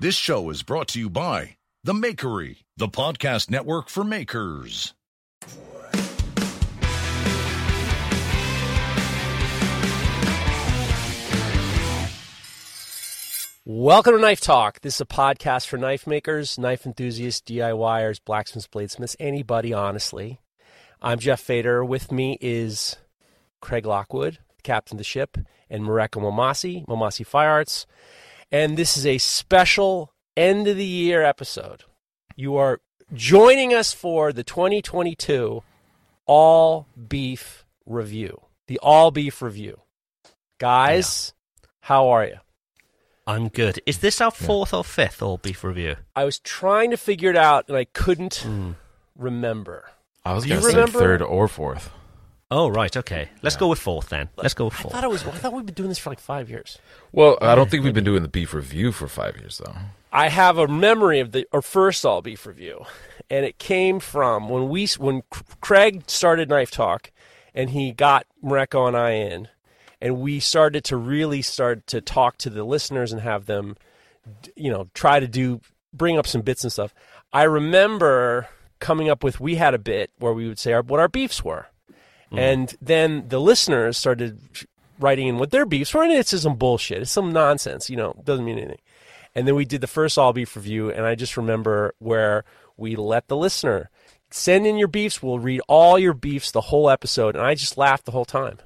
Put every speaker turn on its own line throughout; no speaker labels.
This show is brought to you by The Makery, the podcast network for makers.
Welcome to Knife Talk. This is a podcast for knife makers, knife enthusiasts, DIYers, blacksmiths, bladesmiths, anybody, honestly. I'm Jeff Fader. With me is Craig Lockwood, captain of the ship, and Mareko Maumasi, Maumasi Fire Arts. And this is a special end of the year episode. You are joining us for the 2022 All Beef Review. The All Beef Review. Guys, how are you?
I'm good. Is this our fourth or fifth all beef review?
I was trying to figure it out and I couldn't hmm. remember.
I was
Do
going to say third or fourth.
Oh, right. Okay. Let's go with fourth then. Let's go with
I
fourth.
thought it was. I thought we've been doing this for like five years.
Well, I don't think we've been doing the beef review for five years, though.
I have a memory of the our first all beef review, and it came from when we when C- Craig started Knife Talk, and he got Mareko and I in, and we started to really start to talk to the listeners and have them, d- you know, try to do bring up some bits and stuff. I remember coming up with we had a bit where we would say our, what our beefs were, Mm-hmm. and then the listeners started writing in what their beefs were, and it's just some bullshit. It's some nonsense, you know, doesn't mean anything. And then we did the first all beef review, and I just remember where we let the listener send in your beefs. We'll read all your beefs the whole episode, and I just laughed the whole time.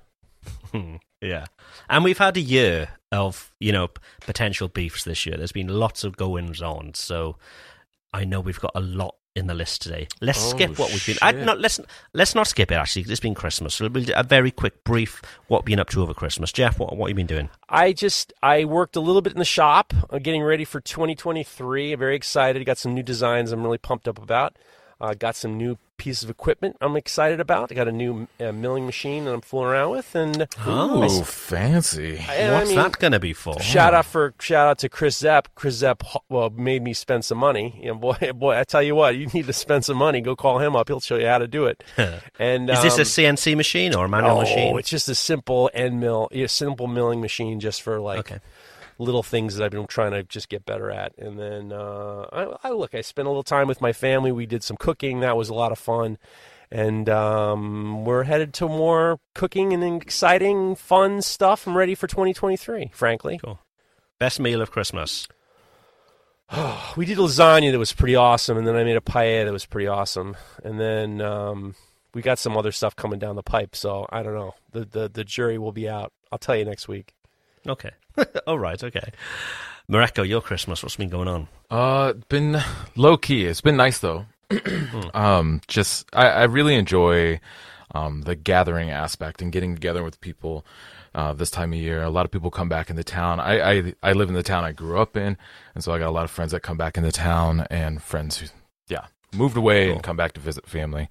Yeah. And we've had a year of, you know, potential beefs this year. There's been lots of goings on. So I know we've got a lot in the list today. Let's
Oh,
skip what we've been. I,
shit.
no, let's let's not skip it. Actually, 'cause it's been Christmas. So we'll do a very quick brief. What have been up to over Christmas, Jeff? What what have you been doing?
I just I worked a little bit in the shop, uh, getting ready for 2023. I'm very excited. Got some new designs. I'm really pumped up about. Uh, got some new pieces of equipment. I'm excited about. I got a new uh, milling machine that I'm fooling around with, and
Ooh, fancy.
I- I
What's
mean,
that going to be for?
Shout out for shout out to Chris Zepp. Chris Zepp well made me spend some money. And boy, boy, I tell you what, you need to spend some money. Go call him up. He'll show you how to do it. And
Is this
um,
a CNC machine or a manual
oh,
machine?
Oh, it's just a simple end mill, a simple milling machine, just for like
Okay.
Little things that I've been trying to just get better at. And then uh, I, I look, I spent a little time with my family. We did some cooking. That was a lot of fun. And um, we're headed to more cooking and exciting, fun stuff. I'm ready for 2023, frankly.
Cool. Best meal of Christmas.
we did lasagna that was pretty awesome, and then I made a paella that was pretty awesome, and then um, we got some other stuff coming down the pipe. So I don't know. The the the jury will be out. I'll tell you next week.
Okay. All right. Okay. Mareko, your Christmas. What's been going on?
Uh, been low key. It's been nice though. um, just I, I really enjoy um the gathering aspect and getting together with people. Uh, this time of year, a lot of people come back into town. I, I I live in the town I grew up in, and so I got a lot of friends that come back into town and friends who, yeah, moved away and come back to visit family.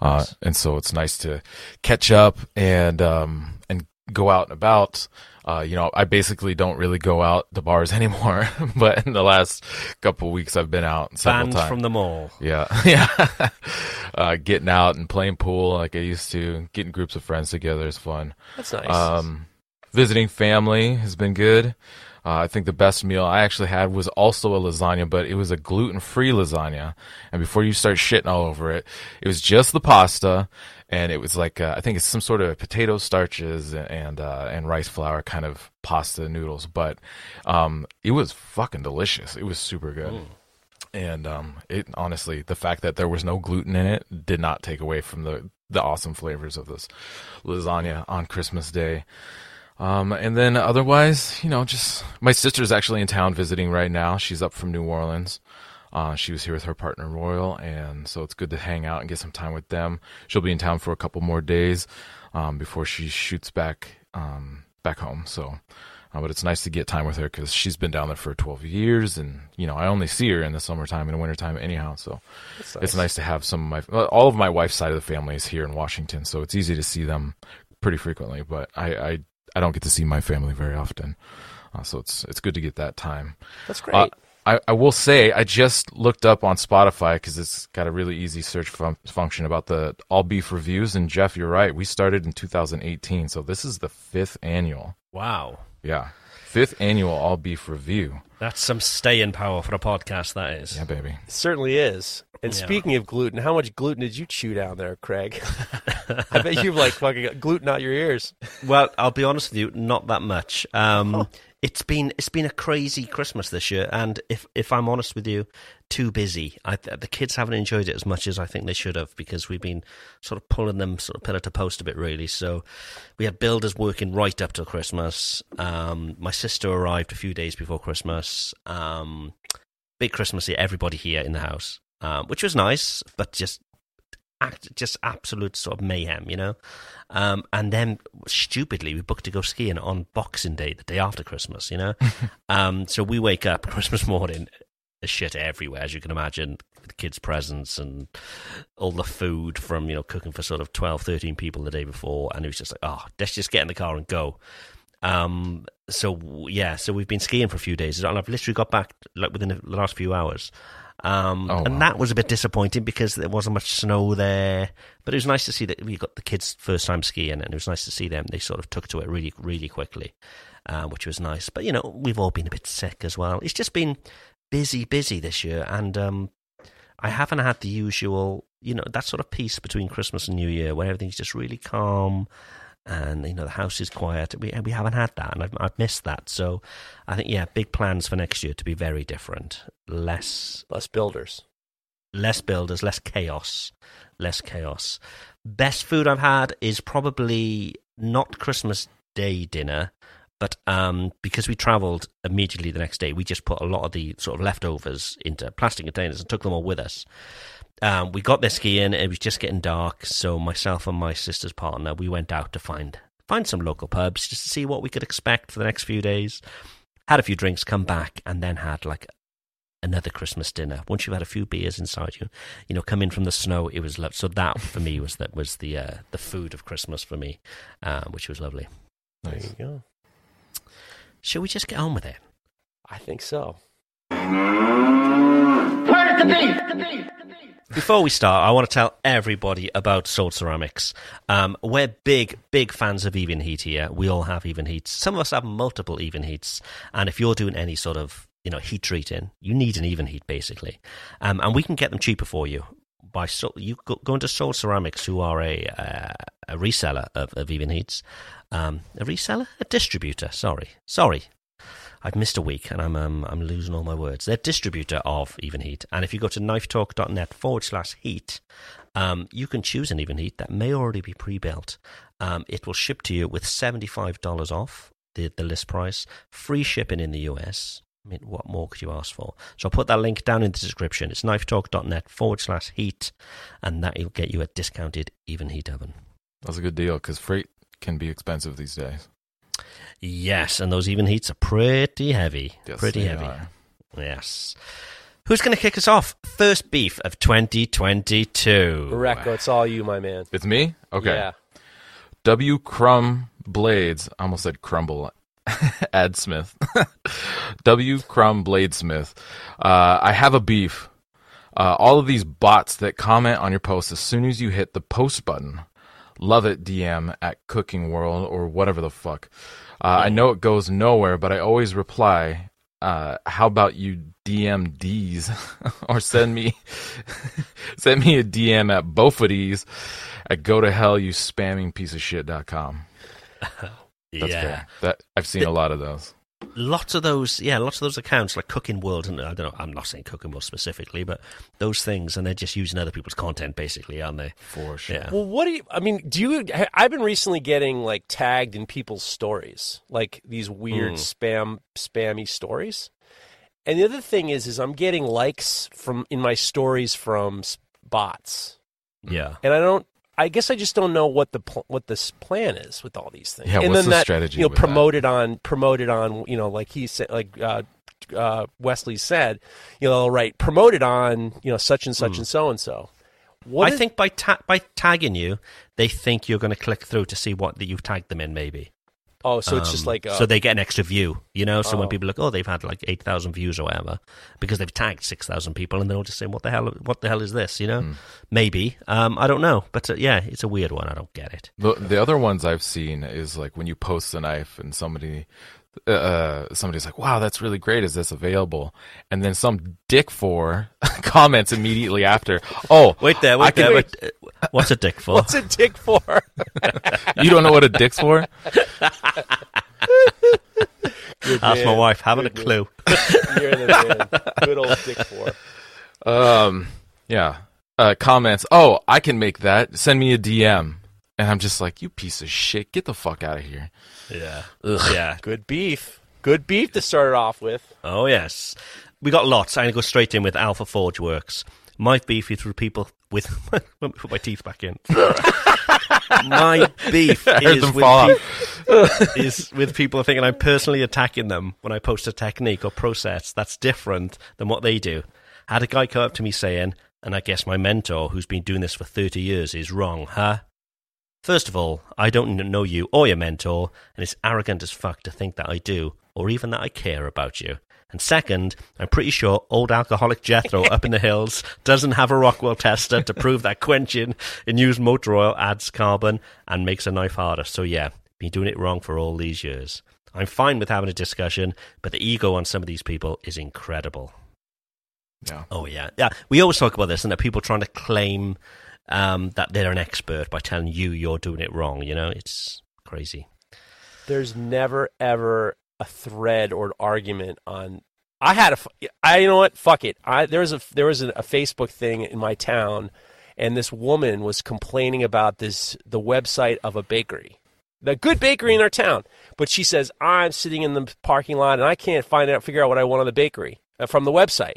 Uh, and so it's nice to catch up and um and go out and about. Uh, you know, I basically don't really go out to bars anymore, but in the last couple of weeks, I've been out several
Banned
times.
from the mall.
Yeah, yeah. uh, getting out and playing pool like I used to, getting groups of friends together is fun.
That's nice.
Um, visiting family has been good. Uh, I think the best meal I actually had was also a lasagna, but it was a gluten free lasagna. And before you start shitting all over it, it was just the pasta and it was like uh, I think it's some sort of potato starches and uh, and rice flour kind of pasta noodles, but um, it was fucking delicious. It was super good. And um, it honestly, the fact that there was no gluten in it did not take away from the the awesome flavors of this lasagna on Christmas Day. Um, and then otherwise, you know, just my sister's actually in town visiting right now. She's up from New Orleans. Uh, she was here with her partner Royal, and so it's good to hang out and get some time with them. She'll be in town for a couple more days um, before she shoots back um, back home. So, uh, but it's nice to get time with her because she's been down there for 12 years, and you know I only see her in the summertime and wintertime anyhow. So
That's
it's nice to have some of my well, all of my wife's side of the family is here in Washington, so it's easy to see them pretty frequently. But I I, I don't get to see my family very often, uh, so it's it's good to get that time.
That's great.
I, I will say I just looked up on Spotify because it's got a really easy search fun- function about the all beef reviews. And Jeff, you're right. We started in 2018, so this is the fifth annual.
Wow.
Yeah, fifth annual all beef review.
That's some staying power for a podcast, that is.
Yeah, baby.
It certainly is. And
Yeah.
speaking of gluten, how much gluten did you chew down there, Craig? I bet you've like fucking got gluten out your ears.
Well, I'll be honest with you, not that much. Um, It's been it's been a crazy Christmas this year, and if if I'm honest with you, too busy. I, the kids haven't enjoyed it as much as I think they should have because we've been sort of pulling them sort of pillar to post a bit, really. So we had builders working right up till Christmas. Um, my sister arrived a few days before Christmas. Um, big Christmas here, everybody here in the house, um, which was nice, but just act, just absolute sort of mayhem, you know. Um, and then stupidly, we booked to go skiing on Boxing Day, the day after Christmas, you know. um, so we wake up Christmas morning, shit everywhere, as you can imagine, with kids' presents and all the food from you know cooking for sort of 12, 13 people the day before, and it was just like, oh, let's just get in the car and go. Um, so yeah, so we've been skiing for a few days, and I've literally got back like within the last few hours. Um,
Oh,
and
wow.
that was a bit disappointing because there wasn't much snow there. But it was nice to see that we got the kids' first time skiing, and it was nice to see them. They sort of took to it really, really quickly, uh, which was nice. But you know, we've all been a bit sick as well. It's just been busy, busy this year, and um, I haven't had the usual, you know, that sort of peace between Christmas and New Year where everything's just really calm and you know the house is quiet. We we haven't had that, and I've, I've missed that. So I think yeah, big plans for next year to be very different, less
Less builders.
less builders, less chaos, less chaos. Best food I've had is probably not Christmas Day dinner, but um, because we travelled immediately the next day, we just put a lot of the sort of leftovers into plastic containers and took them all with us. Um, we got there skiing. It was just getting dark, so myself and my sister's partner we went out to find find some local pubs just to see what we could expect for the next few days. Had a few drinks, come back, and then had like another Christmas dinner. Once you've had a few beers inside you, you know, come in from the snow, it was love. So that for me was that was the uh, the food of Christmas for me, uh, which was lovely.
There you go.
Shall we just get on with it?
I think so.
Where's the beef?
Before we start, I want to tell everybody about Soul Ceramics. Um, we're big, big fans of Evenheat here. We all have Evenheats. Some of us have multiple Evenheats, and if you're doing any sort of you know heat treating, you need an Evenheat basically, um, and we can get them cheaper for you by so you go, into Soul Ceramics, who are a uh, a reseller of, of Evenheats, um, a reseller, a distributor. Sorry, sorry, I've missed a week and I'm um, I'm losing all my words. They're distributor of Evenheat, and if you go to knifetalk.net forward slash heat, um, you can choose an Evenheat that may already be pre-built. Um, it will ship to you with seventy five dollars off the the list price, free shipping in the US. I mean, what more could you ask for? So I'll put that link down in the description. It's knifetalk.net forward slash heat, and that will get you a discounted Evenheat oven.
That's a good deal because freight can be expensive these days.
Yes, and those Evenheats are pretty heavy.
Yes,
pretty
they
heavy.
are.
Yes. Who's going to kick us off? First beef of 2022.
Recco, it's all you, my man.
It's me. Okay.
Yeah.
W. Crumb Blades. I almost said crumble. Ad Smith. w. Crumb Bladesmith. Uh, I have a beef. Uh, all of these bots that comment on your post as soon as you hit the post button. Love it, DM at Cooking World or whatever the fuck. Uh, I know it goes nowhere, but I always reply uh, how about you DM D's or send me send me a DM at both of these at go to hell you spamming piece of shit dot com. That's
yeah.
fair. That I've seen a lot of those.
Lots of those yeah lots of those accounts like cooking world and i don't know i'm not saying cooking world specifically but those things and they're just using other people's content basically aren't they
For sure.
yeah
Well, what do you? I mean, do you? I've been recently getting like tagged in people's stories, like these weird hmm. spam, spammy stories. And the other thing is, is I'm getting likes from in my stories from s- bots,
yeah
and I don't. I guess I just don't know what the pl- what this plan is with all these things.
Yeah,
and
what's
then
the
that,
strategy
You know,
that?
promoted on promoted on. You know, like he said, like uh, uh, Wesley said, you know, right, promoted on you know such and such and so and so. What
i
is-
think by ta- by tagging you they think you're going to click through to see what that you've tagged them in maybe
Oh, so it's just
Um,
like uh,
so they get an extra view you know? So
Oh.
when people look oh they've had like 8000 views or whatever because they've tagged 6000 people and they'll just say what the hell what the hell is this? You know?
Hmm.
maybe. Um i don't know. But uh, yeah it's a weird one. I don't get it.
The the other ones I've seen is like when you post a knife and somebody uh somebody's like, "Wow, that's really great. Is this available?" And then some dick for comments immediately after, "Oh,
wait there wait
I can-
there wait, uh, what's a dick for
What's a dick for?
you don't know what a dick's for?"
ask my wife haven't a clue
You're the man. Good old dick for.
Um, yeah. Uh, comments. Oh, I can make that. Send me a DM. And I'm just like, you piece of shit. Get the fuck out of here.
yeah yeah
Good beef. Good beef to start it off with.
Oh yes, we got lots. I'm gonna go straight in with Alpha Forge Works. My beef is with people with. let me put my teeth back in. my beef is with,
people,
peop- is with people thinking I'm personally attacking them when I post a technique or process that's different than what they do. I had a guy come up to me saying, and I guess my mentor, who's been doing this for 30 years, is wrong, huh? First of all, I don't know you or your mentor, and it's arrogant as fuck to think that I do, or even that I care about you. And second, I'm pretty sure old alcoholic Jethro up in the hills doesn't have a Rockwell tester to prove that quenching in used motor oil adds carbon and makes a knife harder. So yeah, been doing it wrong for all these years. I'm fine with having a discussion, but the ego on some of these people is incredible.
Yeah.
Oh yeah, yeah. We always talk about this, and that people trying to claim um, that they're an expert by telling you you're doing it wrong. You know, it's crazy.
There's never ever a thread or an argument on. I had a. I you know what? Fuck it. I there was a there was a, a Facebook thing in my town, and this woman was complaining about this the website of a bakery, the good bakery in our town. But she says I'm sitting in the parking lot and I can't find out figure out what I want on the bakery uh, from the website.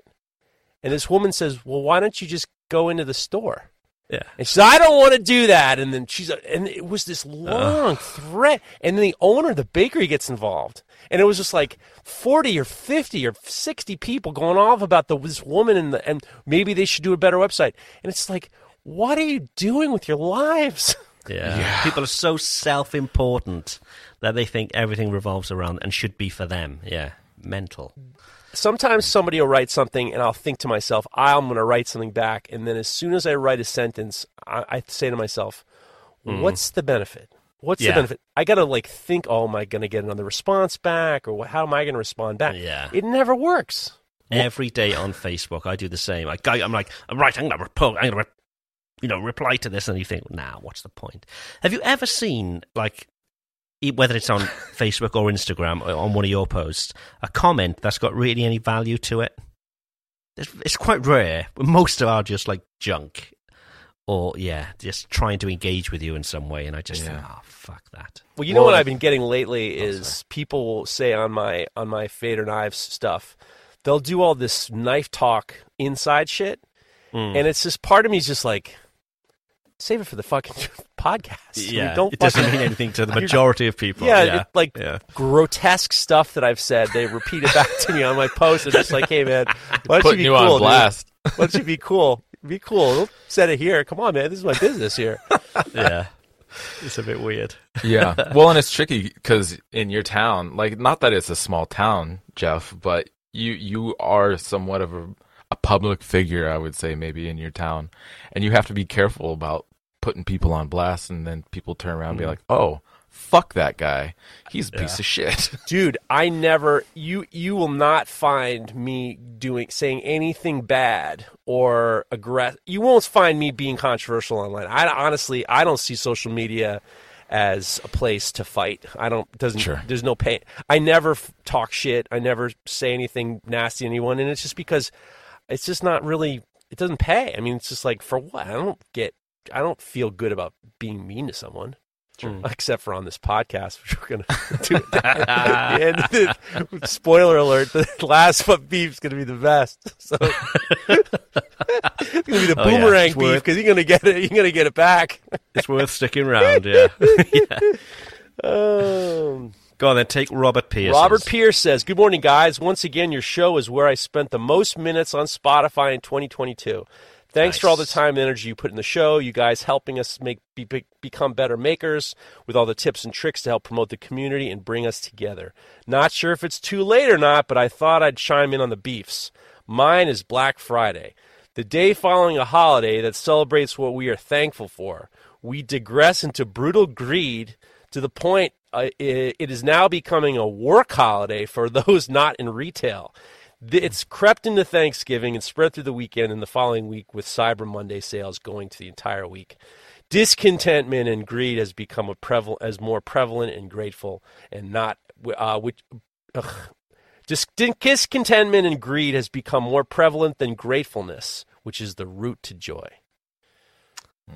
And this woman says, "Well, why don't you just go into the store?"
Yeah.
And she said, I don't want to do that. And then she's, and it was this long threat. And then the owner of the bakery gets involved. And it was just like 40 or 50 or 60 people going off about the, this woman and, the, and maybe they should do a better website. And it's like, what are you doing with your lives?
Yeah. People are so self important that they think everything revolves around and should be for them. Yeah. Mental.
Sometimes somebody will write something and I'll think to myself, I'm going to write something back. And then as soon as I write a sentence, I, I say to myself, mm-hmm. what's the benefit? What's
Yeah.
the benefit? I got to like think, oh, am I going to get another response back? Or how am I going to respond back?
Yeah.
It never works.
Every day on Facebook, I do the same. I, I'm like, I'm right. I'm gonna report. I'm gonna, you know, reply to this, and you think, nah, what's the point? Have you ever seen like, whether it's on Facebook or Instagram or on one of your posts, a comment that's got really any value to it? It's, it's quite rare. but Most of are just like junk, or yeah, just trying to engage with you in some way. And I just think, oh, fuck that.
Well, you know
Well,
what
I-
I've been getting lately is people will say on my on my Fader Knives stuff, they'll do all this knife talk inside shit,
Mm.
and it's just part of me is just like, save it for the fucking podcast.
Yeah,
don't
it doesn't mean anything to the majority of people.
Yeah,
yeah.
It, like
yeah.
grotesque stuff that I've said. They repeat it back to me on my post. and just like, hey man, why don't you be cool,
on
dude?
blast.
Why don't you be cool? Be cool. Don't set it here. Come on, man. This is my business here.
yeah. It's a bit weird.
yeah. Well, and it's tricky because in your town, like, not that it's a small town, Jeff, but you you are somewhat of a, a public figure, I would say, maybe in your town, and you have to be careful about putting people on blast, and then people turn around and be hmm. like, "Oh, fuck that guy. He's a piece of shit.
dude i never you you will not find me doing saying anything bad or aggressive you won't find me being controversial online. I honestly i don't see social media as a place to fight. I don't doesn't
Sure.
there's no pain. I never f- talk shit. I never say anything nasty to anyone and it's just because it's just not really it doesn't pay. I mean it's just like for what? I don't get i don't feel good about being mean to someone except for on this podcast, which we're going to do at the end. Spoiler alert: the last but beef's going to be the best. So it's going to be the
Oh, yeah.
boomerang
It's
beef because you're going to get it. You're going to get it back.
It's worth sticking around. Yeah. yeah.
Um,
Go on then. Take Robert Pierce.
Robert Pierce says, "Good morning, guys. Once again, your show is where I spent the most minutes on Spotify in 2022. Thanks for all the time and energy you put in the show. You guys helping us make be, be, become better makers with all the tips and tricks to help promote the community and bring us together. Not sure if it's too late or not, but I thought I'd chime in on the beefs. Mine is Black Friday, the day following a holiday that celebrates what we are thankful for. We digress into brutal greed to the point uh, it, it is now becoming a work holiday for those not in retail. It's crept into Thanksgiving and spread through the weekend and the following week with Cyber Monday sales going to the entire week. Discontentment and greed has become a preval- as more prevalent and grateful and not uh, which ugh. Discontentment and greed has become more prevalent than gratefulness, which is the root to joy.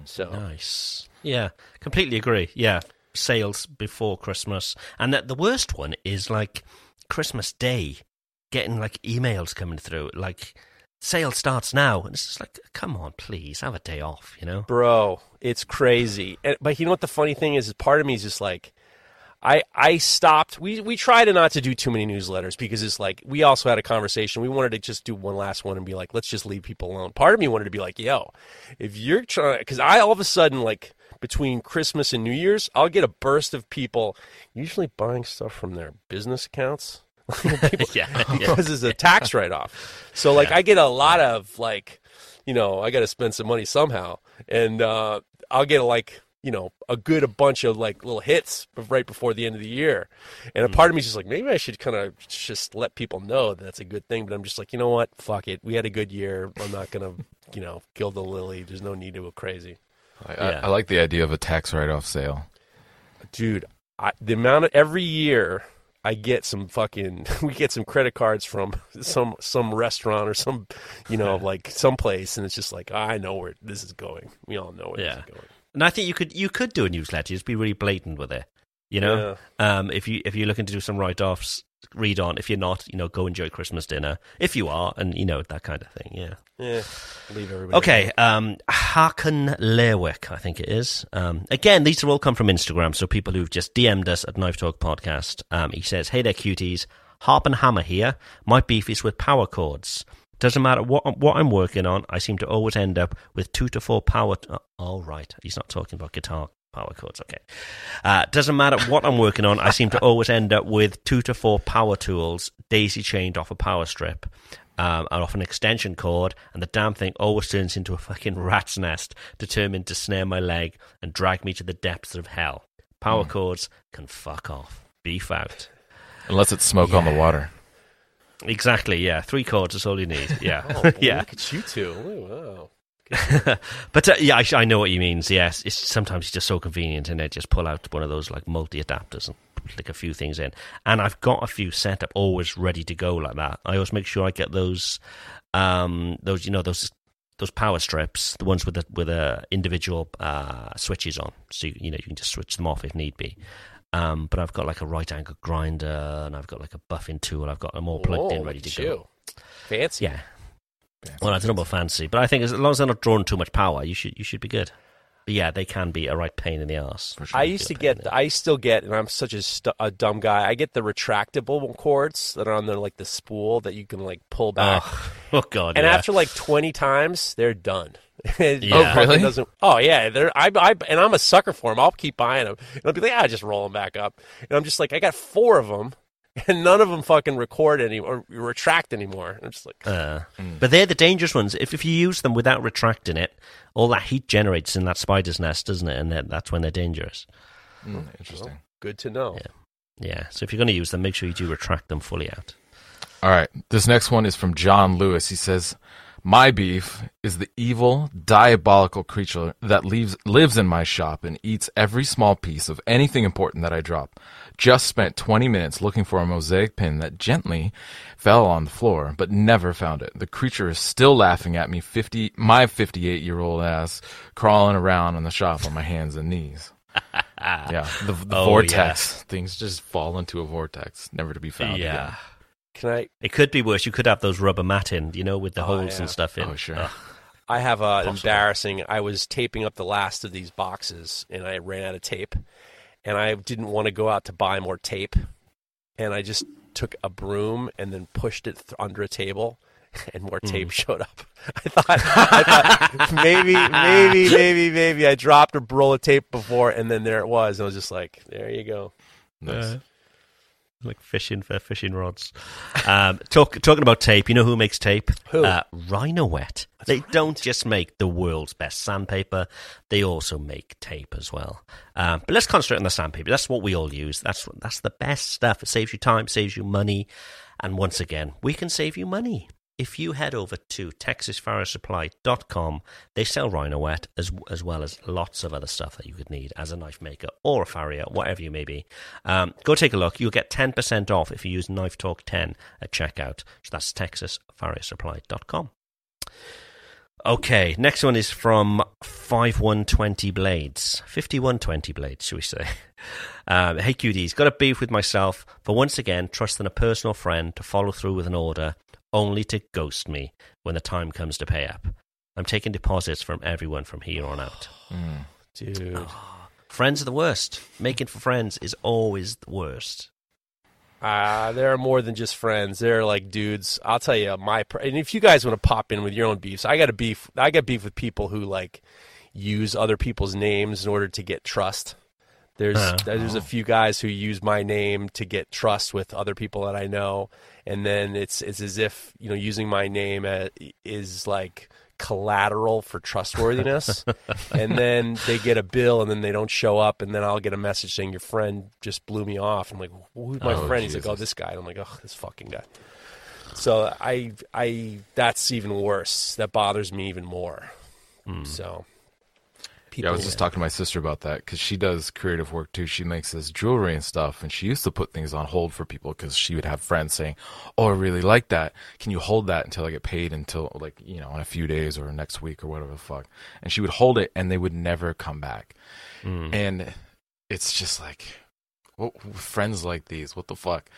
So
Nice. Yeah, completely agree. Yeah, sales before Christmas, and that the worst one is like Christmas Day, getting like emails coming through, like sale starts now, and it's just like, come on, please have a day off, you know?
bro it's crazy. And, but you know what the funny thing is is part of me is just like i i stopped we we try to not to do too many newsletters because it's like we also had a conversation we wanted to just do one last one and be like let's just leave people alone. Part of me wanted to be like yo if you're trying because i all of a sudden like between christmas and new year's i'll get a burst of people usually buying stuff from their business accounts
Yeah, yeah.
because it's a tax write off. So like I get a lot of like, you know, I got to spend some money somehow, and uh, I'll get like you know a good a bunch of like little hits right before the end of the year, and a part of me is just like maybe I should kind of just let people know that that's a good thing, but I'm just like you know what, fuck it, we had a good year. I'm not gonna you know kill the lily. There's no need to go crazy,
I,
Yeah.
I, I like the idea of a tax write-off sale.
dude. I, the amount of every year. I get some fucking we get some credit cards from some some restaurant or some you know like some place and it's just like I know where this is going. We all know where
Yeah.
this is going.
And I think you could you could do a newsletter, just be really blatant with it, you know. Um, if you if you're looking to do some write offs, read on. If you're not, you know, go enjoy Christmas dinner. If you are, and you know that kind of thing, yeah.
Yeah. Leave everybody.
Okay, um, Hakan Lerwick, I think it is. Um, again, these have all come from Instagram, so people who've just DM'd us at Knife Talk Podcast. Um, he says, Hey there, cuties. Harp and Hammer here. My beef is with power chords. Doesn't matter what what I'm working on, I seem to always end up with two to four power. oh, all right, he's not talking about guitar power chords. Okay, uh, doesn't matter what I'm working on, I seem to always end up with two to four power tools daisy chained off a power strip um, and off an extension cord, and the damn thing always turns into a fucking rat's nest, determined to snare my leg and drag me to the depths of hell. Power cords can fuck off. Beef out.
Unless it's smoke on the water.
Exactly, yeah. Three cords is all you need. Yeah.
Oh, boy,
yeah.
Look at you two. Wow.
but uh, yeah, I, I know what he means. Yes, it's sometimes it's just so convenient, and they just pull out one of those like multi adapters and click a few things in. And I've got a few set up, always ready to go like that. I always make sure I get those, um, those you know those those power strips, the ones with the with the individual uh, switches on, so you, you know you can just switch them off if need be. Um, but I've got like a right angle grinder, and I've got like a buffing tool. I've got them all plugged in, ready to go.
you. Fancy.
Yeah. Well, I don't know about fancy, but I think as long as they're not drawing too much power, you should you should be good. But yeah, they can be a right pain in the ass.
I used to get, the, I still get, and I'm such a, stu- a dumb guy. I get the retractable cords that are on the like the spool that you can like pull back.
Oh god!
and
yeah.
after like 20 times, they're done.
Yeah. Oh,
really?
Doesn't, oh yeah, they're I, I and I'm a sucker for them. I'll keep buying them. And I'll be like, ah, just roll them back up. And I'm just like, I got four of them, and none of them fucking record any or retract anymore. And I'm just like,
Uh, But they're the dangerous ones. If if you use them without retracting it, all that heat generates in that spider's nest, doesn't it? And then that's when they're dangerous.
Mm, interesting.
Good to know.
Yeah. Yeah. So if you're going to use them, make sure you do retract them fully out.
All right. This next one is from John Lewis. He says, My beef is the evil, diabolical creature that leaves, lives in my shop and eats every small piece of anything important that I drop. Just spent 20 minutes looking for a mosaic pin that gently fell on the floor, but never found it. The creature is still laughing at me, 50, my 58 year old ass, crawling around in the shop on my hands and knees. yeah, the, the
Oh,
vortex. Things just fall into a vortex, never to be found
yeah.
again.
Can I?
It could be worse. You could have those rubber matting, you know, with the
Oh,
holes
yeah.
and stuff in.
Oh, sure.
Ugh.
I have a
Possible.
embarrassing. I was taping up the last of these boxes, and I ran out of tape, and I didn't want to go out to buy more tape, and I just took a broom and then pushed it th- under a table, and more tape showed up. I thought, I thought maybe, maybe, maybe, maybe I dropped a roll of tape before, and then there it was. And I was just like, there you go.
Nice.
Uh, like fishing for fishing rods. Um, talk, talking about tape, you know who makes tape?
Who?
Uh, Rhynowet. they don't just make the world's best sandpaper; they also make tape as well. Um, but let's concentrate on the sandpaper. That's what we all use. That's that's the best stuff. It saves you time, saves you money, and once again, we can save you money. If you head over to texasfarriersupply.com, they sell Rhynowet as, as well as lots of other stuff that you could need as a knife maker or a farrier, whatever you may be. Um, go take a look. You'll get 10% off if you use Knife Talk 10 at checkout. So that's texasfarriersupply.com. Okay, next one is from 5120 Blades. 5120 Blades, should we say. Um, hey QDs, got a beef with myself for once again trusting a personal friend to follow through with an order only to ghost me when the time comes to pay up. I'm taking deposits from everyone from here on out.
Dude.
Friends are the worst. Making for friends is always the worst.
Uh, they're more than just friends. They're like dudes. I'll tell you, my pr- and if you guys want to pop in with your own beefs, I got a beef. I got beef with people who like use other people's names in order to get trust. There's
Uh,
there's a few guys who use my name to get trust with other people that I know, and then it's it's as if you know using my name uh, is like collateral for trustworthiness and then they get a bill and then they don't show up and then I'll get a message saying your friend just blew me off. I'm like, who's my
Oh,
friend? He's like, oh, this guy. I'm like, oh, this fucking guy. So I, I, that's even worse. That bothers me even more. So,
Yeah, I was just talking to my sister about that because she does creative work too. She makes this jewelry and stuff, and she used to put things on hold for people because she would have friends saying, "Oh, I really like that. Can you hold that until I get paid until like you know in a few days or next week or whatever the fuck?" And she would hold it, and they would never come back. Mm. And it's just like, what, friends like these, what the fuck?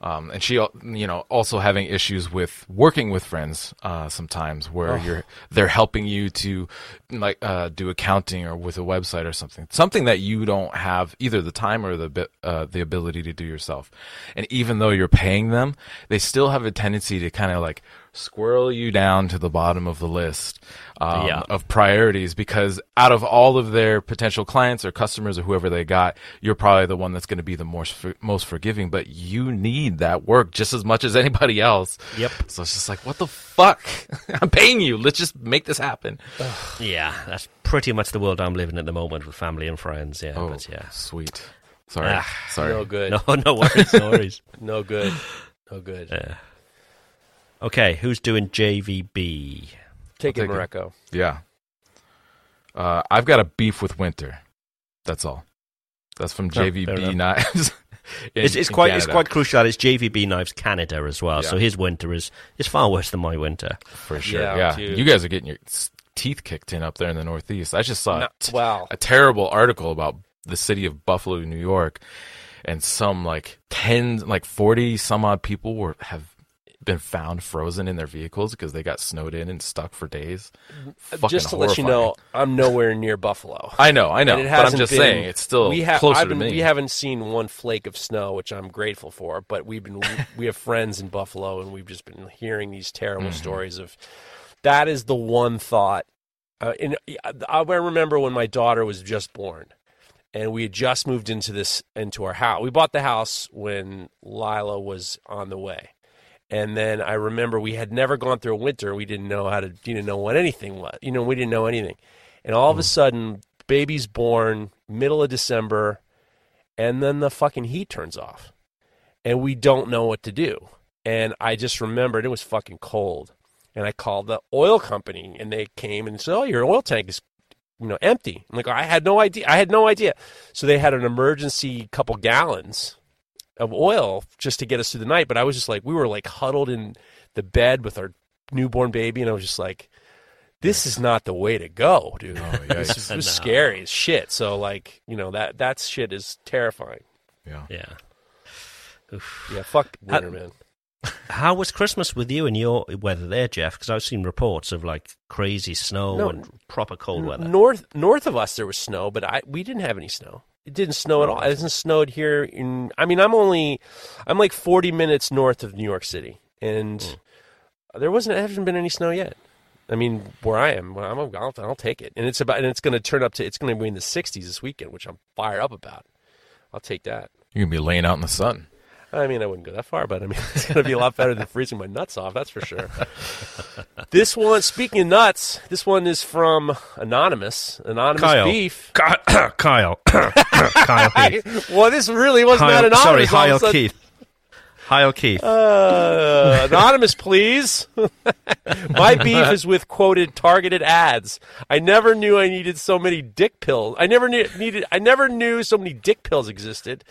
Um, and she, you know, also having issues with working with friends uh, sometimes, where you're they're helping you to like uh, do accounting or with a website or something, something that you don't have either the time or the uh, the ability to do yourself. And even though you're paying them, they still have a tendency to kind of like squirrel you down to the bottom of the list um,
Yeah.
of priorities because out of all of their potential clients or customers or whoever they got, you're probably the one that's going to be the most most forgiving. But you need that work just as much as anybody else.
Yep.
So it's just like, what the fuck? I'm paying you. Let's just make this happen.
Yeah, that's pretty much the world I'm living at the moment with family and friends. Yeah,
Oh,
but yeah.
sweet. Sorry,
Ah,
sorry.
no good.
No, no worries, no worries.
No good. No good.
Yeah. Okay, who's doing JVB?
Take
I'll
it. Mareko.
Yeah. Uh, I've got a beef with winter. That's all. That's from
fair
JVB
enough.
Knives. in-
It's, it's
in
quite it's quite crucial that it's JVB Knives Canada as well.
Yeah.
So his winter is is far worse than my winter.
for sure.
Yeah,
Yeah, you guys are getting your teeth kicked in up there in the Northeast. I just saw
No,
a t-
wow.
a terrible article about the city of Buffalo, New York, and some like ten, like forty some odd people were have been found frozen in their vehicles because they got snowed in and stuck for days. Fucking
Just to let you know, I'm nowhere near Buffalo.
I know, I know, but I'm just
been-
saying it's still
we ha-
closer
I've
to
been-
me.
We haven't seen one flake of snow, which I'm grateful for. But we've been we have friends in Buffalo, and we've just been hearing these terrible
Mm-hmm.
stories of. That is the one thought. Uh, and I remember when my daughter was just born, and we had just moved into this into our house. We bought the house when Lila was on the way. And then I remember we had never gone through a winter. We didn't know how to, didn't know what anything was. You know, we didn't know anything. And all of a hmm. sudden, baby's born middle of December, and then the fucking heat turns off, and we don't know what to do. And I just remembered it was fucking cold, and I called the oil company, and they came and said, "Oh, your oil tank is." You know, empty. I'm like, I had no idea. I had no idea. So they had an emergency couple gallons of oil just to get us through the night. But I was just like, we were like huddled in the bed with our newborn baby, and I was just like, this is not the way to go, dude. Oh, this is, this is scary as shit. So like, you know that that shit is terrifying.
Yeah.
Yeah.
Yeah, fuck winter, man.
How was Christmas with you and your weather there, Jeff? Because I've seen reports of like crazy snow
No,
and proper cold weather.
North north of us there was snow, but I we didn't have any snow. It didn't snow at all. It hasn't snowed here in. I mean, I'm only I'm like 40 minutes north of New York City, and
Hmm.
there wasn't there hasn't been any snow yet. I mean, where I am, I'm, I'll, I'll take it, and it's about and it's going to turn up to it's going to be in the 60s this weekend, which I'm fired up about. I'll take that.
You're gonna be laying out in the sun.
I mean, I wouldn't go that far, but I mean, it's going to be a lot better than freezing my nuts off. That's for sure. this one, speaking of nuts, this one is from anonymous, anonymous
Kyle.
beef.
Kyle. Kyle. Kyle
well, this really was not
Kyle,
anonymous.
sorry,
all of a
Kyle
sudden.
Keith. Kyle O'Keefe.
Uh, anonymous, please. My beef is with quoted targeted ads. I never knew I needed so many dick pills. I never knew needed. I never knew so many dick pills existed.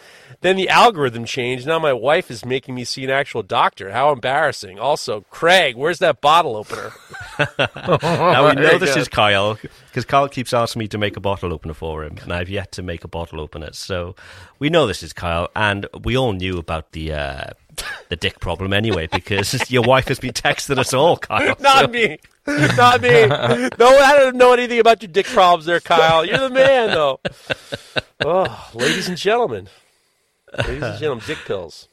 Then the algorithm changed. Now my wife is making me see an actual doctor. How embarrassing. Also, Craig, where's that bottle opener?
now we know this is Kyle because Kyle keeps asking me to make a bottle opener for him, and I've yet to make a bottle opener. So we know this is Kyle, and we all knew about the uh, the dick problem anyway because your wife has been texting us all, Kyle.
Not me. Not me. No, I don't know anything about your dick problems there, Kyle. You're the man, though. Oh, ladies and gentlemen. Ladies and gentlemen, dick pills.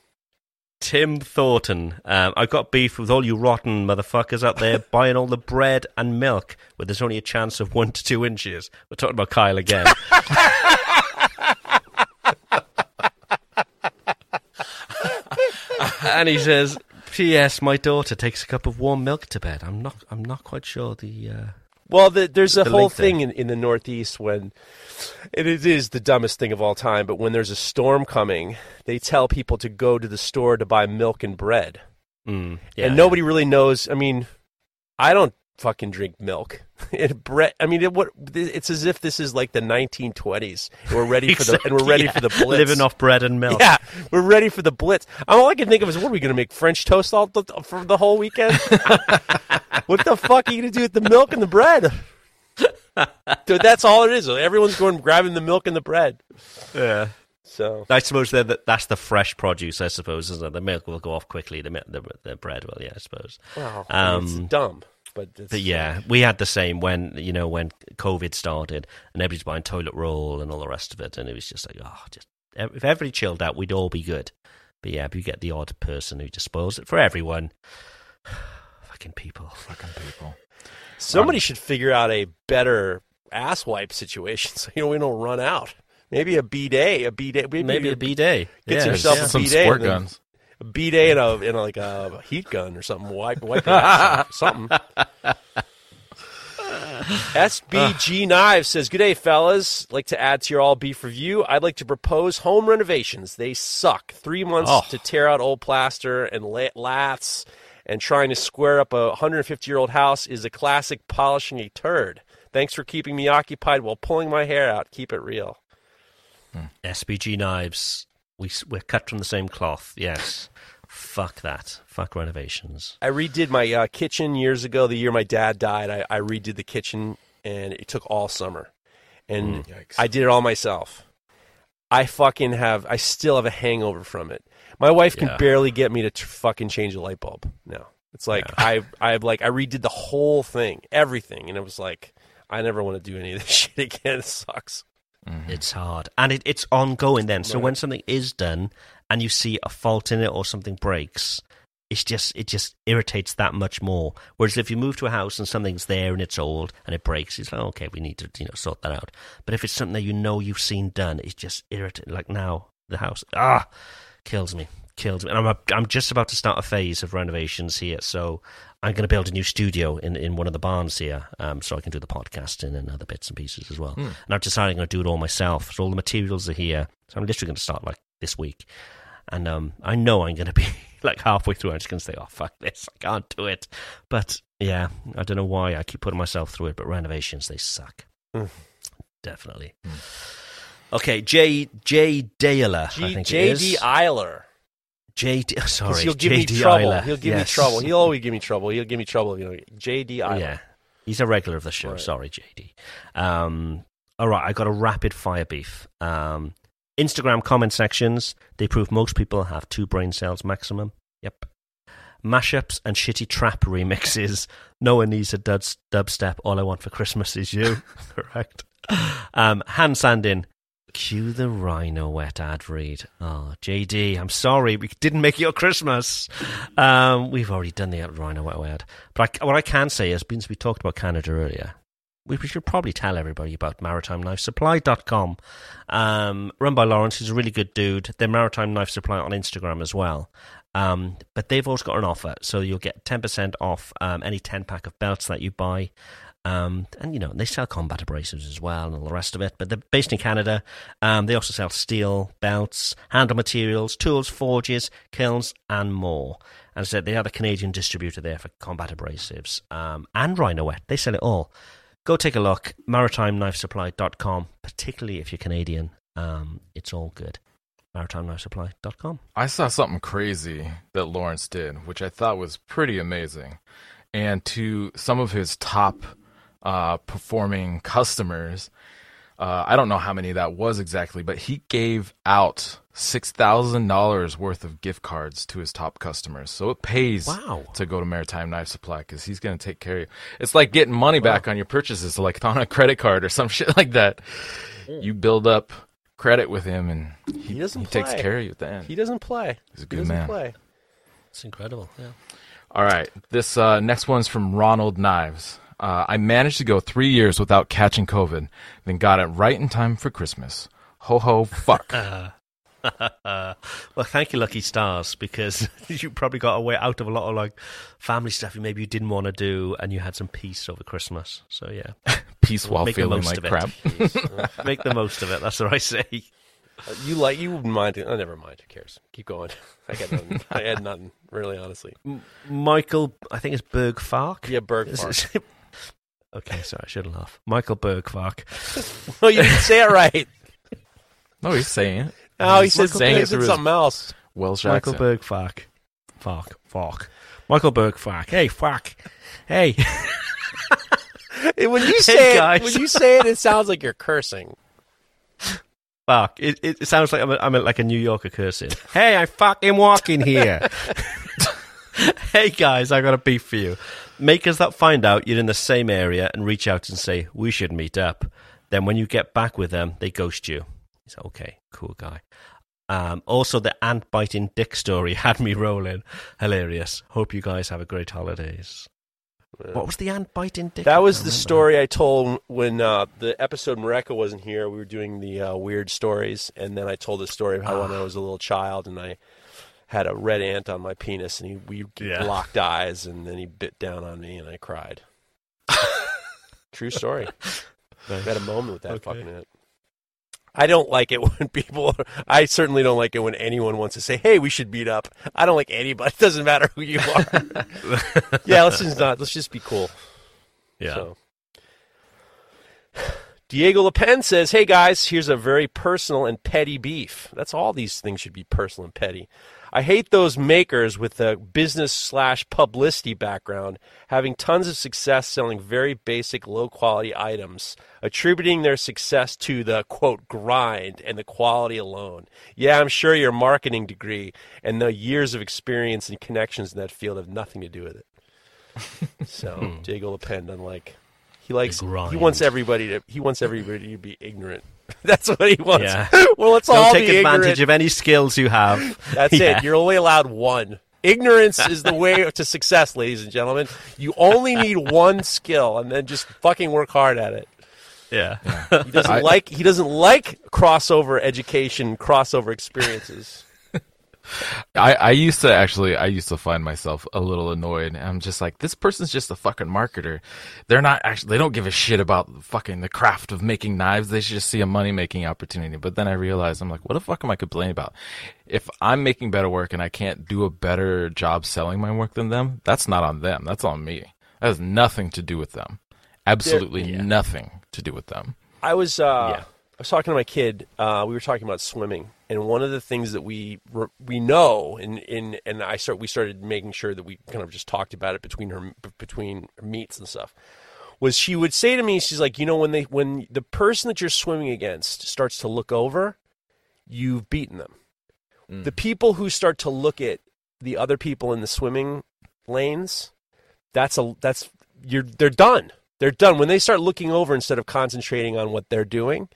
Tim Thornton, um, I've got beef with all you rotten motherfuckers out there buying all the bread and milk where there's only a chance of one to two inches. We're talking about Kyle again. and he says, "P.S. My daughter takes a cup of warm milk to bed. I'm not. I'm not quite sure the." Uh...
Well, the, there's a
The
whole
there.
thing in, in the Northeast when it is the dumbest thing of all time. But when there's a storm coming, they tell people to go to the store to buy milk and bread,
Mm, yeah,
and nobody really knows. I mean, I don't fucking drink milk. It bread. I mean, it, what? It's as if this is like the 1920s. And we're ready for the and we're ready
Yeah,
for the blitz.
living off bread and milk.
Yeah, we're ready for the blitz. All I can think of is, what are we going to make French toast all the, for the whole weekend? what the fuck are you going to do with the milk and the bread? Dude, that's all it is. Everyone's going grabbing the milk and the bread.
yeah.
So
I suppose they're that's the fresh produce. I suppose, isn't it? The milk will go off quickly. The the, the bread will, yeah. I suppose.
wow,
Um,
it's dumb, but, it's,
But yeah, we had the same when you know when COVID started and everybody's buying toilet roll and all the rest of it, and it was just like, oh, just if everybody chilled out, we'd all be good. But yeah, but you get the odd person who just spoils it for everyone. Fucking people.
Fucking people.
somebody should figure out a better ass wipe situation so you know we don't run out. Maybe a b day, a b day, maybe,
Maybe a b day.
Gets
yeah,
yourself
yeah.
a
Some
bidet
squirt guns.
A bidet and a, and a, like a heat gun or something. Wipe, wipe your something. SBG Knives says, Good day, fellas. Like to add to your all beef review. I'd like to propose home renovations. They suck. Three months
Oh.
to tear out old plaster and la- laths, and trying to square up a 150 year old house is a classic polishing a turd. Thanks for keeping me occupied while pulling my hair out. Keep it real.
SBG knives. We we're cut from the same cloth. Yes. Fuck that. Fuck renovations.
I redid my uh, kitchen years ago. The year my dad died, I, I redid the kitchen, and it took all summer, and
Yikes.
I did it all myself. I fucking have. I still have a hangover from it. My wife can
Yeah.
barely get me to t- fucking change a light bulb. No, it's like I I like I redid the whole thing, everything, and it was like I never want to do any of this shit again. It sucks.
It's hard, and it, it's ongoing. Then, so
Right.
when something is done and you see a fault in it or something breaks, it's just it just irritates that much more. Whereas if you move to a house and something's there and it's old and it breaks, it's like okay, we need to you know sort that out. But if it's something that you know you've seen done, it's just irritating. Like now, the house ah kills me, kills me. And I'm I'm just about to start a phase of renovations here, so I'm going to build a new studio in, in one of the barns here, um, so I can do the podcasting and other bits and pieces as well. And I've decided I'm going to do it all myself. So all the materials are here. So I'm literally going to start like this week, and um, I know I'm going to be like halfway through. I'm just going to say, "Oh fuck this, I can't do it." But yeah, I don't know why I keep putting myself through it. But renovations, they suck.
Hmm.
Definitely. Okay, J J Daler, I
G-
think it
JD. Eiler.
JD.
'Cause
Sorry,
he'll give
JD
me trouble. He'll give
Yes.
me trouble. He'll always give me trouble. He'll give me trouble. You know, JD Eiler.
Yeah, he's a regular of the show.
Right.
Sorry, JD. Um, all right, I got a rapid fire beef. Um, Instagram comment sections. They prove most people have two brain cells maximum. Yep. Mashups and shitty trap remixes. No one needs a dub dubstep. All I want for Christmas is you. Correct. Um, hand sanding. Cue the Rhynowet ad read. Oh, JD, I'm sorry, we didn't make your Christmas. Um, we've already done the Rhynowet ad. But I, what I can say is, since we talked about Canada earlier, we, we should probably tell everybody about MaritimeKnifeSupply.com. Um, run by Lawrence, who's a really good dude. They're Maritime Knife Supply on Instagram as well. Um, but they've also got an offer, so you'll get 10% off um, any 10 pack of belts that you buy. Um, and, you know, they sell combat abrasives as well and all the rest of it. But they're based in Canada. Um, they also sell steel, belts, handle materials, tools, forges, kilns, and more. And so they are the Canadian distributor there for combat abrasives um, and Rhynowet. They sell it all. Go take a look. MaritimeKnifeSupply.com, particularly if you're Canadian. Um, it's all good. MaritimeKnifeSupply.com.
I saw something crazy that Lawrence did, which I thought was pretty amazing. And to some of his top uh, performing customers, uh, I don't know how many that was exactly, but he gave out six thousand dollars worth of gift cards to his top customers. So it pays
Wow.
to go to Maritime Knife Supply because he's going to take care of you. It's like getting money back on your purchases, like on a credit card or some shit like that. You build up credit with him, and he,
He doesn't
he takes care of you at the end.
He doesn't play.
He's a good
doesn't
man.
play.
It's incredible. Yeah.
All right. This uh, next one's from Ronald Knives. Uh, I managed to go three years without catching COVID, then got it right in time for Christmas. Ho ho fuck.
well, thank you, Lucky Stars, because you probably got away out of a lot of like family stuff you maybe you didn't want to do, and you had some peace over Christmas. So yeah,
Peace while
Make the
feeling
most
like
of it.
crap.
make the most of it. That's what I say.
Uh, You like you wouldn't mind? Oh, never mind. Who cares? Keep going. I got nothing. I had nothing. Really, honestly.
Michael, I think it's Berg Fark.
Yeah, Berg Fark.
It- okay, sorry, I shouldn't laugh. Michael Berg Fark.
No, you didn't say it right.
No, he's saying it.
Oh, he
He's
said,
saying
he
it
said something else.
Welsh
Michael
accent.
Berg Fark. Fark. Fark. Michael Berg Fark. Hey, fuck. Hey.
Hey, When you
Hey,
say
guys.
it, when you say it, it sounds like you're cursing.
Fuck. It, it, it sounds like I'm, a, I'm a, like a New Yorker cursing. hey, I fucking walking here. hey guys, I got a beef for you. Makers that find out you're in the same area and reach out and say we should meet up. Then when you get back with them, they ghost you. He's okay, cool guy. Um, also, the ant biting dick story had me rolling. Hilarious. Hope you guys have a great holidays. What was the ant biting dick?
That was the story I told when uh, the episode Mareko wasn't here. We were doing the uh, weird stories, and then I told the story of how when I was a little child and I had a red ant on my penis, and he, we
Yeah.
locked eyes, and then he bit down on me, and I cried. True story. I had a moment with that
Okay.
fucking ant. I don't like it when people. I certainly don't like it when anyone wants to say, "Hey, we should meet up." I don't like anybody. It doesn't matter who you are. yeah, let's just not. Let's just be cool.
Yeah.
So. Diego LePen says, Hey guys, here's a very personal and petty beef. That's all these things should be personal and petty. I hate those makers with a business slash publicity background having tons of success selling very basic, low quality items, attributing their success to the quote grind and the quality alone. Yeah, I'm sure your marketing degree and the years of experience and connections in that field have nothing to do with it. So hmm. Diego LePen doesn't like he likes he wants everybody to he wants everybody to be ignorant. That's what he wants.
Yeah.
well, let's
Don't
all
take
be
advantage
ignorant.
of any skills you have.
That's
Yeah.
it. You're only allowed one. Ignorance is the way to success, ladies and gentlemen. You only need one skill, and then just fucking work hard at it.
Yeah.
He doesn't
I-
like he doesn't like crossover education, crossover experiences.
I, I used to actually, I used to find myself a little annoyed. I'm just like, this person's just a fucking marketer. They're not actually, they don't give a shit about fucking the craft of making knives. They should just see a money making opportunity. But then I realized, I'm like, what the fuck am I complaining about? If I'm making better work and I can't do a better job selling my work than them, that's not on them. That's on me. That has nothing to do with them. Absolutely
Yeah.
nothing to do with them.
I was uh,
Yeah.
I was talking to my kid. Uh, we were talking about swimming, and one of the things that we we know, and in and I start we started making sure that we kind of just talked about it between her between her meets and stuff. Was she would say to me, she's like, you know, when they when the person that you're swimming against starts to look over, you've beaten them. Mm. The people who start to look at the other people in the swimming lanes, that's a that's you're they're done. They're done when they start looking over instead of concentrating on what they're doing.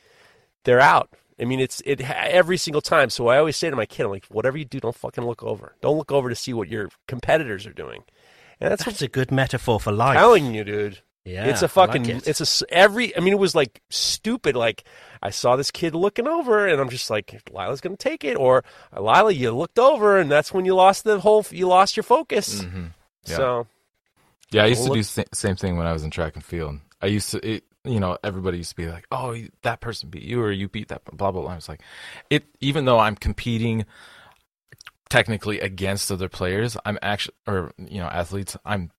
They're out. I mean, it's it every single time. So I always say to my kid, I'm like, whatever you do, don't fucking look over. Don't look over to see what your competitors are doing. And that's,
That's
what
a good metaphor for
I'm
life.
telling you, dude.
Yeah,
it's a fucking.
like it.
It's a s- every. I mean, it was like stupid. Like I saw this kid looking over, and I'm just like, Lila's gonna take it, or Lila, you looked over, and that's when you lost the whole. You lost your focus.
Mm-hmm. Yeah.
So
Yeah, I used
Well,
to do the same thing when I was in track and field. I used to, it, you know, everybody used to be like, "Oh, that person beat you, or you beat that." Blah blah blah. I was like, it. Even though I'm competing technically against other players, I'm actually, or you know, athletes. I'm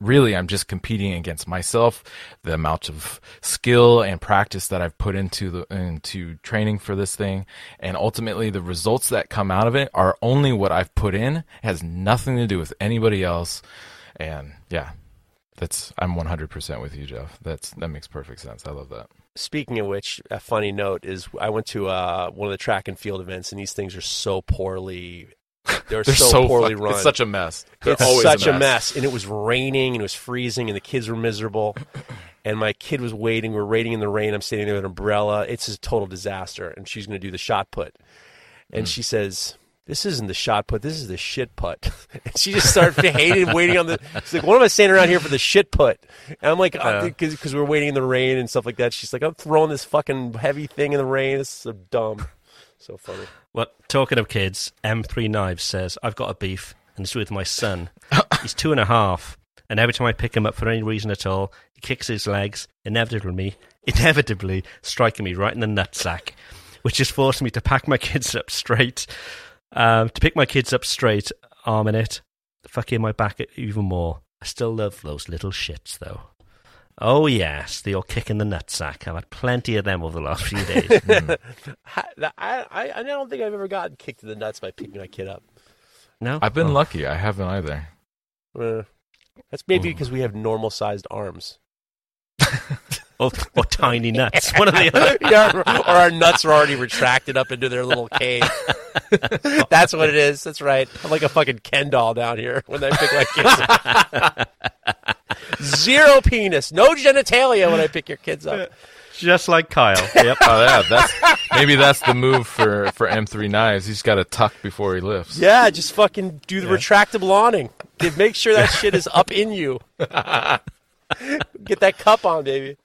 really, I'm just competing against myself. The amount of skill and practice that I've put into the into training for this thing, and ultimately the results that come out of it are only what I've put in. Has nothing to do with anybody else. And yeah, that's I'm 100% with you, Jeff. That's that makes perfect sense. I love that.
Speaking of which, a funny note is I went to uh, one of the track and field events, and these things are so poorly. They're,
They're
so,
so,
poorly
fuck-
run.
It's such a mess. They're
it's such
a mess.
and it was raining and it was freezing and the kids were miserable and my kid was waiting we're waiting in the rain i'm sitting there with an umbrella it's a total disaster and she's going to do the shot put and
Hmm.
she says this isn't the shot put this is the shit put. And she just started hating waiting on the she's like what am i saying around here for the shit put? And i'm like uh, because we're waiting in the rain and stuff like that. She's like i'm throwing this fucking heavy thing in the rain. It's so dumb. So funny.
Well, talking of kids, M3 Knives says, I've got a beef, and it's with my son. He's two and a half, and every time I pick him up for any reason at all, he kicks his legs, inevitably, inevitably striking me right in the nutsack, which has forced me to pack my kids up straight. Um, to pick my kids up straight, arm in it, fucking my back even more. I still love those little shits, though. Oh, yes, the old kick in the nutsack. I've had plenty of them over the last few days.
I, I, I don't think i've ever gotten kicked in the nuts by picking my kid up
No?
I've been
Oh.
lucky. I haven't either.
Uh, that's maybe
Oh.
because we have normal sized arms.
or, or tiny nuts. One of the other.
yeah, or, or our nuts are already retracted up into their little cave. That's what it is. That's right. I'm like a fucking Ken doll down here when I pick my kids up. Zero penis, no genitalia when I pick your kids up.
Just like Kyle. Yep.
Oh yeah, that's maybe that's the move for for M3 knives. He's got to tuck before he lifts.
Yeah, just fucking do the retractable awning. Make sure that shit is up in you. Get that cup on, baby.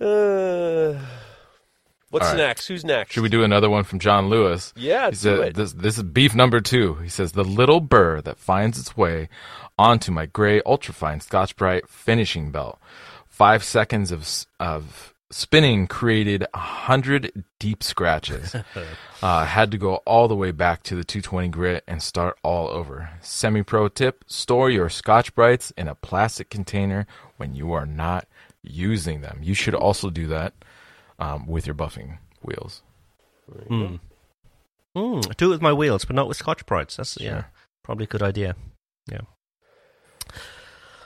Uh, what's
right.
next? Who's next?
Should we do another one from John Lewis?
Yeah,
he
do
said,
it.
This, this is beef number two. He says, The little burr that finds its way onto my gray ultrafine Scotch Brite finishing belt. Five seconds of, of spinning created a hundred deep scratches. uh, had to go all the way back to the 220 grit and start all over. Semi pro tip store your Scotch Brites in a plastic container when you are not using them. You should also do that um, with your buffing wheels.
Mm. Mm, do it with my wheels, but not with Scotch Brites. That's yeah, probably a good idea. Yeah.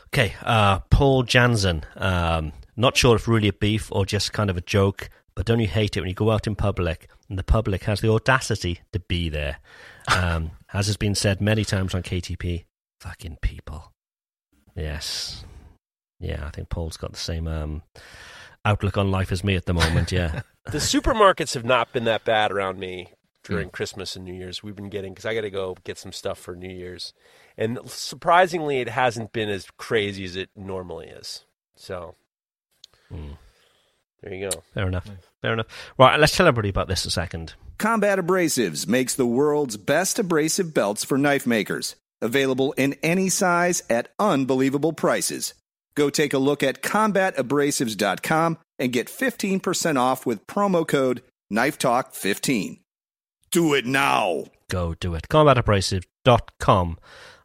Okay, uh, Paul Jansen. Um, not sure if really a beef or just kind of a joke, but don't you hate it when you go out in public and the public has the audacity to be there? Um, as has been said many times on KTP, fucking people. Yes. Yeah, I think Paul's got the same um, outlook on life as me at the moment. Yeah.
the supermarkets have not been that bad around me during Christmas and New Year's. We've been getting because I got to go get some stuff for New Year's, and surprisingly, it hasn't been as crazy as it normally is. So
Mm.
There you go.
Fair enough. Fair enough. Right, let's tell everybody about this a second.
Combat Abrasives makes the world's best abrasive belts for knife makers. Available in any size at unbelievable prices. Go take a look at combatabrasives.com and get 15% off with promo code KNIFETALK15. Do it now!
Go do it. Combatabrasive.com.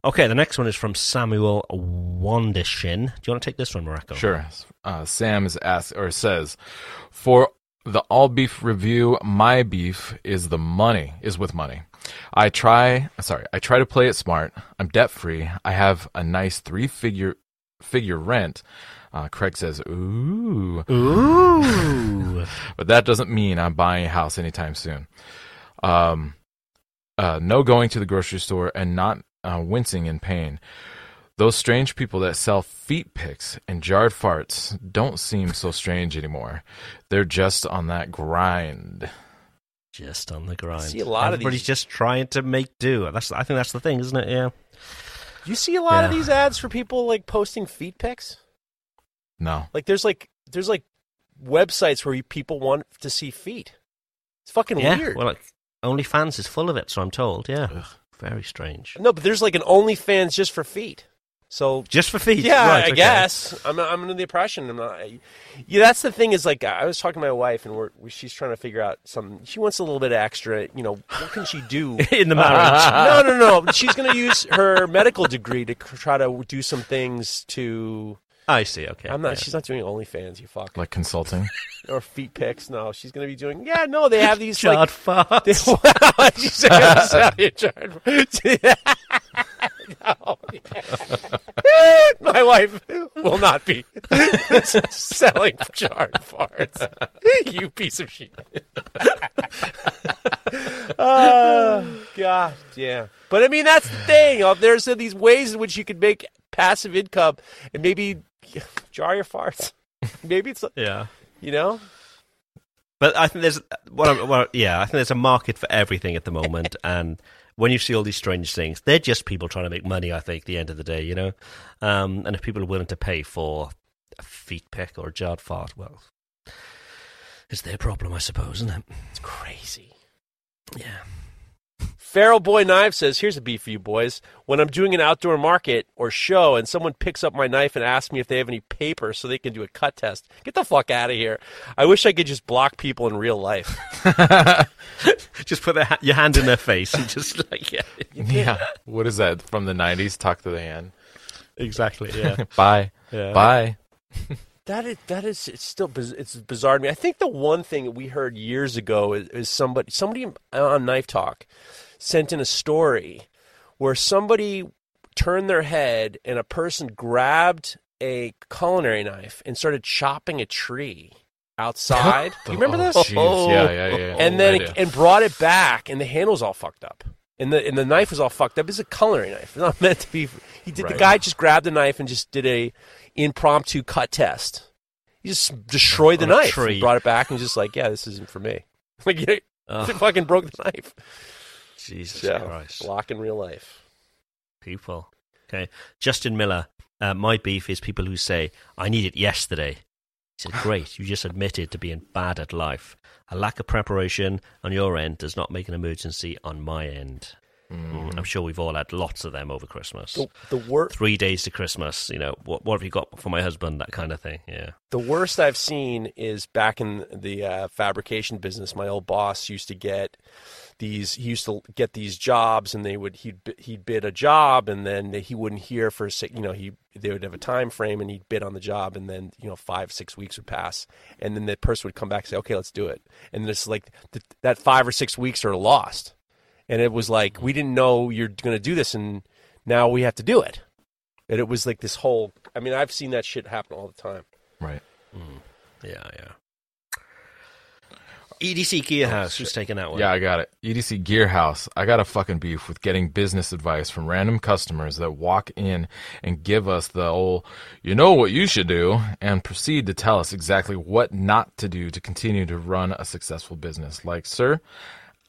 Okay, the next one is from Samuel Wandishin. Do you want to take this one, Mareko?
Sure. Uh, Sam is asked or says, for the all beef review, my beef is the money is with money. I try, sorry, I try to play it smart. I'm debt free. I have a nice three figure figure rent. Uh, Craig says, "Ooh,
Ooh.
but that doesn't mean I'm buying a house anytime soon. Um, uh, no going to the grocery store and not uh, wincing in pain. Those strange people that sell feet pics and jarred farts don't seem so strange anymore. They're just on that grind.
just on the grind.
see a lot of
Everybody's
these-
just trying to make do. That's I think that's the thing, isn't it? Yeah.
You see a lot of these ads for people like posting feet pics.
No,
Like there's like there's like websites where people want to see feet. It's fucking
yeah.
weird.
Well, like, OnlyFans is full of it, so I'm told. Yeah. Very strange.
no, but there's like an OnlyFans just for feet. So
Just for feet.
yeah,
right,
I
okay.
guess I'm I'm under the impression I'm not. Yeah, that's the thing is like I was talking to my wife and we're she's trying to figure out some. She wants a little bit extra. You know, what can she do?
In the marriage.
Uh, no, no, no. She's going to use her medical degree to try to do some things to.
I see. Okay.
I'm not.
yeah.
She's not doing OnlyFans. You fuck.
like consulting.
or feet pics. No, she's going to be doing. Yeah, no, they have these
Chard
like.
farts.
Wow, she's gonna sell you chard- No. My wife will not be selling charred farts. You piece of shit. oh God, yeah. But I mean, that's the thing. Uh, There's uh, these ways in which you could make passive income, and maybe jar your farts. Maybe it's
yeah.
you know.
But I think there's what I'm, well, yeah, I think there's a market for everything at the moment, and when you see all these strange things, they're just people trying to make money. I think at the end of the day, you know, um, and if people are willing to pay for a feet pick or a jarred fart, well, it's their problem, I suppose, isn't it?
It's crazy.
Yeah.
Feral Boy Knife says, Here's a beef for you boys. When I'm doing an outdoor market or show and someone picks up my knife and asks me if they have any paper so they can do a cut test, get the fuck out of here. I wish I could just block people in real life.
Just put their ha- your hand in their face and just like yeah,
yeah. What is that from the 90s? Talk to the hand.
exactly. Yeah.
Bye.
Yeah.
Bye.
That is, that is, it's still, it's bizarre to me. I think the one thing we heard years ago is, is somebody, somebody on Knife Talk sent in a story where somebody turned their head and a person grabbed a culinary knife and started chopping a tree outside. you remember
Oh,
this?
jeez. Yeah, yeah, yeah, yeah.
and then it, and brought it back, and the handle's all fucked up, and the and the knife was all fucked up. It's a culinary knife. It's not meant to be. He did. The guy just grabbed the knife and just did a impromptu cut test. He just destroyed the knife, brought it back, and was just like, yeah, this isn't for me. Like, yeah,
Oh,
fucking broke the knife.
Jesus
Yeah,
Christ.
block in real life.
people. Okay. Justin Miller, uh, my beef is people who say, I need it yesterday. He said, Great, you just admitted to being bad at life. A lack of preparation on your end does not make an emergency on my end. Mm, I'm sure we've all had lots of them over Christmas.
The, the worst.
Three days to Christmas, you know, what, what have you got for my husband? That kind of thing. Yeah.
The worst I've seen is back in the uh, fabrication business. My old boss used to get these. He used to get these jobs, and they would he'd he'd bid a job, and then he wouldn't hear for si- you know he they would have a time frame, and he'd bid on the job, and then you know five six weeks would pass, and then the person would come back and say, okay, let's do it, and it's like th- that five or six weeks are lost, and it was like we didn't know you're going to do this, and now we have to do it, and it was like this whole. I mean, I've seen that shit happen all the time.
Right. Mm.
Yeah, yeah. EDC Gear House, who's taking that one?
Yeah, I got it. EDC Gearhouse. I got a fucking beef with getting business advice from random customers that walk in and give us the old, you know what you should do, and proceed to tell us exactly what not to do to continue to run a successful business. Like, sir,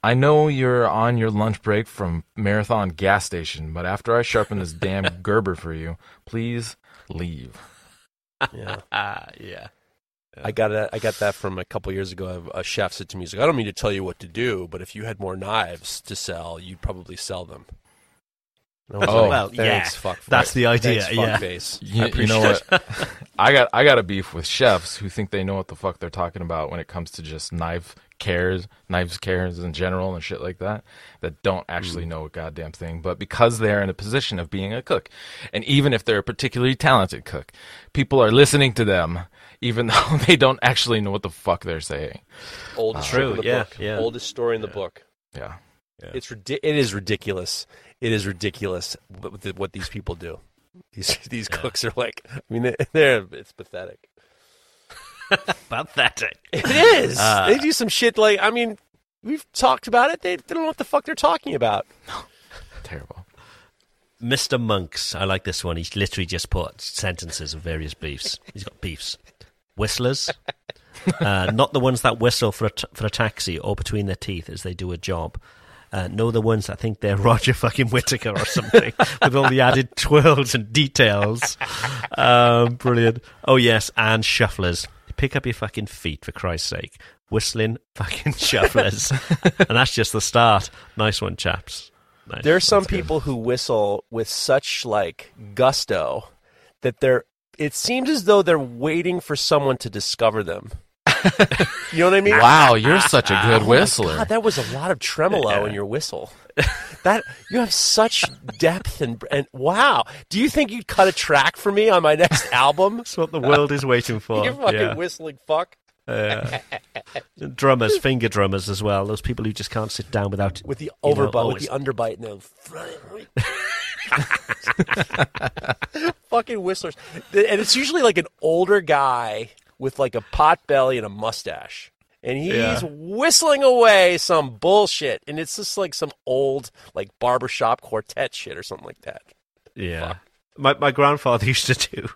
I know you're on your lunch break from Marathon gas station, but after I sharpen this damn Gerber for you, please leave.
Yeah.
Ah, yeah.
I got that. I got that from a couple years ago. A chef said to me, "He's like, I don't mean to tell you what to do, but if you had more knives to sell, you'd probably sell them." And I was
Oh,
like,
well,
thanks,
yeah,
fuck.
that's the idea,
Thanks,
yeah.
fuckface.
You,
I
you know
appreciate
what? I got I got a beef with chefs who think they know what the fuck they're talking about when it comes to just knife cares, knives cares in general and shit like that. That don't actually hmm. know a goddamn thing, but because they're in a position of being a cook, and even if they're a particularly talented cook, people are listening to them, even though they don't actually know what the fuck they're saying.
Oldest
True,
trick in the
yeah,
book.
yeah.
Oldest story in the book.
Yeah.
It's ridi- It is ridiculous. It is ridiculous what, what- what these people do. These these cooks are like. I mean, they- they're it's pathetic.
Pathetic.
It is.
Uh,
they do some shit like. I mean, we've talked about it. They, they don't know what the fuck they're talking about.
Terrible.
Mr. Monks, I like this one. He's literally just put sentences of various beefs. He's got beefs. Whistlers, uh, not the ones that whistle for a, t- for a taxi or between their teeth as they do a job. Uh, no, the ones that think they're Roger fucking Whittaker or something with all the added twirls and details. Um, brilliant. Oh, yes, and shufflers. Pick up your fucking feet, for Christ's sake. Whistling fucking shufflers. and that's just the start. Nice one, chaps. Nice.
There are some
That's good.
people who whistle with such like gusto that they're. It seems as though they're waiting for someone to discover them. you know what I mean?
Wow, you're such a good
Oh
whistler.
God, that was a lot of tremolo in your whistle. That you have such depth and and wow. Do you think you'd cut a track for me on my next album?
That's what the world is waiting for.
you fucking
yeah.
whistling fuck
Uh, drummers, finger drummers as well. Those people who just can't sit down without
with the
you know,
overbite,
oh,
with the underbite, and then fucking whistlers. And it's usually like an older guy with like a pot belly and a mustache. And he's
Yeah.
whistling away some bullshit. And it's just like some old like barbershop quartet shit or something like that.
Yeah. My my grandfather used to do.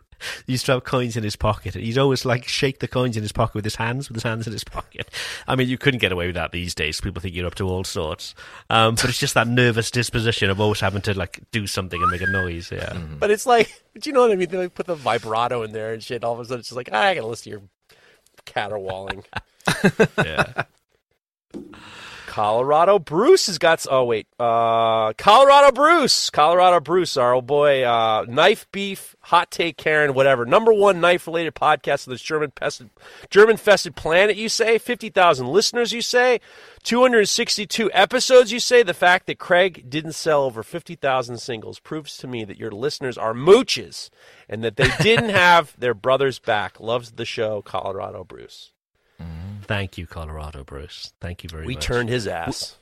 He used to have coins in his pocket, he'd always like shake the coins in his pocket with his hands, with his hands in his pocket. I mean, you couldn't get away with that these days. People think you're up to all sorts, um, but it's just that nervous disposition of always having to like do something and make a noise. Yeah,
But it's like, do you know what I mean? They like, put the vibrato in there and shit. All of a sudden, it's just like, ah, I gotta listen to your caterwauling.
yeah.
Colorado Bruce has got. Oh wait, uh, Colorado Bruce, Colorado Bruce, our old boy, uh, knife beef, hot take, Karen, whatever. Number one knife related podcast of this German pested, German fested planet. You say fifty thousand listeners. You say two hundred sixty two episodes. You say the fact that Craig didn't sell over fifty thousand singles proves to me that your listeners are mooches and that they didn't have their brothers back. Loves the show, Colorado Bruce.
Thank you, Colorado Bruce. Thank you very
We
much.
We turned his ass.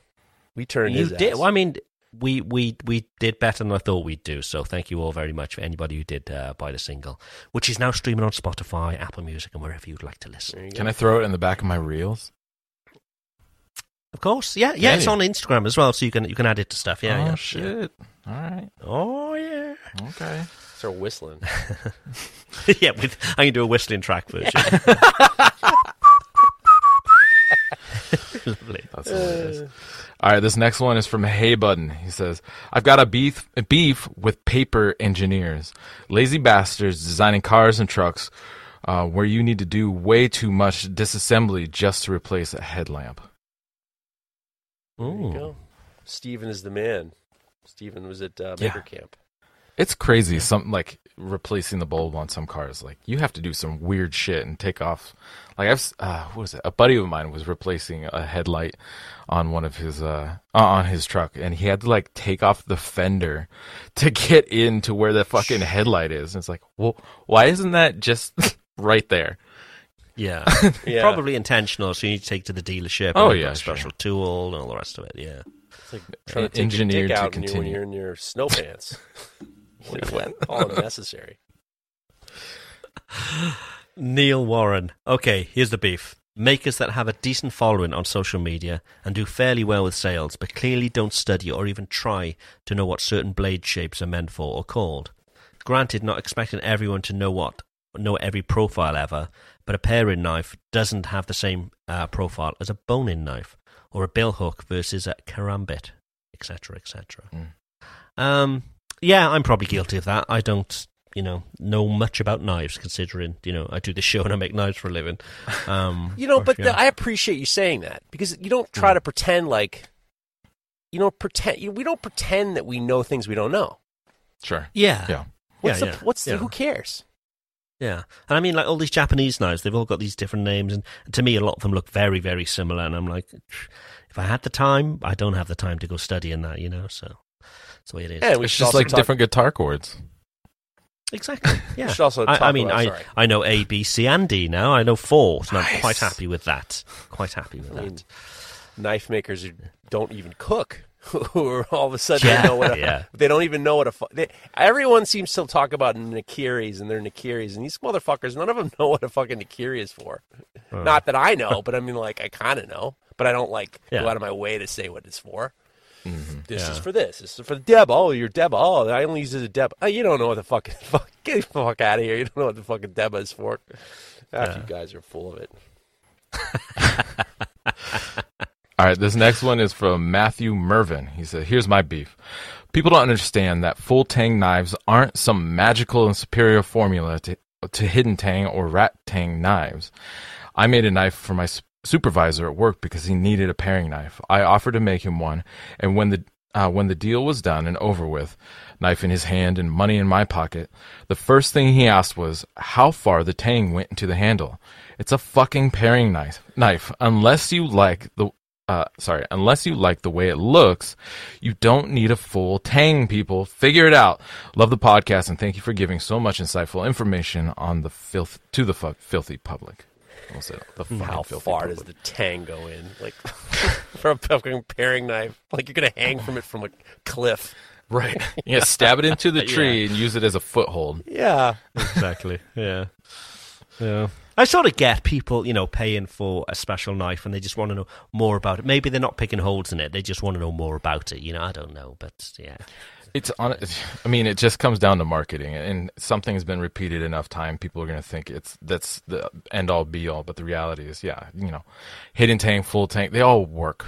We turned
You
his
did.
ass.
Well, I mean, we we we did better than I thought we'd do. So thank you all very much for anybody who did uh, buy the single, which is now streaming on Spotify, Apple Music, and wherever you'd like to listen.
There you go.
Can I throw it in the back of my reels?
Of course, yeah, yeah.
Can
It's
you?
on Instagram as well, so you can you can add it to stuff. Yeah,
oh
yeah.
shit. All right.
Oh yeah.
Okay.
Start whistling.
yeah, with I can do a whistling track version. Lovely.
That's hilarious. All right, this next one is from Hey Button. He says, "I've got a beef a beef with paper engineers, lazy bastards designing cars and trucks, uh, where you need to do way too much disassembly just to replace a headlamp."
There you
Ooh.
go. Steven is the man. Steven was at uh,
Yeah.
Maker Camp.
It's crazy. Something like replacing the bulb on some cars. Like you have to do some weird shit and take off. Like I've uh, what was it? A buddy of mine was replacing a headlight on one of his uh uh, on his truck, and he had to like take off the fender to get into where the fucking headlight is. And it's like, well, why isn't that just right there?
Yeah.
Yeah.
probably intentional. So you need to take to the dealership.
Oh,
and
yeah,
got a special tool and all the rest of it. Yeah.
It's like trying to take
Engineered
your
to
dick out when, you, when
continue.
you're in your snow pants. It's wet, all unnecessary.
Neil Warren. Okay, here's the beef. Makers that have a decent following on social media and do fairly well with sales, but clearly don't study or even try to know what certain blade shapes are meant for or called. Granted, not expecting everyone to know what know every profile ever, but a paring knife doesn't have the same uh, profile as a boning knife or a bill hook versus a karambit, etc., etc. Um, yeah, I'm probably guilty of that. I don't you know know much about knives, considering you know I do the show and I make knives for a living. Um,
You know,
or-
but
yeah.
the, I appreciate you saying that because you don't try to pretend like, you don't pretend. You, we don't pretend that we know things we don't know.
Sure.
yeah,
Yeah.
What's
Yeah,
the
yeah,
what's the
yeah.
who cares?
Yeah, and I mean, like all these Japanese knives, they've all got these different names, and to me, a lot of them look very, very similar. And I'm like, if I had the time, I don't have the time to go studying that, you know. So that's the way it is.
Yeah, we
It's just like
talk-
different guitar chords.
exactly. Yeah.
also
I, I mean,
about-
I
sorry.
I know A, B, C, and D now. I know four, and I'm quite happy with that. Quite happy with
I mean,
that.
knife makers who don't even cook, who are all of a sudden
Yeah,
they know what a,
yeah.
they don't even know what a they, everyone seems to talk about nakiris and their nakiris and these motherfuckers none of them know what a fucking nakiri is for. Not that I know, but I mean like I kind of know, but I don't like
Yeah.
go out of my way to say what it's for. This
Mm-hmm. Yeah.
is for this. This is for the Deb. Oh, you're Deb. Oh, I only use it as a Deb. Oh, you don't know what the fucking fuck. Get the fuck out of here. You don't know what the fucking Deb is for.
Yeah.
you guys are full of it.
All right, this next one is from Matthew Mervin. He said, Here's my beef. People don't understand that full tang knives aren't some magical and superior formula to, to hidden tang or rat tang knives. I made a knife for my supervisor at work because he needed a paring knife. I offered to make him one, and when the uh, when the deal was done and over with, knife in his hand and money in my pocket, the first thing he asked was how far the tang went into the handle. It's a fucking paring knife. Knife, unless you like the uh, sorry, unless you like the way it looks, you don't need a full tang, people. Figure it out. Love the podcast and thank you for giving so much insightful information on the filth to the filthy public. We'll say the hmm. fucking
How
filthy
far does the tang go in? Like for a fucking paring knife? Like you're gonna hang from it from a cliff?
right? Yeah, stab it into the tree and use it as a foothold.
Yeah.
exactly. Yeah. Yeah. I sort of get people, you know, paying for a special knife and they just want to know more about it. Maybe they're not picking holes in it; they just want to know more about it. You know, I don't know, but yeah,
It's on. I mean, it just comes down to marketing, and something's been repeated enough time. People are going to think it's that's the end all be all. But the reality is, yeah, you know, hidden tang, full tang, they all work.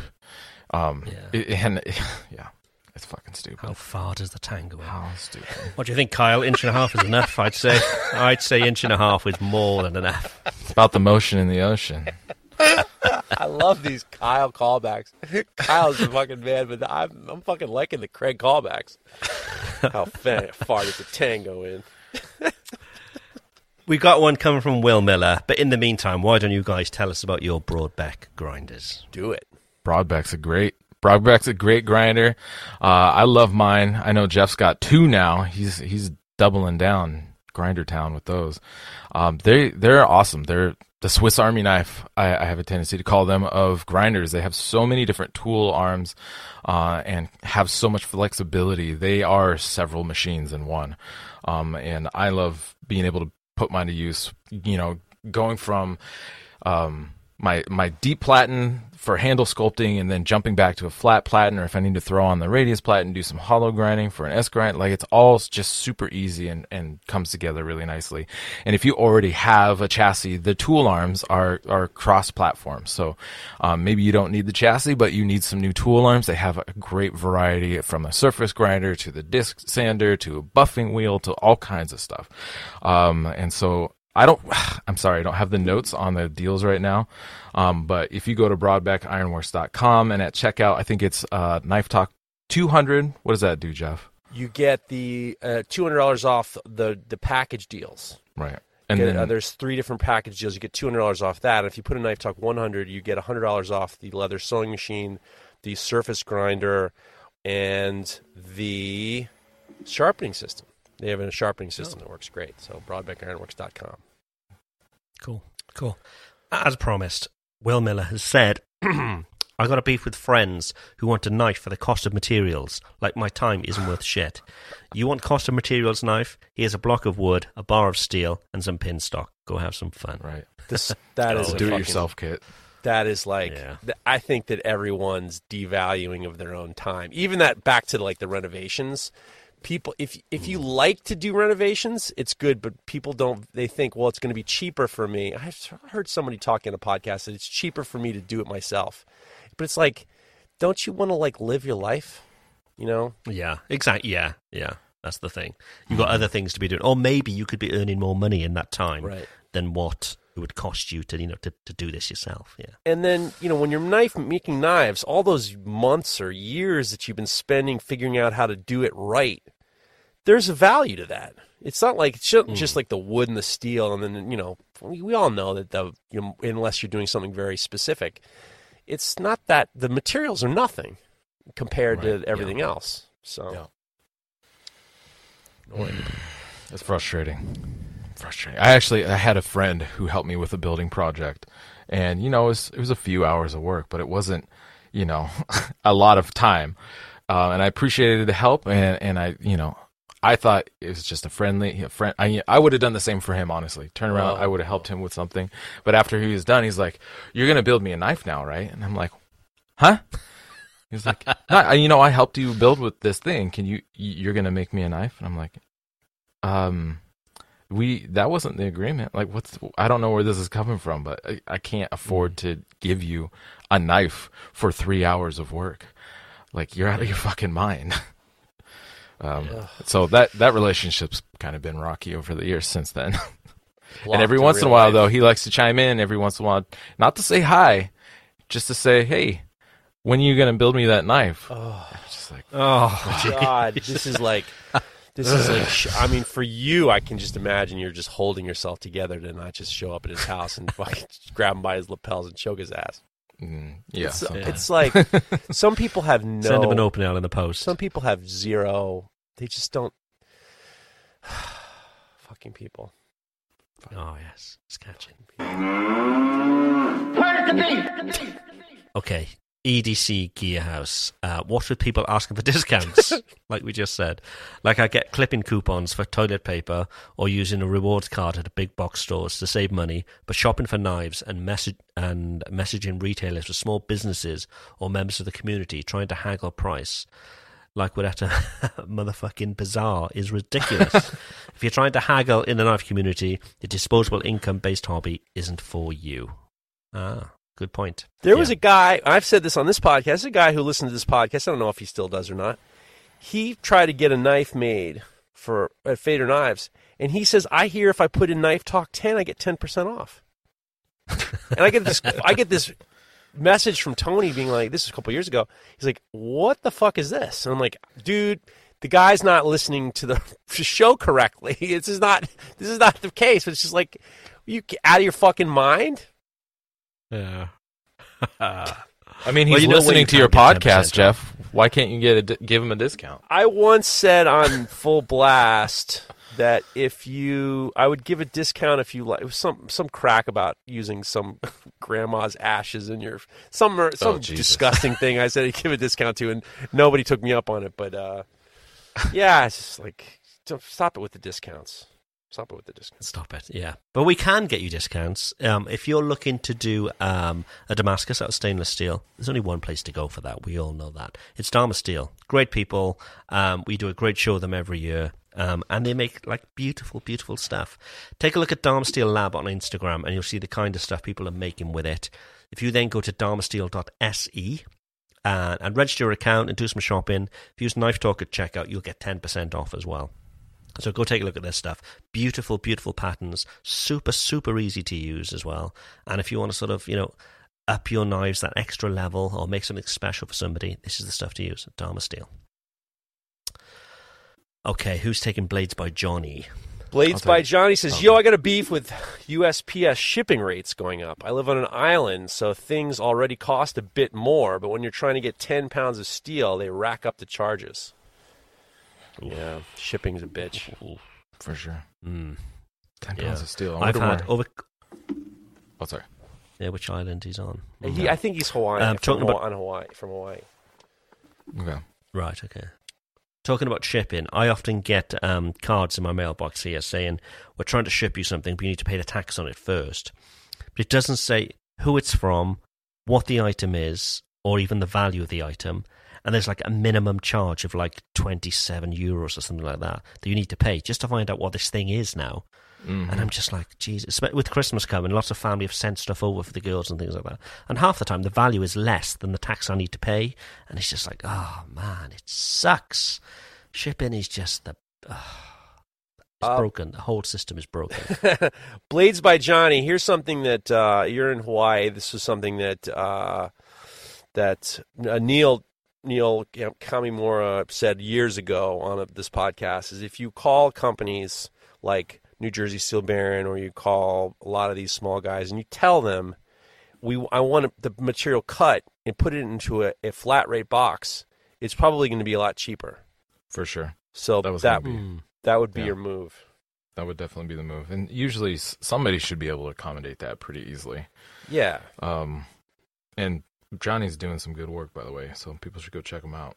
Um,
Yeah.
it- and yeah, it's fucking stupid.
how far does the tango? go?
How stupid.
What do you think, Kyle? Inch and a half is enough, I'd say. I'd say inch and a half is more than enough.
It's about the motion in the ocean.
I love these Kyle callbacks. Kyle's the fucking man, but I'm I'm fucking liking the Craig callbacks. How fa- far does the tango in?
We got one coming from Will Miller, but in the meantime, why don't you guys tell us about your Brodbeck grinders?
Do it.
Brodbeck's a great. Brodbeck's a great grinder. Uh, I love mine. I know Jeff's got two now. He's he's doubling down Grinder Town with those. Um, they they're awesome. They're the Swiss Army knife. I, I have a tendency to call them of grinders. They have so many different tool arms, uh, and have so much flexibility. They are several machines in one. Um, and I love being able to put mine to use. You know, going from um, my my deep platen for handle sculpting, and then jumping back to a flat platen, or if I need to throw on the radius platen, do some hollow grinding for an S grind. Like it's all just super easy and and comes together really nicely. And if you already have a chassis, the tool arms are are cross platform. So um, maybe you don't need the chassis, but you need some new tool arms. They have a great variety from a surface grinder to the disc sander to a buffing wheel to all kinds of stuff. Um, and so I don't. I'm sorry, I don't have the notes on the deals right now. Um, but if you go to brodbeckironworks.com and at checkout, I think it's uh, Knife Talk 200. What does that do, Jeff?
You get the uh, two hundred dollars off the the package deals.
Right. And
Get-
then
uh, there's three different package deals. You get two hundred dollars off that. If you put a Knife Talk 100, you get hundred dollars off the leather sewing machine, the surface grinder, and the sharpening system. They have a sharpening system that works great. So brodbeckironworks.com.
Cool, cool. As promised, Will Miller has said, I got a beef with friends who want a knife for the cost of materials, like my time isn't worth shit. You want cost of materials knife? Here's a block of wood, a bar of steel, and some pin stock. Go have some fun.
right.
This that is a
do it yourself kit.
That is like
Yeah.
th- I think that everyone's devaluing of their own time. Even that back to like the renovations. People if if you like to do renovations, it's good, but people don't they think, well, it's going to be cheaper for me. i've heard somebody talk in a podcast that it's cheaper for me to do it myself. But it's like don't you want to like live your life? You know?
Yeah, exactly. Yeah, yeah. That's the thing. You've got other things to be doing, or maybe you could be earning more money in that time
Right.
than what it would cost you to you know to, to do this yourself. Yeah.
And then, you know, when you're knife making knives, all those months or years that you've been spending figuring out how to do it right, there's a value to that. It's not like it's just, just like the wood and the steel, and then you know we, we all know that the you know, unless you're doing something very specific, it's not that the materials are nothing compared
Right,
to everything else. So
Yeah. It's frustrating. Frustrating. I actually I had a friend who helped me with a building project, and you know it was it was a few hours of work, but it wasn't you know a lot of time, uh, and I appreciated the help, and and I you know I thought it was just a friendly a friend. I I would have done the same for him, honestly. Turn around,
Wow.
I would have helped him with something, but after he was done, he's like, "You're gonna build me a knife now, right?" And I'm like, "Huh?" He's like, "No, you know, I helped you build with this thing. Can you? You're gonna make me a knife?" And I'm like, "Um, we that wasn't the agreement. Like, what's? I don't know where this is coming from, but I, I can't afford to give you a knife for three hours of work. Like, you're out of your fucking mind." Um, so that that relationship's kind of been rocky over the years since then. and every once in a while,
life.
though, he likes to chime in. Every once in a while, not to say hi, just to say, "Hey, when are you gonna build me that knife?"
Oh.
Just like,
Oh,
God, this is like, this is like. sh- I mean, for you, I can just imagine you're just holding yourself together to not just show up at his house and fucking grab him by his lapels and choke his ass.
mm, yeah,
it's,
sometimes.
it's like some people have no.
send him an open out in the post.
Some people have zero. They just don't. Fucking people.
Oh yes, it's catching.
Where's the beef?
Okay, EDC Gearhouse. Uh, what with people asking for discounts? like we just said, like I get clipping coupons for toilet paper or using a rewards card at big box stores to save money, but shopping for knives and message and messaging retailers for small businesses or members of the community trying to haggle price. Like we're at a motherfucking bazaar is ridiculous. if you're trying to haggle in the knife community, the disposable income based hobby isn't for you. Ah, good point.
There was a guy. I've said this on this podcast. A guy who listened to this podcast. I don't know if he still does or not. He tried to get a knife made for at Fader Knives, and he says, "I hear if I put in Knife Talk ten, I get ten percent off." and I get this. I get this message from Tony being like, "This is a couple years ago." He's like, "What the fuck is this?" And I'm like, "Dude." The guy's not listening to the show correctly. This is not. This is not the case. But it's just like, you out of your fucking mind.
Yeah.
I mean,
Well,
he's
you know
listening
you
to your
can't get 10%
podcast, Jeff. Why can't you get a give him a discount?
I once said on full blast that if you, I would give a discount if you like it was some some crack about using some grandma's ashes in your some some
Oh,
disgusting thing. I said I'd give a discount to, and nobody took me up on it. But uh, yeah, it's just like stop it with the discounts. Stop it with the discounts.
Stop it. Yeah. But we can get you discounts. Um, if you're looking to do um, a Damascus out of stainless steel, there's only one place to go for that. We all know that. It's Damasteel. Great people. Um, we do a great show with them every year. Um, and they make like beautiful, beautiful stuff. Take a look at Damasteel Lab on Instagram and you'll see the kind of stuff people are making with it. If you then go to damasteel.se and, and register your account and do some shopping, if you use Knife Talk at checkout, you'll get 10% off as well. So go take a look at this stuff. Beautiful, beautiful patterns. Super, super easy to use as well. And if you want to sort of, you know, up your knives that extra level or make something special for somebody, this is the stuff to use. Damasteel. Okay, who's taking Blades by Johnny?
Blades by Johnny says,
Oh.
"Yo, I got a beef with USPS shipping rates going up. I live on an island, so things already cost a bit more. But when you're trying to get ten pounds of steel, they rack up the charges. Yeah, shipping's a bitch.
For sure.
Mm.
Ten
Yeah.
pounds of steel. I
I've had over.
Oh, sorry.
Yeah, which island he's on?
He, I think he's Hawaiian.
Um,
from
talking about-
on Hawaii from Hawaii.
Okay.
Right, okay. Talking about shipping, I often get um, cards in my mailbox here saying, We're trying to ship you something, but you need to pay the tax on it first. But it doesn't say who it's from, what the item is, or even the value of the item. And there's like a minimum charge of like 27 euros or something like that that you need to pay just to find out what this thing is now.
Mhm.
And I'm just like, Jesus. With Christmas coming, lots of family have sent stuff over for the girls and things like that. And half the time, the value is less than the tax I need to pay. And it's just like, oh man, it sucks. Shipping is just the It's
Uh,
broken. The whole system is broken.
Blades by Johnny. Here's something that uh, you're in Hawaii. This is something that uh, that uh, Neil Neil you Kamimura said years ago on a, this podcast. Is if you call companies like New Jersey Steel Baron or you call a lot of these small guys and you tell them we I want the material cut and put it into a, a flat rate box, it's probably going to be a lot cheaper.
for sure.
So
That was
that
be-
Hmm.
that would be
Yeah.
your move.
That would definitely be the move. And usually somebody should be able to accommodate that pretty easily.
Yeah.
Um, and Johnny's doing some good work, by the way, so people should go check him out.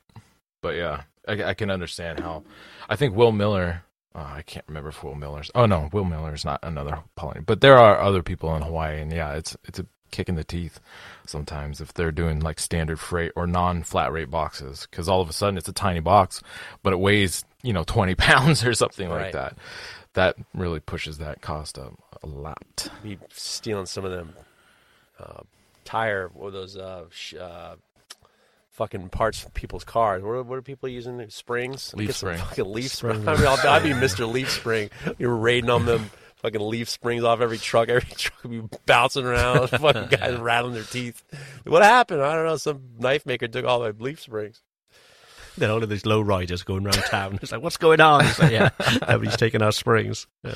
But yeah, I, I can understand how. I think Will Miller. Uh, I can't remember if Will Miller's. Oh no, Will Miller's not another Polynesian. But there are other people in Hawaii, and yeah, it's it's a kick in the teeth sometimes if they're doing like standard freight or non-flat rate boxes because all of a sudden it's a tiny box, but it weighs you know 20 pounds or something
Right.
like that. That really pushes that cost up a lot.
be stealing some of them uh, tire or those uh, sh- uh, fucking parts from people's cars. What are, what are people using? Springs?
Leaf
Get some. Fucking leaf spring. I mean, I'll, I'd be Mr. Leaf Spring. You're raiding on them. Fucking leaf springs off every truck. Every truck would be bouncing around. fucking guys rattling their teeth. What happened? I don't know. Some knife maker took all my leaf springs.
then all of these low riders going around town. It's like, what's going on? It's like, yeah, everybody's taking our springs. Yeah.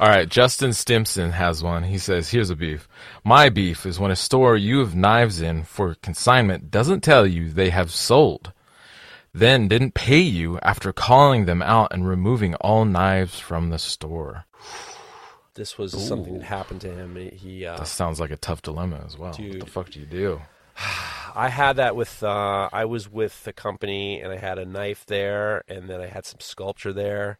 All right, Justin Stimson has one. He says, Here's a beef. My beef is when a store you have knives in for consignment doesn't tell you they have sold, then didn't pay you after calling them out and removing all knives from the store.
This was something that happened to him. He, uh,
That sounds like a tough dilemma as well. What the fuck do you do?
I had that with uh, I was with the company and I had a knife there and then I had some sculpture there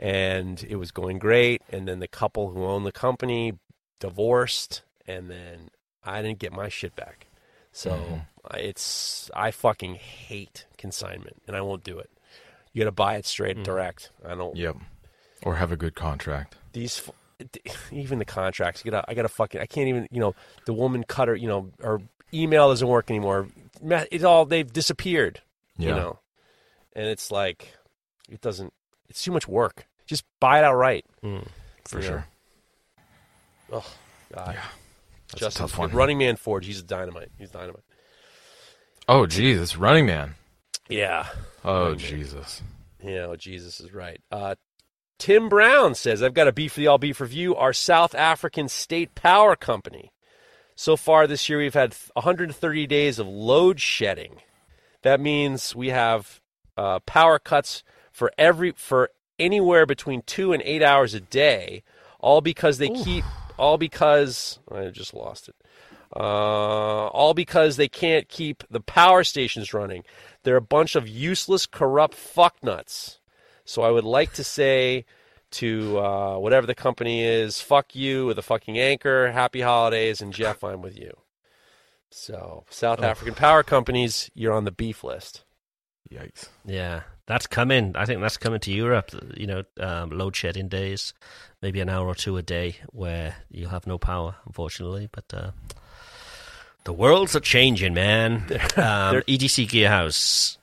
and it was going great and then the couple who owned the company divorced and then I didn't get my shit back. So mm-hmm. I it's I fucking hate consignment and I won't do it. You got to buy it straight mm. direct. I don't
Yep. Or have a good contract.
these even the contracts you gotta i gotta fucking i can't even you know the woman cutter you know her email doesn't work anymore it's all they've disappeared you
Yeah.
know and it's like it doesn't it's too much work just buy it outright
Mm.
For
Yeah.
sure.
oh god
That's a tough one.
running man forge he's a dynamite he's dynamite
Oh, geez, it's Running Man.
yeah
Oh,
Running Man.
Jesus.
Yeah, oh, Jesus is right. Uh, Tim Brown says, I've got a beef for the All Beef Review, our South African state power company. So far this year, we've had 130 days of load shedding. That means we have uh, power cuts for every for anywhere between two and eight hours a day, all because they keep all because I just lost it. Uh, all because they can't keep the power stations running. They're a bunch of useless, corrupt fucknuts. So I would like to say to uh, whatever the company is, fuck you with a fucking anchor. Happy holidays, and Jeff, I'm with you. So South African power companies, you're on the beef list.
Yikes.
Yeah, that's coming. I think that's coming to Europe. You know, um, load shedding days, maybe an hour or two a day where you have no power, unfortunately. But uh, the worlds are changing, man. Um, EDC Gearhouse.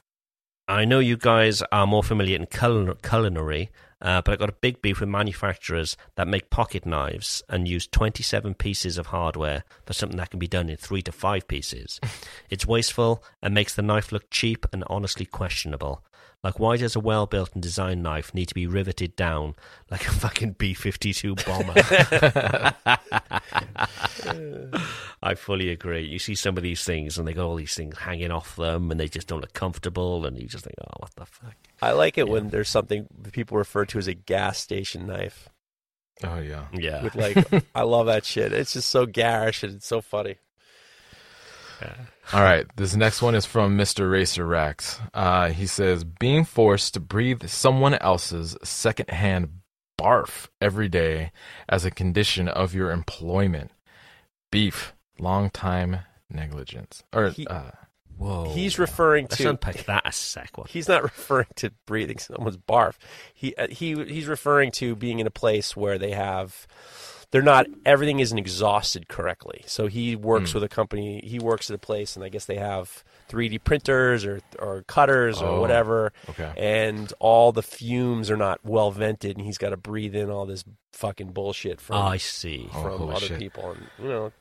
I know you guys are more familiar in culin- culinary Uh, but I've got a big beef with manufacturers that make pocket knives and use 27 pieces of hardware for something that can be done in three to five pieces. it's wasteful and makes the knife look cheap and honestly questionable. Like, why does a well built and designed knife need to be riveted down like a fucking B 52 bomber? I fully agree. You see some of these things and they got all these things hanging off them and they just don't look comfortable and you just think, oh, what the fuck?
I like it when there's something people refer to as a gas station knife.
Oh yeah.
Yeah.
With like, I love that shit. It's just so garish and it's so funny.
All right, this next one is from Mr. Racer Rex. Uh, he says, being forced to breathe someone else's secondhand barf every day as a condition of your employment. Beef, long time negligence. Or,
He-
uh,
Whoa.
He's referring
Let's
to
unpack that a sec. What?
He's not referring to breathing someone's barf. He uh, he he's referring to being in a place where they have they're not everything isn't exhausted correctly. So he works hmm. with a company. He works at a place, and I guess they have 3D printers or or cutters or
Oh,
whatever.
okay.
And all the fumes are not well vented, and he's got to breathe in all this fucking bullshit from
Oh, I see.
Oh,
from
holy
other
shit.
people. And you know,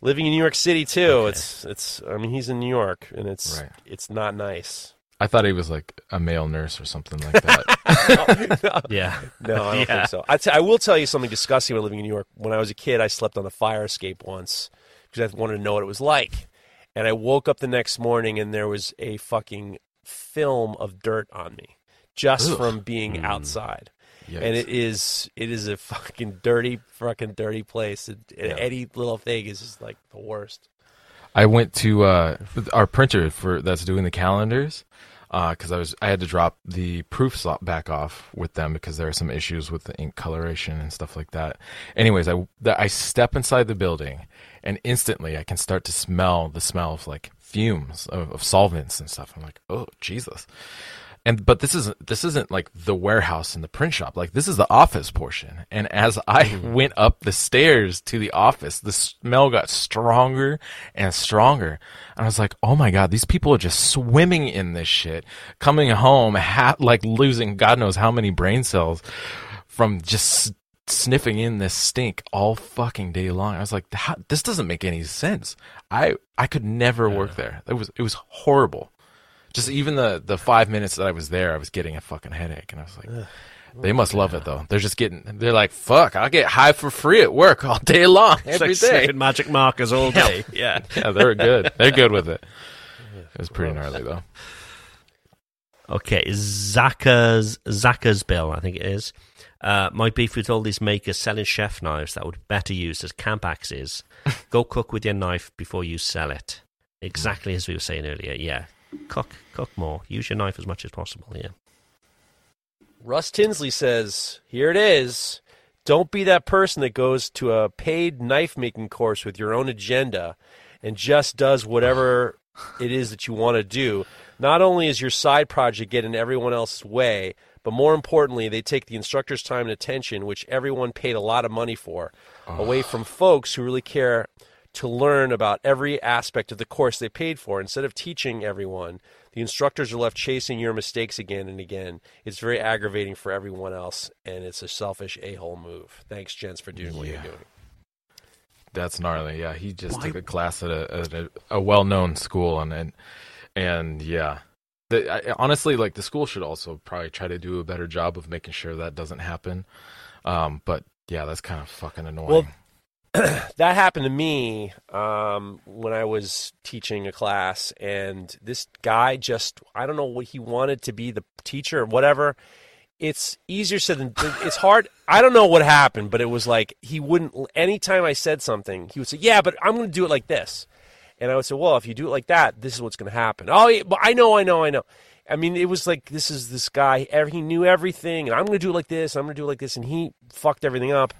living in New York City too. It's it's. I mean, he's in New York, and it's
Right.
it's not nice.
I thought he was like a male nurse or something like that.
Yeah.
No, I don't
Yeah.
think so. I, t- I will tell you something disgusting when living in New York. When I was a kid, I slept on a fire escape once because I wanted to know what it was like. And I woke up the next morning and there was a fucking film of dirt on me just
Ugh.
from being
Mm.
outside.
Yikes.
And it is it is a fucking dirty, fucking dirty place. And, and
Yeah.
Any little thing is just like the worst.
I went to uh, our printer for that's doing the calendars Uh, because I was I had to drop the proof slot back off with them because there are some issues with the ink coloration and stuff like that. Anyways, I I step inside the building and instantly I can start to smell the smell of like fumes of, of solvents and stuff. I'm like, oh Jesus. And but this isn't this isn't like the warehouse and the print shop. Like this is the office portion. And as I mm-hmm. went up the stairs to the office, the smell got stronger and stronger. And I was like, "Oh my god, these people are just swimming in this shit, coming home ha- like losing God knows how many brain cells from just s- sniffing in this stink all fucking day long." I was like, "This doesn't make any sense. I I could never work there. It was it was horrible." Just even the the five minutes that I was there, I was getting a fucking headache, and I was like, they must love it though. They're just getting, they're like, fuck, I'll get high for free at work all day long, every
like
day.
sniffing magic markers all day. Yeah.
Yeah, they're good. They're good with it. It was pretty gnarly though.
Okay, Zaka's Zaka's bill, I think it is. Uh, my beef with all these makers selling chef knives that would be better used as camp axes. Go cook with your knife before you sell it. Exactly as we were saying earlier. Yeah, cook, cook more. Use your knife as much as possible. Yeah.
Russ Tinsley says, "Here it is. Don't be that person that goes to a paid knife making course with your own agenda and just does whatever it is that you want to do. Not only is your side project getting in everyone else's way, but more importantly, they take the instructor's time and attention, which everyone paid a lot of money for, away ah. from folks who really care to learn about every aspect of the course they paid for. Instead of teaching everyone, the instructors are left chasing your mistakes again and again. It's very aggravating for everyone else, and it's a selfish a hole move. Thanks, gents, for doing what you're doing.
That's gnarly. Yeah, he just
Why-
took a class at a a, a well known school, and and and yeah. The, I, honestly, like the school should also probably try to do a better job of making sure that doesn't happen. Um, but yeah, that's kind of fucking annoying.
Well, that happened to me um, when I was teaching a class, and this guy just, I don't know what he wanted to be the teacher or whatever. It's easier said than it's hard. I don't know what happened, but it was like he wouldn't. Anytime I said something, he would say, "Yeah, but I'm going to do it like this," and I would say, "Well, if you do it like that, this is what's going to happen." Oh, yeah, but I know, I know, I know. I mean, it was like this is this guy. He knew everything, and I'm going to do it like this. I'm going to do it like this, and he fucked everything up.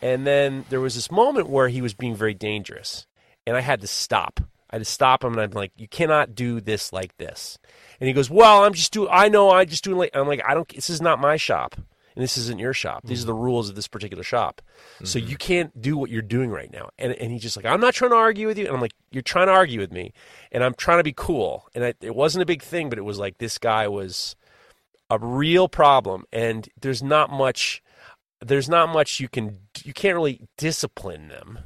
And then there was this moment where he was being very dangerous, and I had to stop. I had to stop him, and I'm like, "You cannot do this like this." And he goes, "Well, I'm just doing. I know. I just doing like." I'm like, "I don't. This is not my shop, and this isn't your shop. These are the rules of this particular shop. So mm-hmm. you can't do what you're doing right now." And and he's just like, "I'm not trying to argue with you." And I'm like, "You're trying to argue with me, and I'm trying to be cool." And I, it wasn't a big thing, but it was like this guy was a real problem, and there's not much. There's not much you can. You can't really discipline them.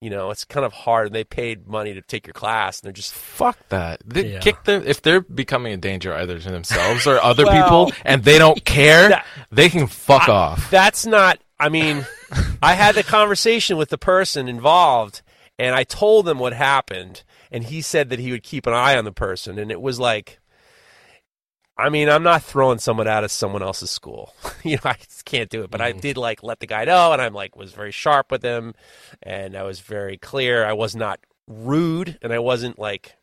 You know, it's kind of hard. They paid money to take your class, and they're just
Fuck that. They
Yeah.
kick them if they're becoming a danger either to themselves or other
Well,
people, and they don't care.
that-
they can fuck off.
That's not. I mean, I had the conversation with the person involved, and I told them what happened, and he said that he would keep an eye on the person, and it was like, I mean, I'm not throwing someone out of someone else's school. you know, I just can't do it. But I did like let the guy know, and I'm like was very sharp with him, and I was very clear. I was not rude, and I wasn't like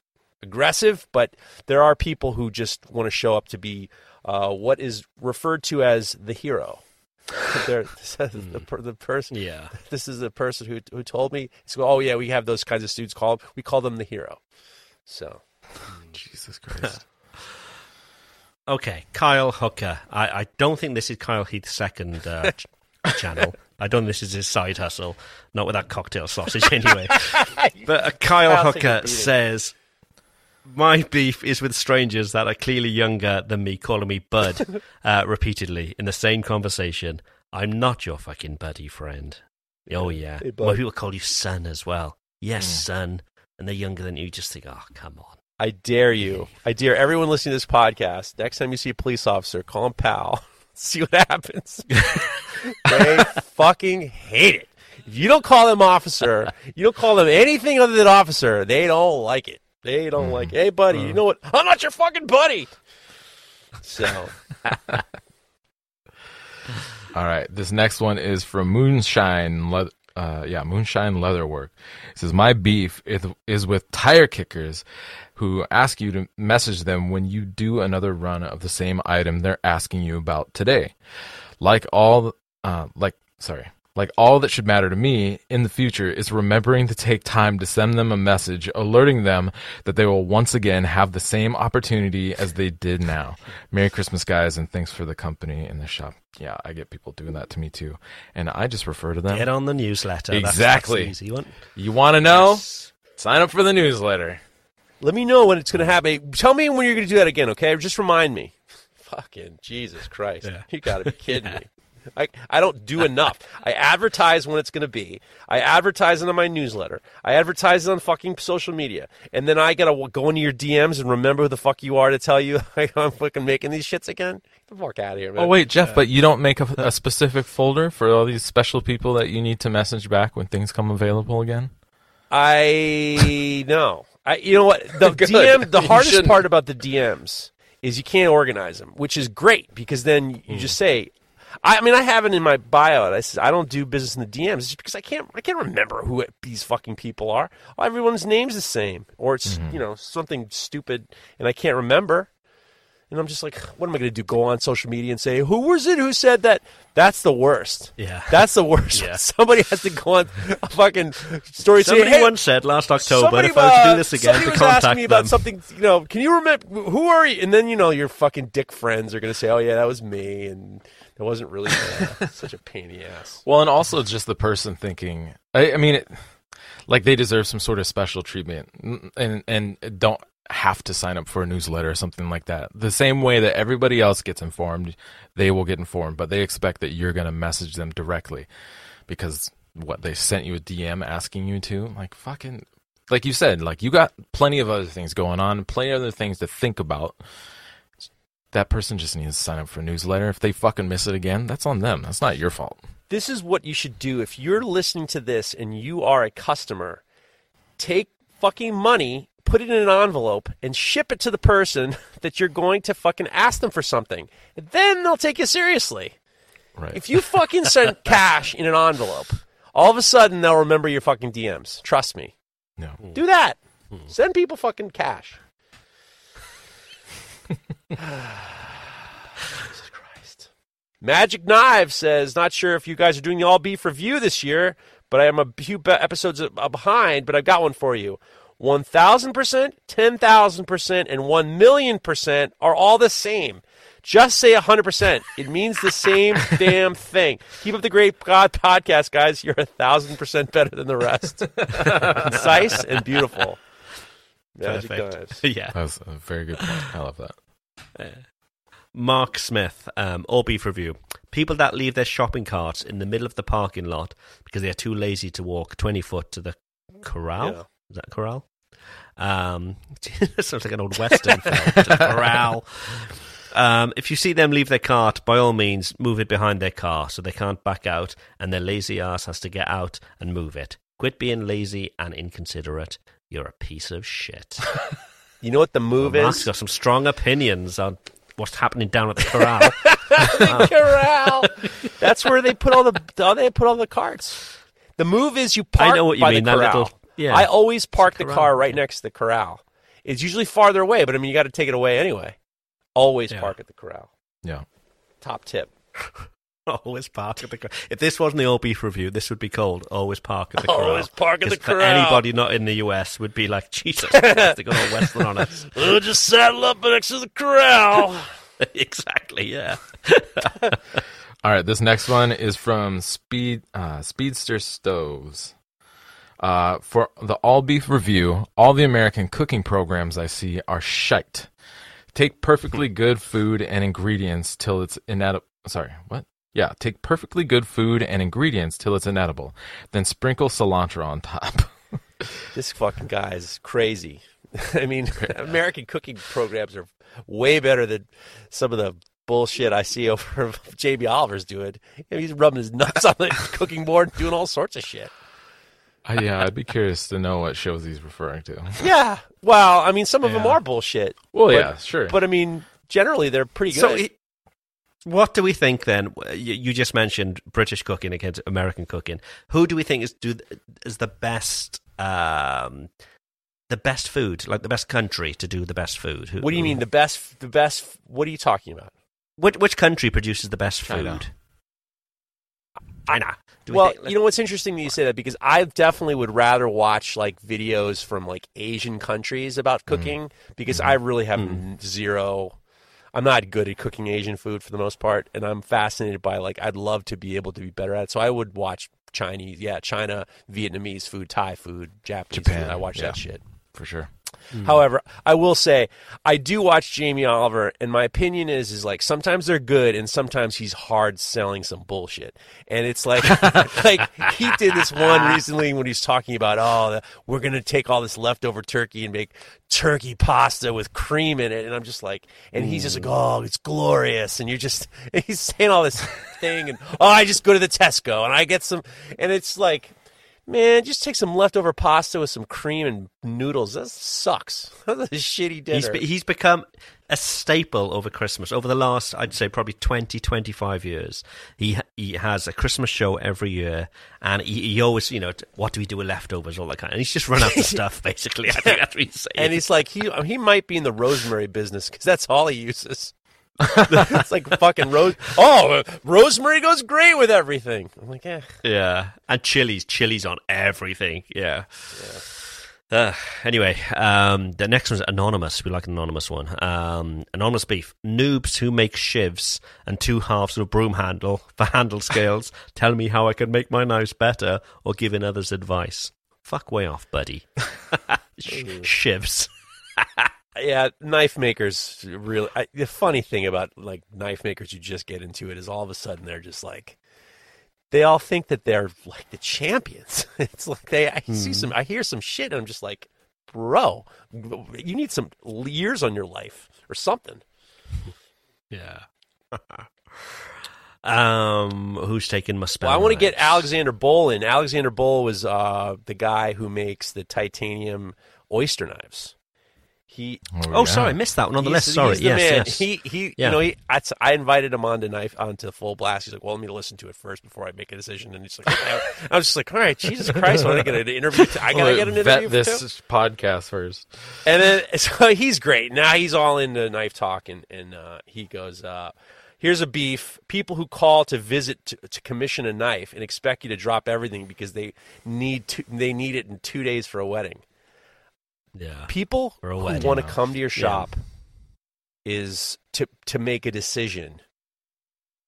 aggressive. But there are people who just want to show up to be uh, what is referred to as the hero. The, per- the person
Yeah.
this is the person who who told me. So, oh yeah, we have those kinds of students called. We call them the hero. So
Jesus Christ.
Okay, Kyle Hooker. I, I don't think this is Kyle Heath's second uh, ch- channel. I don't think this is his side hustle. Not with that cocktail sausage, anyway. but uh, Kyle
I'll
Hooker says, "My beef is with strangers that are clearly younger than me, calling me bud uh, repeatedly in the same conversation. I'm not your fucking buddy friend. Oh yeah,
Hey,
well people call you son as well. Yes, son, and they're younger than you. Just think, oh come on."
I dare you. I dare everyone listening to this podcast. Next time you see a police officer, call him pal. See what happens. they fucking hate it. If you don't call them officer, you don't call them anything other than officer. They don't like it. They don't mm-hmm. like. Hey, buddy, you mm. know what? I'm not your fucking buddy. So
All right, this next one is from Moonshine. Uh, yeah, Moonshine Leatherwork. It says my beef is, is with tire kickers, who ask you to message them when you do another run of the same item they're asking you about today. Like all, uh, like sorry, like all that should matter to me in the future is remembering to take time to send them a message alerting them that they will once again have the same opportunity as they did now. Merry Christmas, guys, and thanks for the company in the shop. Yeah, I get people doing that to me too, and I just refer to them.
Get on the newsletter.
Exactly.
That's, one.
You want to know?
Yes.
Sign up for the newsletter.
let me know when it's going to happen. Tell me when you're going to do that again, okay? Just remind me. Fucking Jesus Christ.
Yeah.
You got to be kidding me. I, I don't do enough. I advertise when it's going to be. I advertise it on my newsletter. I advertise it on fucking social media. And then I got to go into your DMs and remember who the fuck you are to tell you I'm fucking making these shits again. Get the fuck out of here, man.
Oh wait, Jeff, but you don't make a, a specific folder for all these special people that you need to message back when things come available again.
I know. I you know what the
Good.
DM the
You
hardest
shouldn't.
part about the DMs is you can't organize them, which is great because then you
Hmm.
just say. I, I mean, I have it in my bio. I says I don't do business in the DMs it's just because I can't. I can't remember who it- these fucking people are. Everyone's name's the same, or it's
Mm-hmm.
you know something stupid, and I can't remember. And I'm just like, what am I going to do? Go on social media and say, who was it who said that? That's the worst.
Yeah.
That's the worst.
Yeah.
Somebody has to go on a fucking story
Somebody
hey,
once said last October,
Somebody,
if I was to
uh,
do this again,
somebody
to
was
contact
asking me about
them.
something. You know, can you remember who are you? And then you know your fucking dick friends are going to say, "Oh yeah, that was me," and it wasn't really that. such a pain in the ass.
Well, and also just the person thinking. I, I mean, it, like they deserve some sort of special treatment, mm, and and don't have to sign up for a newsletter or something like that. The same way that everybody else gets informed, they will get informed, but they expect that you're going to message them directly because what they sent you a DM asking you to, like fucking, like you said, like you got plenty of other things going on, plenty of other things to think about. That person just needs to sign up for a newsletter. If they fucking miss it again, that's on them. That's not your fault.
This is what you should do if you're listening to this and you are a customer. Take fucking money, put it in an envelope, and ship it to the person that you're going to fucking ask them for something. And then they'll take you seriously.
Right.
If you fucking send cash in an envelope, all of a sudden they'll remember your fucking DMs. Trust me.
no.
Do that. Hmm. Send people fucking cash. Jesus Christ. Magic Knife says, not sure if you guys are doing the all beef review this year, but I am a few episodes behind, but I've got one for you. 1000%, 10,000%, and 1 million percent are all the same. Just say 100%. It means the same damn thing. Keep up the great God podcast, guys. You're a thousand percent better than the rest. Concise and beautiful. Magic
Perfect.
Knives.
yeah.
That was a very good point. I love that.
Mark Smith, um, all beef review. People that leave their shopping carts in the middle of the parking lot because they are too lazy to walk 20 foot to the corral.
Yeah.
Is that corral? Um, sounds like an old western film. Corral. Um, if you see them leave their cart, by all means, move it behind their car so they can't back out, and their lazy ass has to get out and move it. Quit being lazy and inconsiderate. You're a piece of shit.
You know what the move
Mark's
is?
got some strong opinions on what's happening down at the corral.
The corral. That's where they put all the oh, they put all the carts. The move is you park
I know what you
by
mean,
the
that
corral.
little- yeah.
I always park the car right next to the corral. It's usually farther away, but I mean you got to take it away anyway. Always
Yeah.
park at the corral.
Yeah.
Top tip.
Always park at the corral. If this wasn't the all beef review, this would be called Always Park at the Corral.
Always park at the
'Cause for
corral.
Anybody not in the US would be like, Jesus, Christ, they got all Western on us.
Oh, just saddle up next to the corral.
exactly, yeah.
All right, this next one is from Speed uh, Speedster Stoves. Uh, for the all beef review, all the American cooking programs I see are shite. Take perfectly good food and ingredients till it's inedible. Sorry, what? Yeah, take perfectly good food and ingredients till it's inedible. Then sprinkle cilantro on top.
this fucking guy is crazy. I mean, American cooking programs are way better than some of the bullshit I see over Jamie Oliver's doing. He's rubbing his nuts on the cooking board, doing all sorts of shit.
Uh, yeah, I'd be curious to know what shows he's referring to.
Yeah. Well, I mean, some of them are bullshit.
Well,
But-
yeah, sure.
But I mean, generally they're pretty good.
So, it- what do we think then? You, just mentioned British cooking against American cooking. Who do we think is do is the best, um, the best food, like the best country to do the best food? Who,
what do you mean the best? The best? What are you talking about?
Which, which country produces the best food?
China.
China. Do we
well,
think-
you know what's interesting that you say that because I definitely would rather watch like videos from like Asian countries about mm-hmm. cooking because mm-hmm. I really have mm-hmm. n- zero. I'm not good at cooking Asian food for the most part, and I'm fascinated by like I'd love to be able to be better at it. So I would watch Chinese, yeah, China, Vietnamese food, Thai food, Japanese
Japan,
food. I watch
yeah.
that shit.
for sure. Mm.
However, I will say I do watch Jamie Oliver, and my opinion is is like sometimes they're good, and sometimes he's hard selling some bullshit. And it's like like he did this one recently when he's talking about oh the, we're gonna take all this leftover turkey and make turkey pasta with cream in it, and I'm just like, and he's just like oh it's glorious, and you're just he's saying all this thing, and oh I just go to the Tesco and I get some, and it's like. Man, just take some leftover pasta with some cream and noodles. That sucks. That's a shitty dinner.
He's, be- he's become a staple over Christmas. Over the last, I'd say, probably 20, 25 years, he he has a Christmas show every year, and he, he always, you know, what do we do with leftovers, all that kind. And he's just run out of stuff, basically. I think that's what he's saying.
and he's like, he he might be in the rosemary business because that's all he uses. it's like fucking rose. Oh, rosemary goes great with everything. I'm like, eh.
yeah, and chilies, chilies on everything. Yeah. Uh, anyway, um, the next one's anonymous. We like an anonymous one. Um, anonymous beef. Noobs who make shivs and two halves of a broom handle for handle scales tell me how I can make my knives better or giving others advice. Fuck way off, buddy. Sh- shivs.
Yeah, knife makers really. I, the funny thing about like knife makers, you just get into it is all of a sudden they're just like, they all think that they're like the champions. It's like they. I see some. I hear some shit, and I'm just like, bro, you need some years on your life or something.
Yeah. um, who's taking my spell?
Well, I want to get? Alexander Bowl in. Alexander Bowl was uh, the guy who makes the titanium oyster knives. He
Oh,
yeah.
sorry, I missed that one on the
he's-
list. Sorry.
he's the
Yes,
man.
yes.
He he.
Yeah.
You know, he, I, I invited him on to knife onto full blast. He's like, "Well, let me listen to it first before I make a decision." And he's like, okay. "I was just like, all right, Jesus Christ, when I get an interview, I gotta
Well,
get an
vet
interview."
this
too?
podcast first.
And then so he's great. Now he's all into knife talk, and and uh, he goes, uh, "Here's a beef: people who call to visit to, to commission a knife and expect you to drop everything because they need to, they need it in two days for a wedding.
Yeah.
People
For
who want to come to your shop is to to make a decision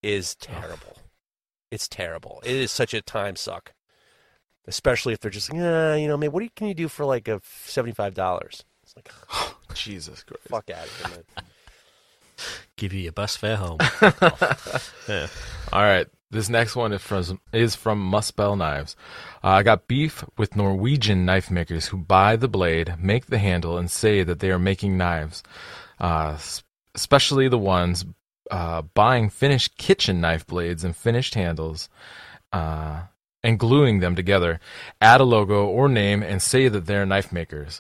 is terrible. It's terrible. It is such a time suck." Especially if they're just like, yeah, you know, man, what do you, can you do for like a seventy-five dollars? It's like, oh,
Jesus Christ.
fuck out of here, man.
Give you your bus fare home. yeah.
All right. This next one is from is from Muspel Knives. Uh, I got beef with Norwegian knife makers who buy the blade, make the handle, and say that they are making knives. Uh, especially the ones uh, buying finished kitchen knife blades and finished handles, uh, and gluing them together, add a logo or name, and say that they're knife makers.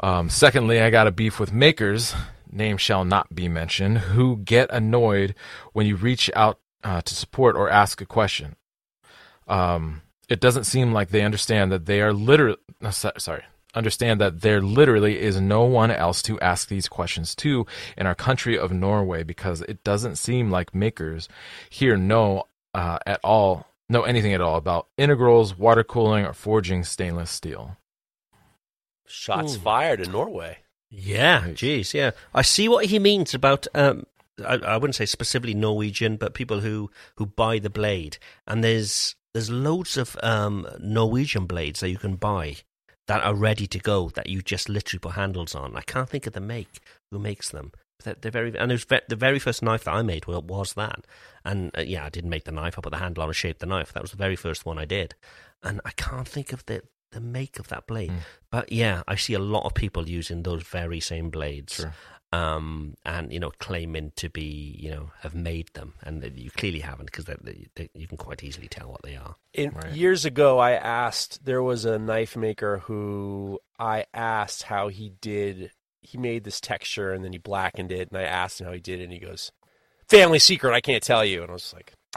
Um, secondly, I got a beef with makers, name shall not be mentioned, who get annoyed when you reach out uh, to support or ask a question. Um, it doesn't seem like they understand that they are literally sorry understand that there literally is no one else to ask these questions to in our country of Norway because it doesn't seem like makers here know uh, at all know anything at all about integrals, water cooling, or forging stainless steel.
Shots
Ooh.
fired in Norway.
Yeah,
Nice.
jeez, yeah. I see what he means about. Um, I, I wouldn't say specifically Norwegian, but people who who buy the blade, and there's there's loads of um, Norwegian blades that you can buy that are ready to go that you just literally put handles on. I can't think of the make who makes them. They're, they're very and it was ve- the very first knife that I made was, was that, and uh, yeah, I didn't make the knife. I put the handle on and shaped the knife. That was the very first one I did, and I can't think of the the make of that blade.
Mm.
But yeah, I see a lot of people using those very same blades.
Sure.
Um, and you know, claiming to be, you know, have made them, and you clearly haven't, because they, they, you can quite easily tell what they are.
In,
Right.
Years ago, I asked, there was a knife maker who I asked how he did, he made this texture and then he blackened it. And I asked him how he did it. And he goes, family secret, I can't tell you. And I was like,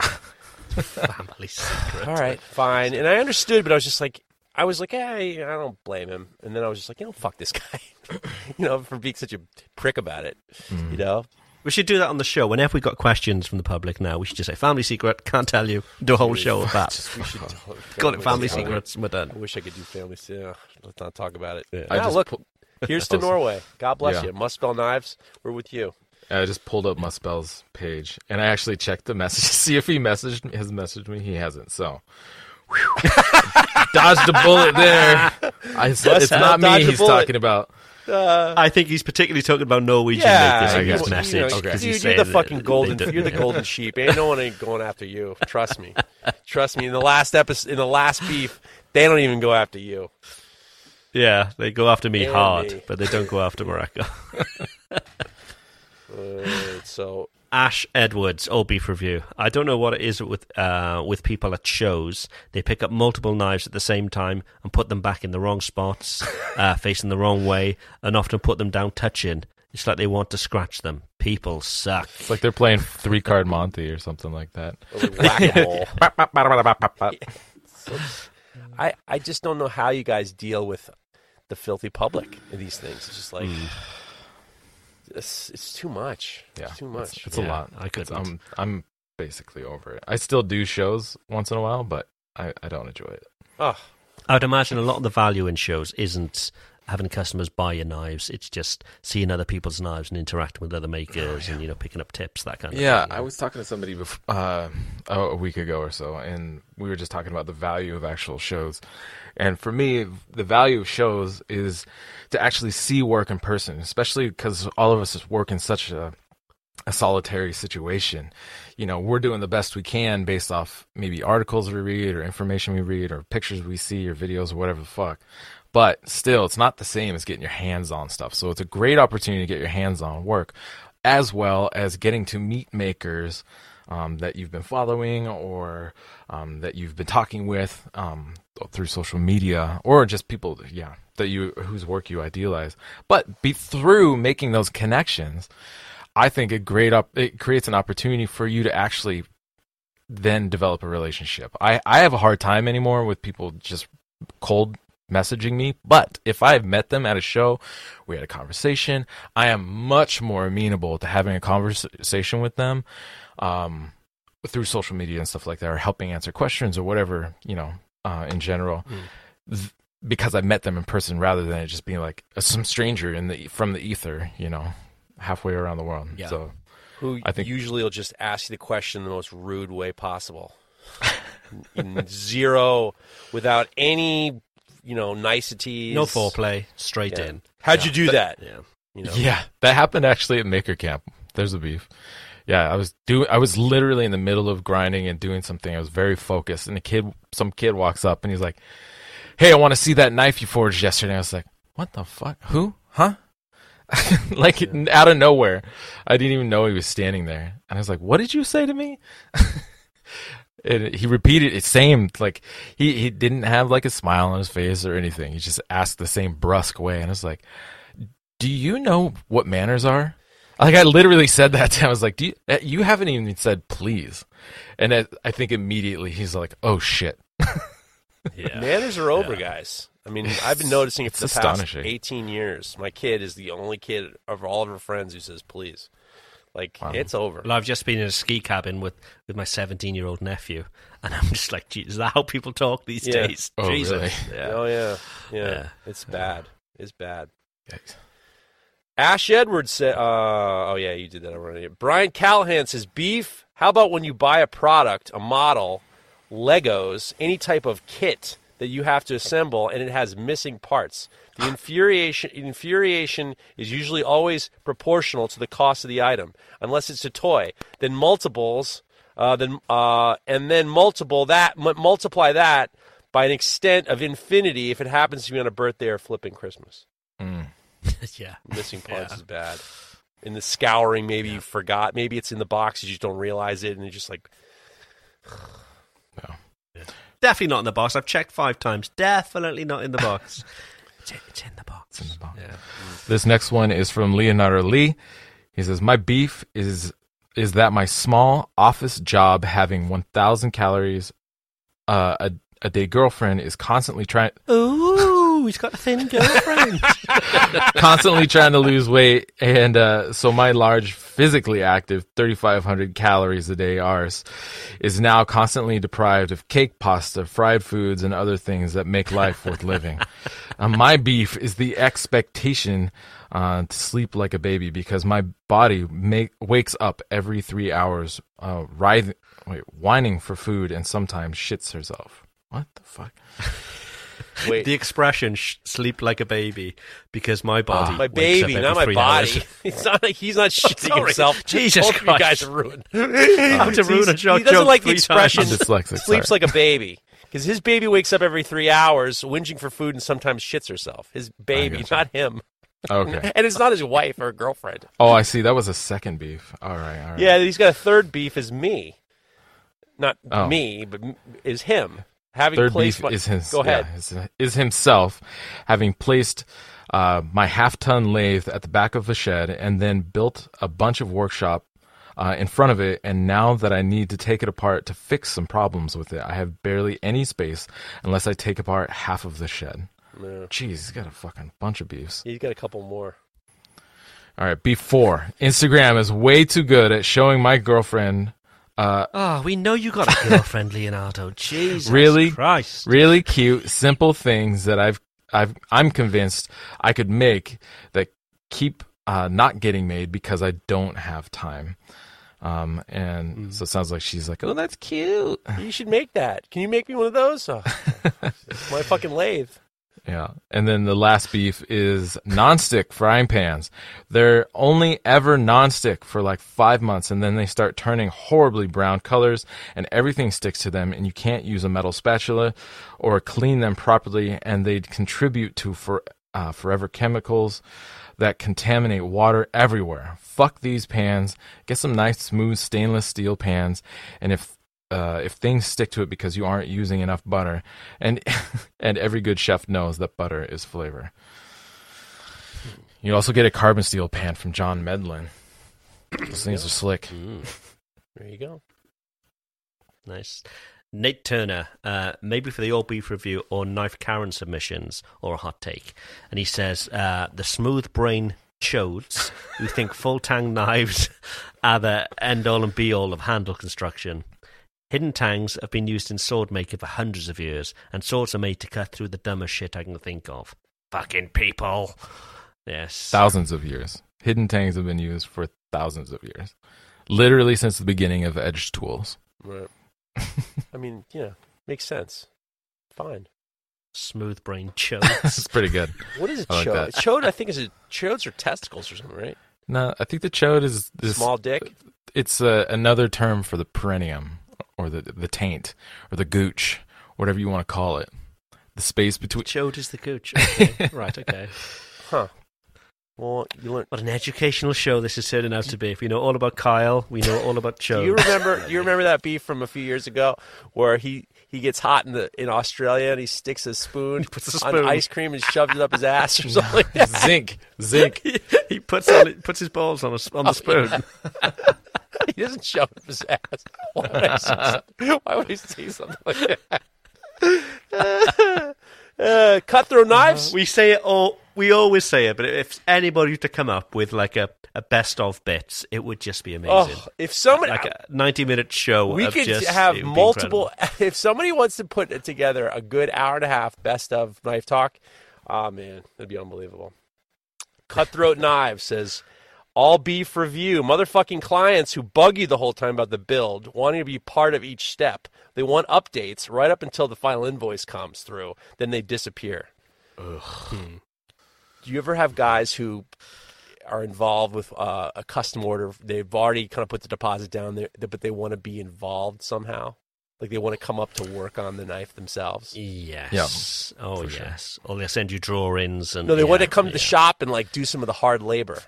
Family secret.
all right, fine. And I understood, but I was just like, I was like, hey, I don't blame him. And then I was just like, you know, fuck this guy, you know, for being such a prick about it, you mm. know?
We should do that on the show. Whenever we got questions from the public now, we should just say family secret. Can't tell you. Do a whole show of that.
Just, we should
Got it. Family
secret.
secrets. We're done.
I wish I could do family. Yeah, let's not talk about it.
Yeah.
I
Now,
just
look, here's to Norway. God bless
yeah.
you. Muspel Knives, we're with you.
I just pulled up Muspel's page and I actually checked the message to see if he messaged me, has messaged me. He hasn't. So dodged a bullet there. I, it's
Must
not me he's
bullet.
talking about.
I think he's particularly talking about Norwegian
Yeah,
in
I guess.
message.
You know,
Okay.
dude, you're the fucking golden. You're the golden sheep. Ain't no one ain't going after you. Trust me. Trust me. In the last episode, in the last beef, they don't even go after you.
Yeah, they go after me
And
hard,
me.
but they don't go after Mareko.
Uh, so
Ash Edwards, all beef review. I don't know what it is with uh, with people at shows. They pick up multiple knives at the same time and put them back in the wrong spots, uh, facing the wrong way, and often put them down touching. It's like they want to scratch them. People suck.
It's like they're playing three card Monty or something like that.
I I just don't know how you guys deal with the filthy public in these things. It's just like it's, it's too much.
Yeah,
It's too much.
It's
Yeah,
a lot.
I couldn't.
I'm I'm basically over it. I still do shows once in a while, but I, I don't enjoy it.
oh,
I would imagine a lot of the value in shows isn't having customers buy your knives. It's just seeing other people's knives and interacting with other makers and you know picking up tips that kind of thing.
Yeah,
thing.
I was talking to somebody bef- uh, a a week ago or so, and we were just talking about the value of actual shows. And for me, the value of shows is to actually see work in person, especially because all of us work in such a a solitary situation. You know, we're doing the best we can based off maybe articles we read or information we read or pictures we see or videos or whatever the fuck. But still, it's not the same as getting your hands on stuff. So it's a great opportunity to get your hands on work, as well as getting to meet makers um, that you've been following or um, that you've been talking with um, through social media or just people, yeah, that you whose work you idealize. But be through making those connections, I think a great up it creates an opportunity for you to actually then develop a relationship. I, I have a hard time anymore with people just cold messaging me, but if I've met them at a show, we had a conversation, I am much more amenable to having a conversation with them um, through social media and stuff like that, or helping answer questions or whatever, you know, uh, in general. Th- because I met them in person rather than it just being like a, some stranger in the from the ether, you know, halfway around the world.
Yeah.
So
who
I think-
usually will just ask you the question in the most rude way possible. zero, without any, you know, niceties.
no foreplay, straight
Yeah.
in.
How'd you do that?
Yeah.
You know?
Yeah, that happened actually at Maker Camp there's a beef. Yeah, I was doing. I was literally in the middle of grinding and doing something. I was very focused, and a kid, some kid, walks up and he's like, "Hey, I want to see that knife you forged yesterday." I was like, "What the fuck? Who? Huh?" like out of nowhere, I didn't even know he was standing there, and I was like, "What did you say to me?" and he repeated it same like he he didn't have like a smile on his face or anything. He just asked the same brusque way, and I was like, "Do you know what manners are?" Like I literally said that to him. I was like, "Do you? uh, You haven't even said please," and I, I think immediately he's like, "Oh shit."
Yeah.
Manners are over, guys. I mean, I've been noticing it for the past 18 years. My kid is the only kid of all of her friends who says please. Like, it's over.
Well, I've just been in a ski cabin with, with my 17 year old nephew, and I'm just like, "Gee, is that how people talk these
Yeah.
days?
Oh,
Jesus.
really?
Yeah.
Oh, yeah. Yeah.
Yeah.
It's bad. It's bad.
Yikes.
Ash Edwards said, uh, oh, yeah, you did that already. Brian Callahan says, beef, how about when you buy a product, a model, Legos, any type of kit that you have to assemble and it has missing parts? The infuriation, infuriation is usually always proportional to the cost of the item, unless it's a toy. Then multiples, uh, then uh, and then multiple that mu- multiply that by an extent of infinity if it happens to be on a birthday or flipping Christmas.
yeah.
Missing parts
Yeah.
is bad. In the scouring, maybe you forgot. Maybe it's in the box. You just don't realize it, and you're just like, no.
Definitely not in the box. I've checked five times. Definitely not in the box. it's, in, it's in the box.
in the box.
Yeah.
This next one is from Leonardo Lee. He says, "My beef is is that my small office job having 1,000 calories uh, a a day girlfriend is constantly trying
Ooh, he's got a thin girlfriend.
constantly trying to lose weight, and uh, so my large, physically active, 3,500 calories a day ours is now constantly deprived of cake, pasta, fried foods, and other things that make life worth living. Uh, my beef is the expectation uh, to sleep like a baby because my body make, wakes up every three hours, uh, writhing, wait, whining for food, and sometimes shits herself. What the fuck?
wait,
the expression sh- "sleep like a baby" because my ah. body,
my baby, not my body. It's not like he's not shitting
Sorry.
himself.
Jesus
Both of you
Christ.
guys are ruined.
How to ruin a joke?
He doesn't
joke
like the expression.
Dyslexic.
sleeps
sorry.
like a baby because his baby wakes up every three hours, whinging for food, and sometimes shits herself. His baby, not him.
Okay.
And it's not his wife or girlfriend.
Oh, I see. That was a second beef. All right. All right.
Yeah, he's got a third beef is me, not
Oh.
me, but is him having
Third
placed my-
is his.
Go ahead.
yeah, is, is himself having placed uh, my half-ton lathe at the back of the shed and then built a bunch of workshop uh, in front of it. And now that I need to take it apart to fix some problems with it, I have barely any space unless I take apart half of the shed.
Yeah.
Jeez, he's got a fucking bunch of beefs.
He's got a couple more.
All right, before Instagram is way too good at showing my girlfriend
Oh, we know you got a girlfriend, Leonardo. Jesus
Really?
Christ.
really cute, simple things that I've I've I'm convinced I could make that keep uh, not getting made because I don't have time. Um, and so it sounds like she's like, "Oh, that's cute."
You should make that. Can you make me one of those? Oh, my fucking lathe.
Yeah. And then the last beef is nonstick frying pans. They're only ever nonstick for like five months and then they start turning horribly brown colors and everything sticks to them and you can't use a metal spatula or clean them properly and they contribute to for, uh, forever chemicals that contaminate water everywhere. Fuck these pans. Get some nice smooth stainless steel pans and if uh, if things stick to it because you aren't using enough butter, and and every good chef knows that butter is flavor. You also get a carbon steel pan from John Medlin. Those things are slick.
There you go.
Nice. Nate Turner, uh, maybe for the All Beef review or Knife Karen submissions or a hot take. And he says, uh, the smooth brain chodes who think full tang knives are the end all and be all of handle construction. Hidden tangs have been used in sword making for hundreds of years, and swords are made to cut through the dumbest shit I can think of. Fucking people. Yes.
Thousands of years. Hidden tangs have been used for thousands of years, literally since the beginning of edged tools.
Right. I mean, yeah, makes sense. Fine.
Smooth brain chodes.
It's pretty good.
What is a
I like
chode?
that.
Chode, I think, is a chodes or testicles or something, right?
No, I think the chode is this.
Small dick.
It's uh, another term for the perineum, or the the taint, or the gooch, whatever you want to call it. The space between.
Chode is the gooch. Okay. right, okay.
Huh. Well, you learn.
What an educational show this is turning out to be. If we know all about Kyle, we know all about Chode.
Do you remember? do you remember that beef from a few years ago where he he gets hot in the in Australia and he sticks a spoon,
puts a
on
spoon.
ice cream and shoves it up his ass or something? like that?
zinc, zinc.
he, he puts on puts his balls on a, on the spoon.
he doesn't shove up his ass. Why would I say, why would I say something like that? Uh, cutthroat knives.
We say it all. We always say it, but if anybody to come up with like a, a best of bits, it would just be amazing.
Oh, if somebody,
like a ninety minute show.
we
of
could
just,
have
it would be
multiple. If somebody wants to put it together a good hour and a half best of knife talk, oh man, that'd be unbelievable. Cutthroat Knives says, "All beef review. Motherfucking clients who bug you the whole time about the build, wanting to be part of each step. They want updates right up until the final invoice comes through. Then they disappear. Hmm. Do you ever have guys who are involved with uh, a custom order? They've already kind of put the deposit down there, but they want to be involved somehow. Like they want to come up to work on the knife themselves.
Yes. Oh yes. Or they send you drawings and
No, they
yeah,
want to come to
yeah.
the shop and like do some of the hard labor.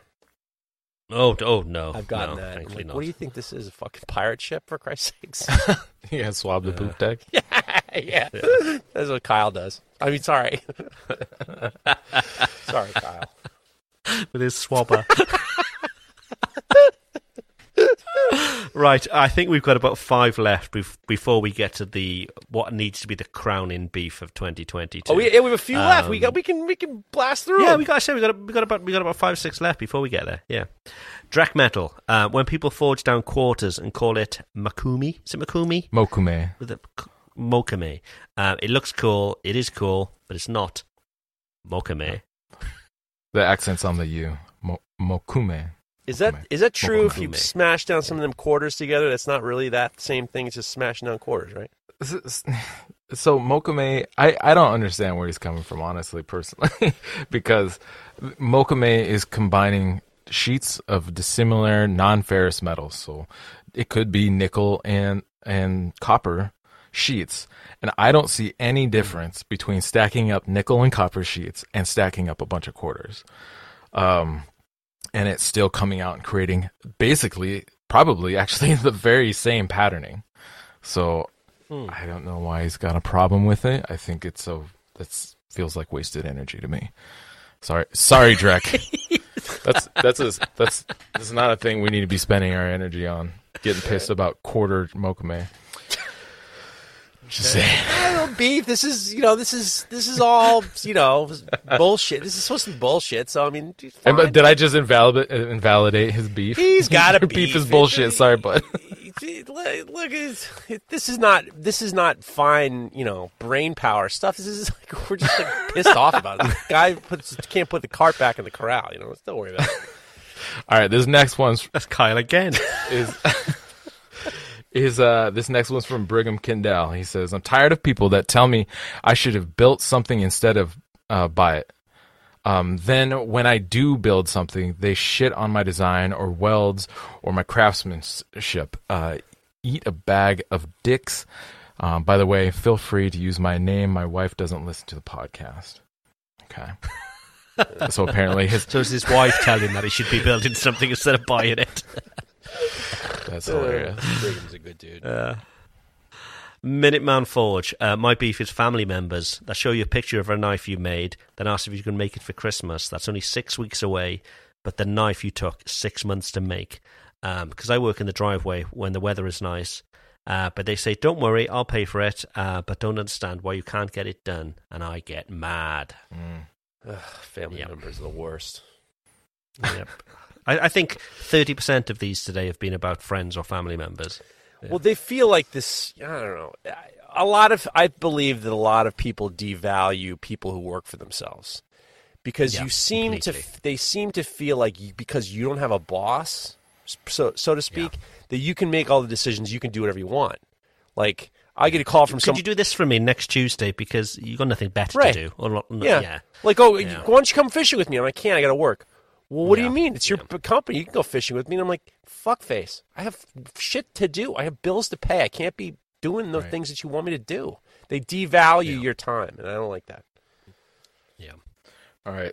Oh, oh no.
I've gotten
no,
that. I'm like,
not.
what do you think this is? A fucking pirate ship, for Christ's sakes?
yeah, swab the uh, poop deck.
Yeah, yeah. That's what Kyle does. I mean, sorry. sorry, Kyle.
with his swabber. Right, I think we've got about five left bef- before we get to the what needs to be the crowning beef of 2022.
Oh, we, yeah, we have a few left. We
Um,
got. We can. We can blast through.
Yeah,
them.
we got. I said we got. We got about. We got about five, six left before we get there. Yeah, Drac metal. Uh, when people forge down quarters and call it makumi, is it makumi
Mokume.
with a k- mokame? Uh, it looks cool. It is cool, but it's not mokame.
The accent's on the U. Mo- mokume.
Is that is that true? If you smash down some of them quarters together, that's not really that same thing. It's just smashing down quarters, right?
So Mokume, I, I don't understand where he's coming from, honestly, personally, because Mokume is combining sheets of dissimilar non-ferrous metals. So it could be nickel and and copper sheets, and I don't see any difference between stacking up nickel and copper sheets and stacking up a bunch of quarters. Um, and it's still coming out and creating basically, probably actually the very same patterning. So hmm. I don't know why he's got a problem with it. I think it's so that feels like wasted energy to me. Sorry, sorry, Drek. that's that's a, that's that's not a thing we need to be spending our energy on. Getting pissed about quarter Mokume. Just saying.
I don't beef. This is you know this is this is all you know bullshit. This is supposed to be bullshit. So I mean, dude,
And, but did I just invalidate invalidate his beef?
He's got a
beef beef is
beef.
bullshit. Sorry, but
look, it's- this is not this is not fine. You know, brain power stuff. This is like we're just like pissed off about it. The guy puts can't put the cart back in the corral. You know, let's don't worry about it.
all right. This next one's
That's Kyle again.
is is uh this next one's from Brigham Kendall. He says, "I'm tired of people that tell me I should have built something instead of uh, buy it. Um, then when I do build something, they shit on my design or welds or my craftsmanship. Uh, eat a bag of dicks. Um, by the way, feel free to use my name. My wife doesn't listen to the podcast. Okay." so apparently his
so it's his wife telling him that he should be building something instead of buying it.
that's hilarious.
Brigham's a good dude.
Minuteman Forge. Uh, my beef is family members that show you a picture of a knife you made, then ask if you can make it for Christmas. That's only six weeks away, but the knife you took six months to make. Because I work in the driveway when the weather is nice. Uh, but they say, don't worry, I'll pay for it, uh, but don't understand why you can't get it done. And I get mad.
Ugh, family
Yep.
members are the worst.
Yep. I, I think 30% of these today have been about friends or family members.
Well, they feel like this. I don't know. A lot of I believe that a lot of people devalue people who work for themselves because
Yeah,
you seem
completely.
to they seem to feel like you, because you don't have a boss, so so to speak, that you can make all the decisions. You can do whatever you want. Like I get a call from
Could
some
you do this for me next Tuesday because you've got nothing better
Right.
to do? Or not,
yeah.
yeah.
Like, oh,
Yeah.
why don't you come fishing with me? I'm like, I can't. I got to work. Well, what do you mean? It's your b- company. You can go fishing with me. And I'm like, fuck face. I have shit to do. I have bills to pay. I can't be doing the
Right.
things that you want me to do. They devalue your time, and I don't like that.
Yeah.
All right.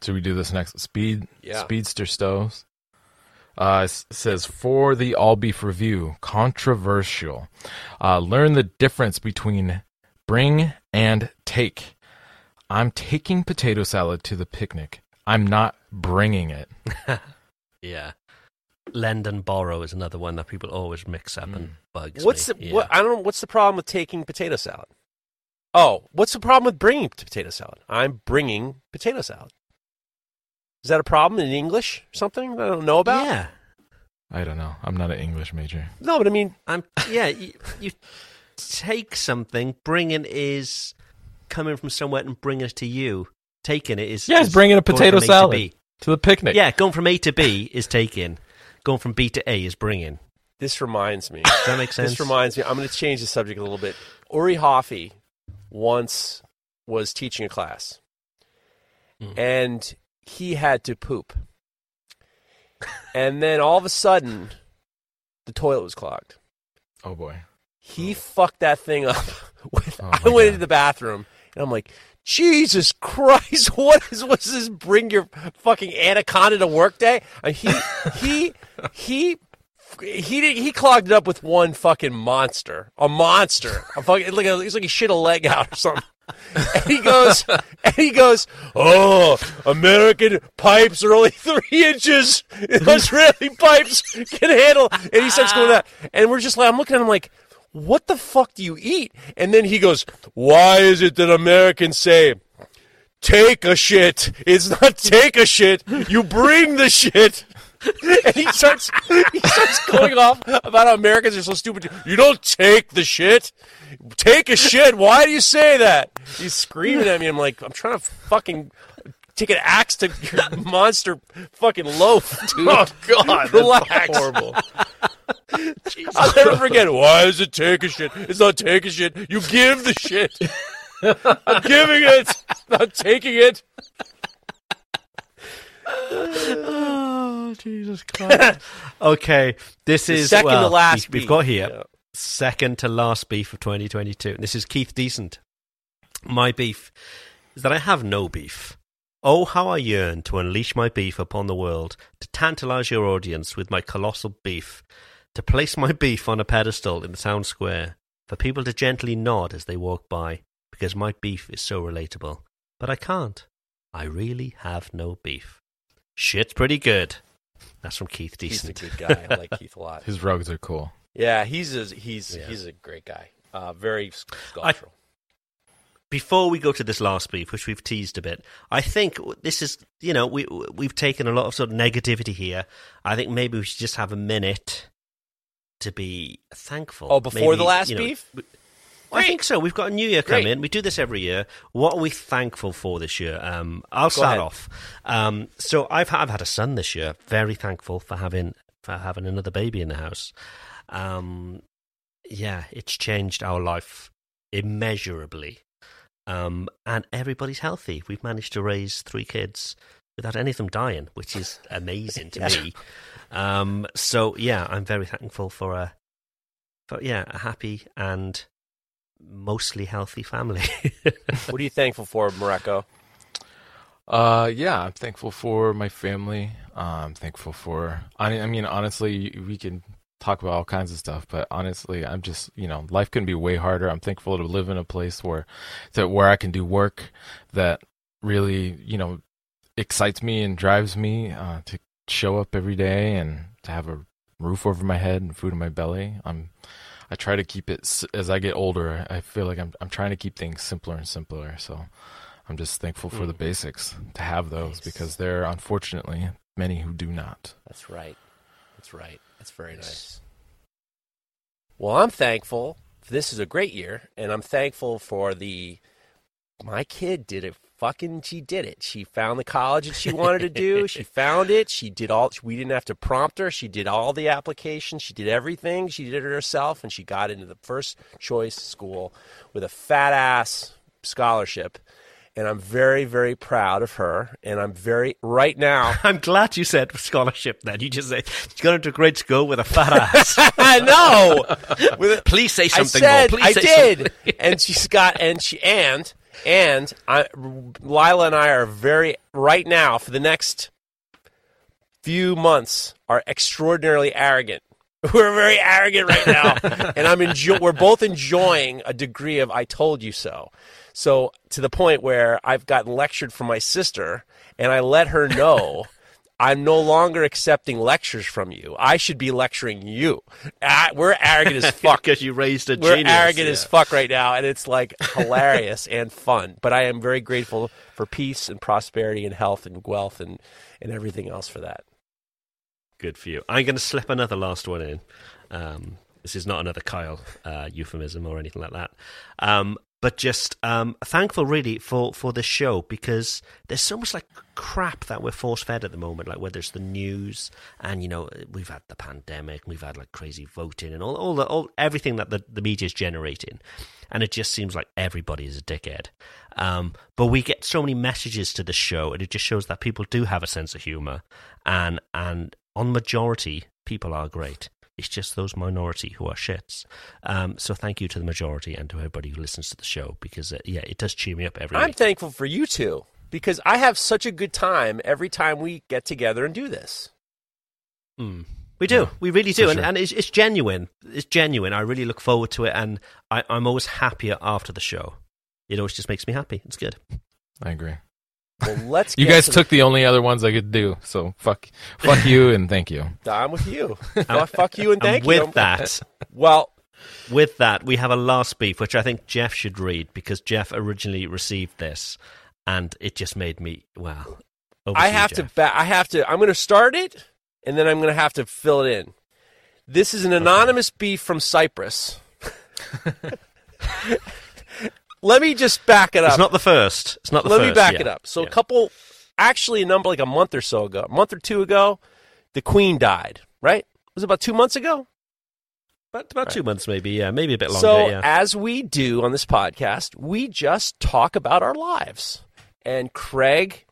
So we do this next. Speed
Yeah.
Speedster stoves. Uh, says for the all beef review, controversial. Uh, learn the difference between bring and take. I'm taking potato salad to the picnic. I'm not bringing it.
Yeah. Lend and borrow is another one that people always mix up and hmm. bugs
What's
me.
the
Yeah.
what? I don't. What's the problem with taking potato salad? Oh, what's the problem with bringing potato salad? I'm bringing potato salad. Is that a problem in English? or Something that I don't know about?
Yeah.
I don't know. I'm not an English major.
No, but I mean,
I'm yeah, you, you take something, bringing is coming from somewhere and bringing it to you. Taking it is
Yeah, he's
is
bringing a potato
from A to
salad
B.
to the picnic.
Yeah, going from A to B is taking. Going from B to A is bringing.
this reminds me.
Does that make sense?
This reminds me. I'm going to change the subject a little bit. Uri Hofi once was teaching a class,
Mhm.
and he had to poop, and then all of a sudden, the toilet was clogged.
Oh boy.
He fucked that thing up. With,
Oh,
I went
God.
into the bathroom, and I'm like, Jesus Christ, what is what's this? Bring your fucking anaconda to work day? And he he he. He did, he clogged it up with one fucking monster, a monster, a fucking like a, it's like he shit a leg out or something. And he goes, and he goes, oh, American pipes are only three inches. Israeli pipes can handle. And he starts going ah. that, and we're just like, I'm looking at him like, what the fuck do you eat? And then he goes, why is it that Americans say, take a shit? It's not take a shit. You bring the shit. And he starts he starts going off about how Americans are so stupid. You don't take the shit. Take a shit. Why do you say that? He's screaming at me. I'm like, I'm trying to fucking take an axe to your monster fucking loaf, dude.
Oh God.
Relax.
horrible.
I'll never forget. Why is it take a shit? It's not take a shit. You give the shit. I'm giving it. Not taking it.
Oh Jesus Christ! okay, this
The
is
second
well,
to last.
we- We've
beef.
got here
Yeah.
second to last beef of 2022. This is Keith Decent. My beef is that I have no beef. Oh, how I yearn to unleash my beef upon the world, to tantalize your audience with my colossal beef, to place my beef on a pedestal in the town square, for people to gently nod as they walk by, because my beef is so relatable. But I can't. I really have no beef. Shit's pretty good. That's from Keith
He's a
Decent.
good guy. I like Keith a lot.
His rugs are cool.
Yeah, he's a, he's
Yeah.
he's a great guy. Uh, very sculptural.
before we go to this last beef, which we've teased a bit, I think this is you know we we've taken a lot of sort of negativity here. I think maybe we should just have a minute to be thankful.
Oh, before the last
you know,
beef?
we- I think so. We've got a new year
Great.
coming. We do this every year. What are we thankful for this year? Um, I'll start
ahead.
off. Um, so I've I've had a son this year. Very thankful for having for having another baby in the house. Um, yeah, it's changed our life immeasurably. Um, and everybody's healthy. We've managed to raise three kids without any of them dying, which is amazing to
Yeah.
me. Um, so yeah, I'm very thankful for a, for yeah, a happy and mostly healthy family.
What are you thankful for, Mareko?
Uh, yeah, I'm thankful for my family. Uh, I'm thankful for. I, I mean, honestly, we can talk about all kinds of stuff, but honestly, I'm just you know, life can be way harder. I'm thankful to live in a place where that where I can do work that really you know excites me and drives me uh, to show up every day and to have a roof over my head and food in my belly. I'm I try to keep it as I get older. I feel like I'm I'm trying to keep things simpler and simpler. So I'm just thankful for the basics to have those because there are unfortunately many who do not.
That's right. That's right. That's very nice. Well, I'm thankful. This is a great year, and I'm thankful for the. My kid did it. Fucking, she did it. She found the college that she wanted to do. She found it. She did all. We didn't have to prompt her. She did all the applications. She did everything. She did it herself, and she got into the first choice school with a fat ass scholarship. and I'm very, very proud of her. And I'm very right now.
I'm glad you said scholarship. Then you just said she got into a great school with a fat ass.
I know.
Please say
I
something
said
more. Please
I did,
something.
and she's got and she and and I, Lila and I are very right now for the next few months are extraordinarily arrogant. We're very arrogant right now, and I'm enjoy. We're both enjoying a degree of "I told you so." So to the point where I've gotten lectured from my sister, and I let her know. I'm no longer accepting lectures from you. I should be lecturing you. We're arrogant as fuck
because you raised a genius.
we're arrogant
yeah.
as fuck right now, and it's like hilarious and fun. But I am very grateful for peace and prosperity and health and wealth and, and everything else for that.
Good for you. I'm going to slip another last one in. Um, this is not another Kyle uh, euphemism or anything like that. Um, but just um, thankful, really, for, for this show because there's so much like crap that we're force fed at the moment. Like whether it's the news and you know we've had the pandemic, we've had like crazy voting and all all the all everything that the the media is generating, and it just seems like everybody is a dickhead. Um, but we get so many messages to the show, and it just shows that people do have a sense of humor, and and on majority, people are great. It's just those minority who are shits. Um, so thank you to the majority and to everybody who listens to the show because uh, yeah, it does cheer me up every
I'm
week.
thankful for you two because I have such a good time every time we get together and do this.
Mm. We do, we really do,
for
and,
sure.
and it's, it's genuine. It's genuine. I really look forward to it, and I, I'm always happier after the show. It always just makes me happy. It's good.
I agree.
Well, let's.
You guys
to
took the only other ones I could do, so fuck, fuck you and thank you.
I'm with you. Well, fuck you and thank
and with
you.
that,
well,
with that, we have a last beef, which I think Jeff should read because Jeff originally received this, and it just made me well. over
I
you,
have to.
Jeff.
Ba- I have to. I'm going to start it, and then I'm going to have to fill it in. This is an anonymous beef from Cyprus. Let me just back it up.
It's not the first. It's not the
Let
first.
me back
yeah.
it up. So
Yeah.
a couple, actually, a number like a month or so ago, a month or two ago, the Queen died. Right? It Was about two months ago?
But about two months, maybe. Yeah, maybe a bit longer.
So,
yeah.
as we do on this podcast, we just talk about our lives. And Craig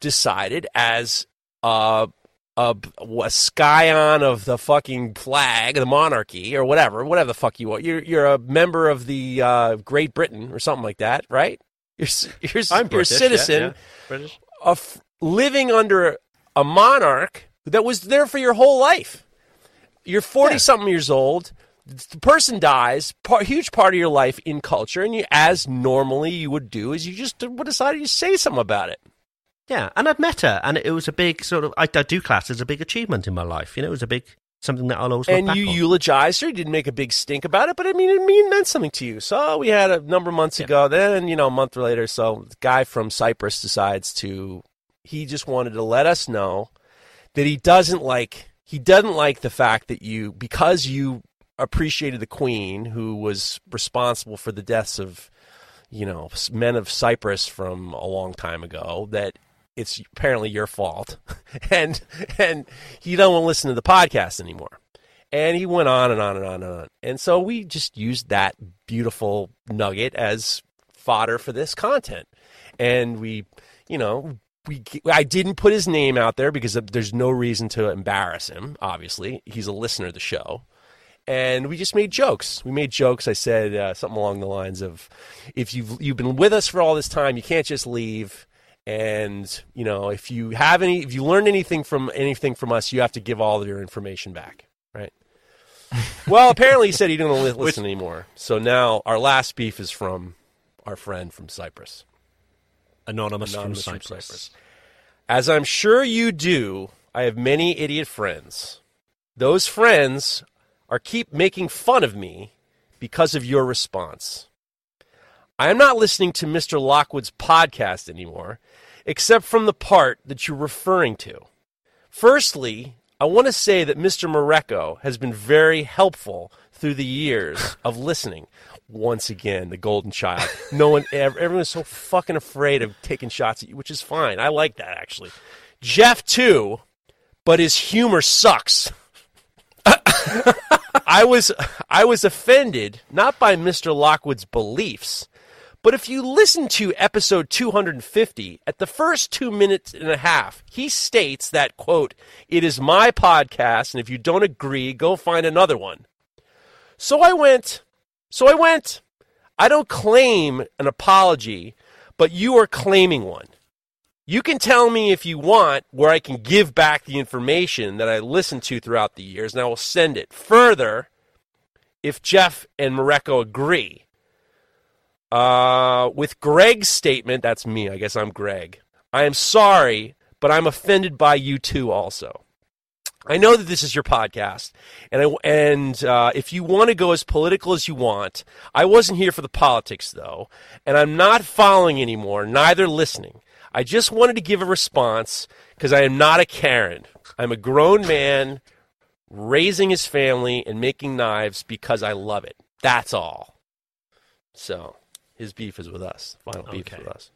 decided, as a, a, a scion of the fucking flag, the monarchy, or whatever, whatever the fuck you are, you're, you're a member of the uh, Great Britain or something like that, right? You're, you're,
I'm
you're a
British, yeah,
citizen
yeah. British.
of living under a monarch that was there for your whole life. You're 40 something years old. The person dies, part, huge part of your life in culture, and you, as normally you would do, is you just decided to say something about it.
Yeah, and I'd met her, and it was a big sort of. I, I do class as a big achievement in my life. You know, it was a big something that I'll always look
and
back
you
on.
eulogized her. You didn't make a big stink about it, but I mean, it mean, meant something to you. So we had a number of months ago. Then, you know, a month later, so the guy from Cyprus decides to. He just wanted to let us know that he doesn't like. He doesn't like the fact that you, because you appreciated the Queen, who was responsible for the deaths of, you know, men of Cyprus from a long time ago. That it's apparently your fault, and and he don't want to listen to the podcast anymore. And he went on and on and on and on. And so we just used that beautiful nugget as fodder for this content. And we, you know, we I didn't put his name out there because there's no reason to embarrass him. Obviously, he's a listener of the show. And we just made jokes. We made jokes. I said uh, something along the lines of, "If you've you've been with us for all this time, you can't just leave." And you know, if you have any, if you learned anything from anything from us, you have to give all of your information back, right? well, apparently he said he didn't li- listen anymore. So now our last beef is from our friend from Cyprus.
anonymous,
Anonymous
from
from
Cyprus.
Cyprus. As I'm sure you do, I have many idiot friends. Those friends are keep making fun of me because of your response. I am not listening to Mr. Lockwood's podcast anymore, except from the part that you're referring to. Firstly, I want to say that Mr. Mareko has been very helpful through the years of listening. Once again, the golden child. No one, ev- everyone's so fucking afraid of taking shots at you, which is fine. I like that actually. Jeff too, but his humor sucks. I was I was offended not by Mr. Lockwood's beliefs, But if you listen to episode 250, at the first two minutes and a half, he states that, quote, it is my podcast, and if you don't agree, go find another one. So I went. So I went. I don't claim an apology, but you are claiming one. You can tell me if you want where I can give back the information that I listened to throughout the years, and I will send it. Further, if Jeff and Mareko agree, uh, with Greg's statement, that's me, I guess I'm Greg. I am sorry, but I'm offended by you too, also. I know that this is your podcast, and I, and uh, if you want to go as political as you want, I wasn't here for the politics though, and I'm not following anymore, neither listening. I just wanted to give a response because I am not a Karen. I'm a grown man raising his family and making knives because I love it. That's all. So his beef is with us. Final beef
Okay.
is with us.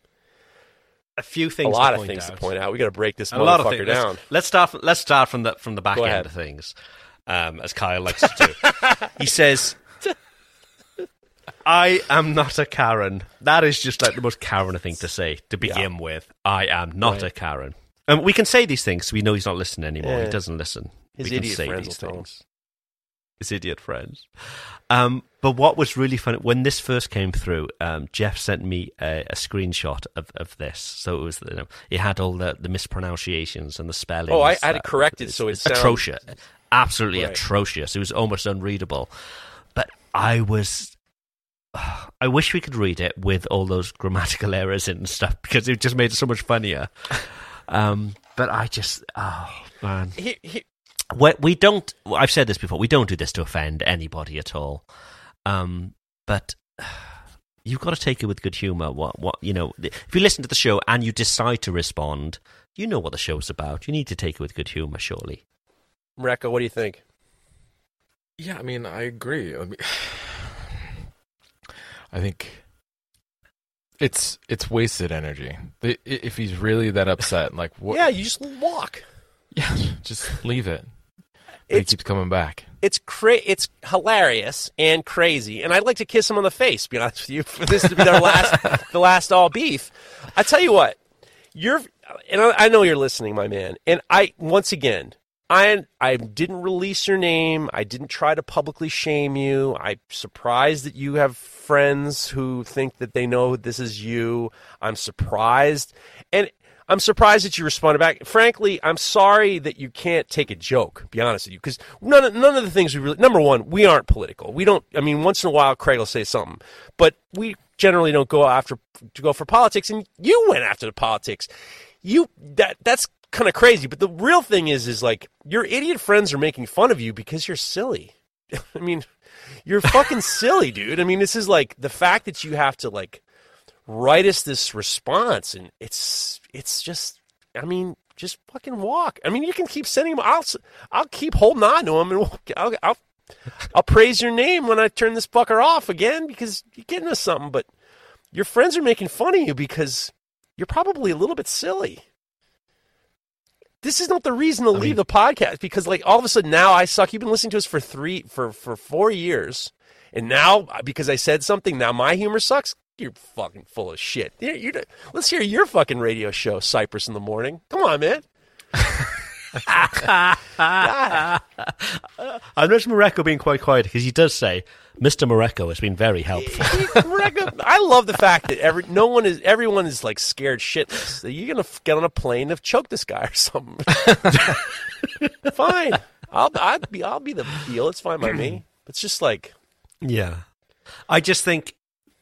A few things.
A lot
to
of
point
things
out.
to point out. We got to break this
A lot of
motherfucker
things. Let's-
down.
Let's, start. From, let's start from the from the back
Go
end
ahead.
of things, um, as Kyle likes to do. he says, "I am not a Karen." That is just like the most Karen thing to say to begin with. I am not a Karen. And we can say these things. so We know he's not listening anymore.
Yeah.
He doesn't listen.
His
we can
idiot
say
friends
these
will tell him.
things. His idiot friends. Um, but what was really funny when this first came through, um, Jeff sent me a, a screenshot of, of this. So it was, you know, it had all the, the mispronunciations and the spelling.
Oh, I had it corrected, it so it sounds-
atrocious, absolutely
Right.
atrocious. It was almost unreadable. But I was. I wish we could read it with all those grammatical errors and stuff because it just made it so much funnier. Um, but I just, oh man,
He, he,
we, we don't. I've said this before. We don't do this to offend anybody at all. Um, but you've got to take it with good humor. What, what you know, if you listen to the show and you decide to respond, you know what the show's about. You need to take it with good humor, surely.
Mareko, what do you think?
Yeah, I mean, I agree. I, mean, I think it's it's wasted energy. I- i- If he's really that upset, like what?
Yeah, you just walk.
yeah, just leave it. But he keeps coming back.
it's cra- it's hilarious and crazy, and I'd like to kiss him on the face. To be honest with you, for this to be our last, the last all beef. I tell you what, you're, and I, I know you're listening, my man. And I once again, I I didn't release your name. I didn't try to publicly shame you. I'm surprised that you have friends who think that they know this is you. I'm surprised, and I'm surprised that you responded back. Frankly, I'm sorry that you can't take a joke. Be honest with you, because none of, none of the things we really. Number one, we aren't political. We don't. I mean, once in a while, Craig will say something, but we generally don't go after to go for politics. And you went after the politics. You that that's kind of crazy. But the real thing is, is like your idiot friends are making fun of you because you're silly. I mean, you're fucking silly, dude. I mean, this is like the fact that you have to like write us this response and it's it's just i mean just fucking walk. I mean you can keep sending them i'll i'll keep holding on to them and we'll, I'll, I'll i'll praise your name when i turn this fucker off again because you're getting us something. But your friends are making fun of you because you're probably a little bit silly. This is not the reason to leave the podcast because like all of a sudden now i suck. You've been listening to us for three for for four years. And now, uh, because I said something, now my humor sucks. You're fucking full of shit. You- you- let's hear your fucking radio show, Cyprus in the Morning. Come on, man.
I noticed Mareko being quite quiet because he does say, "Mr. Mareko has been very helpful."
Mareko, I love the fact that every no one is everyone is like scared shitless. You're gonna get on a plane and choke this guy or something. fine, I'll I'll be I'll be the heel. It's fine by me. It's just like
Yeah. I just think,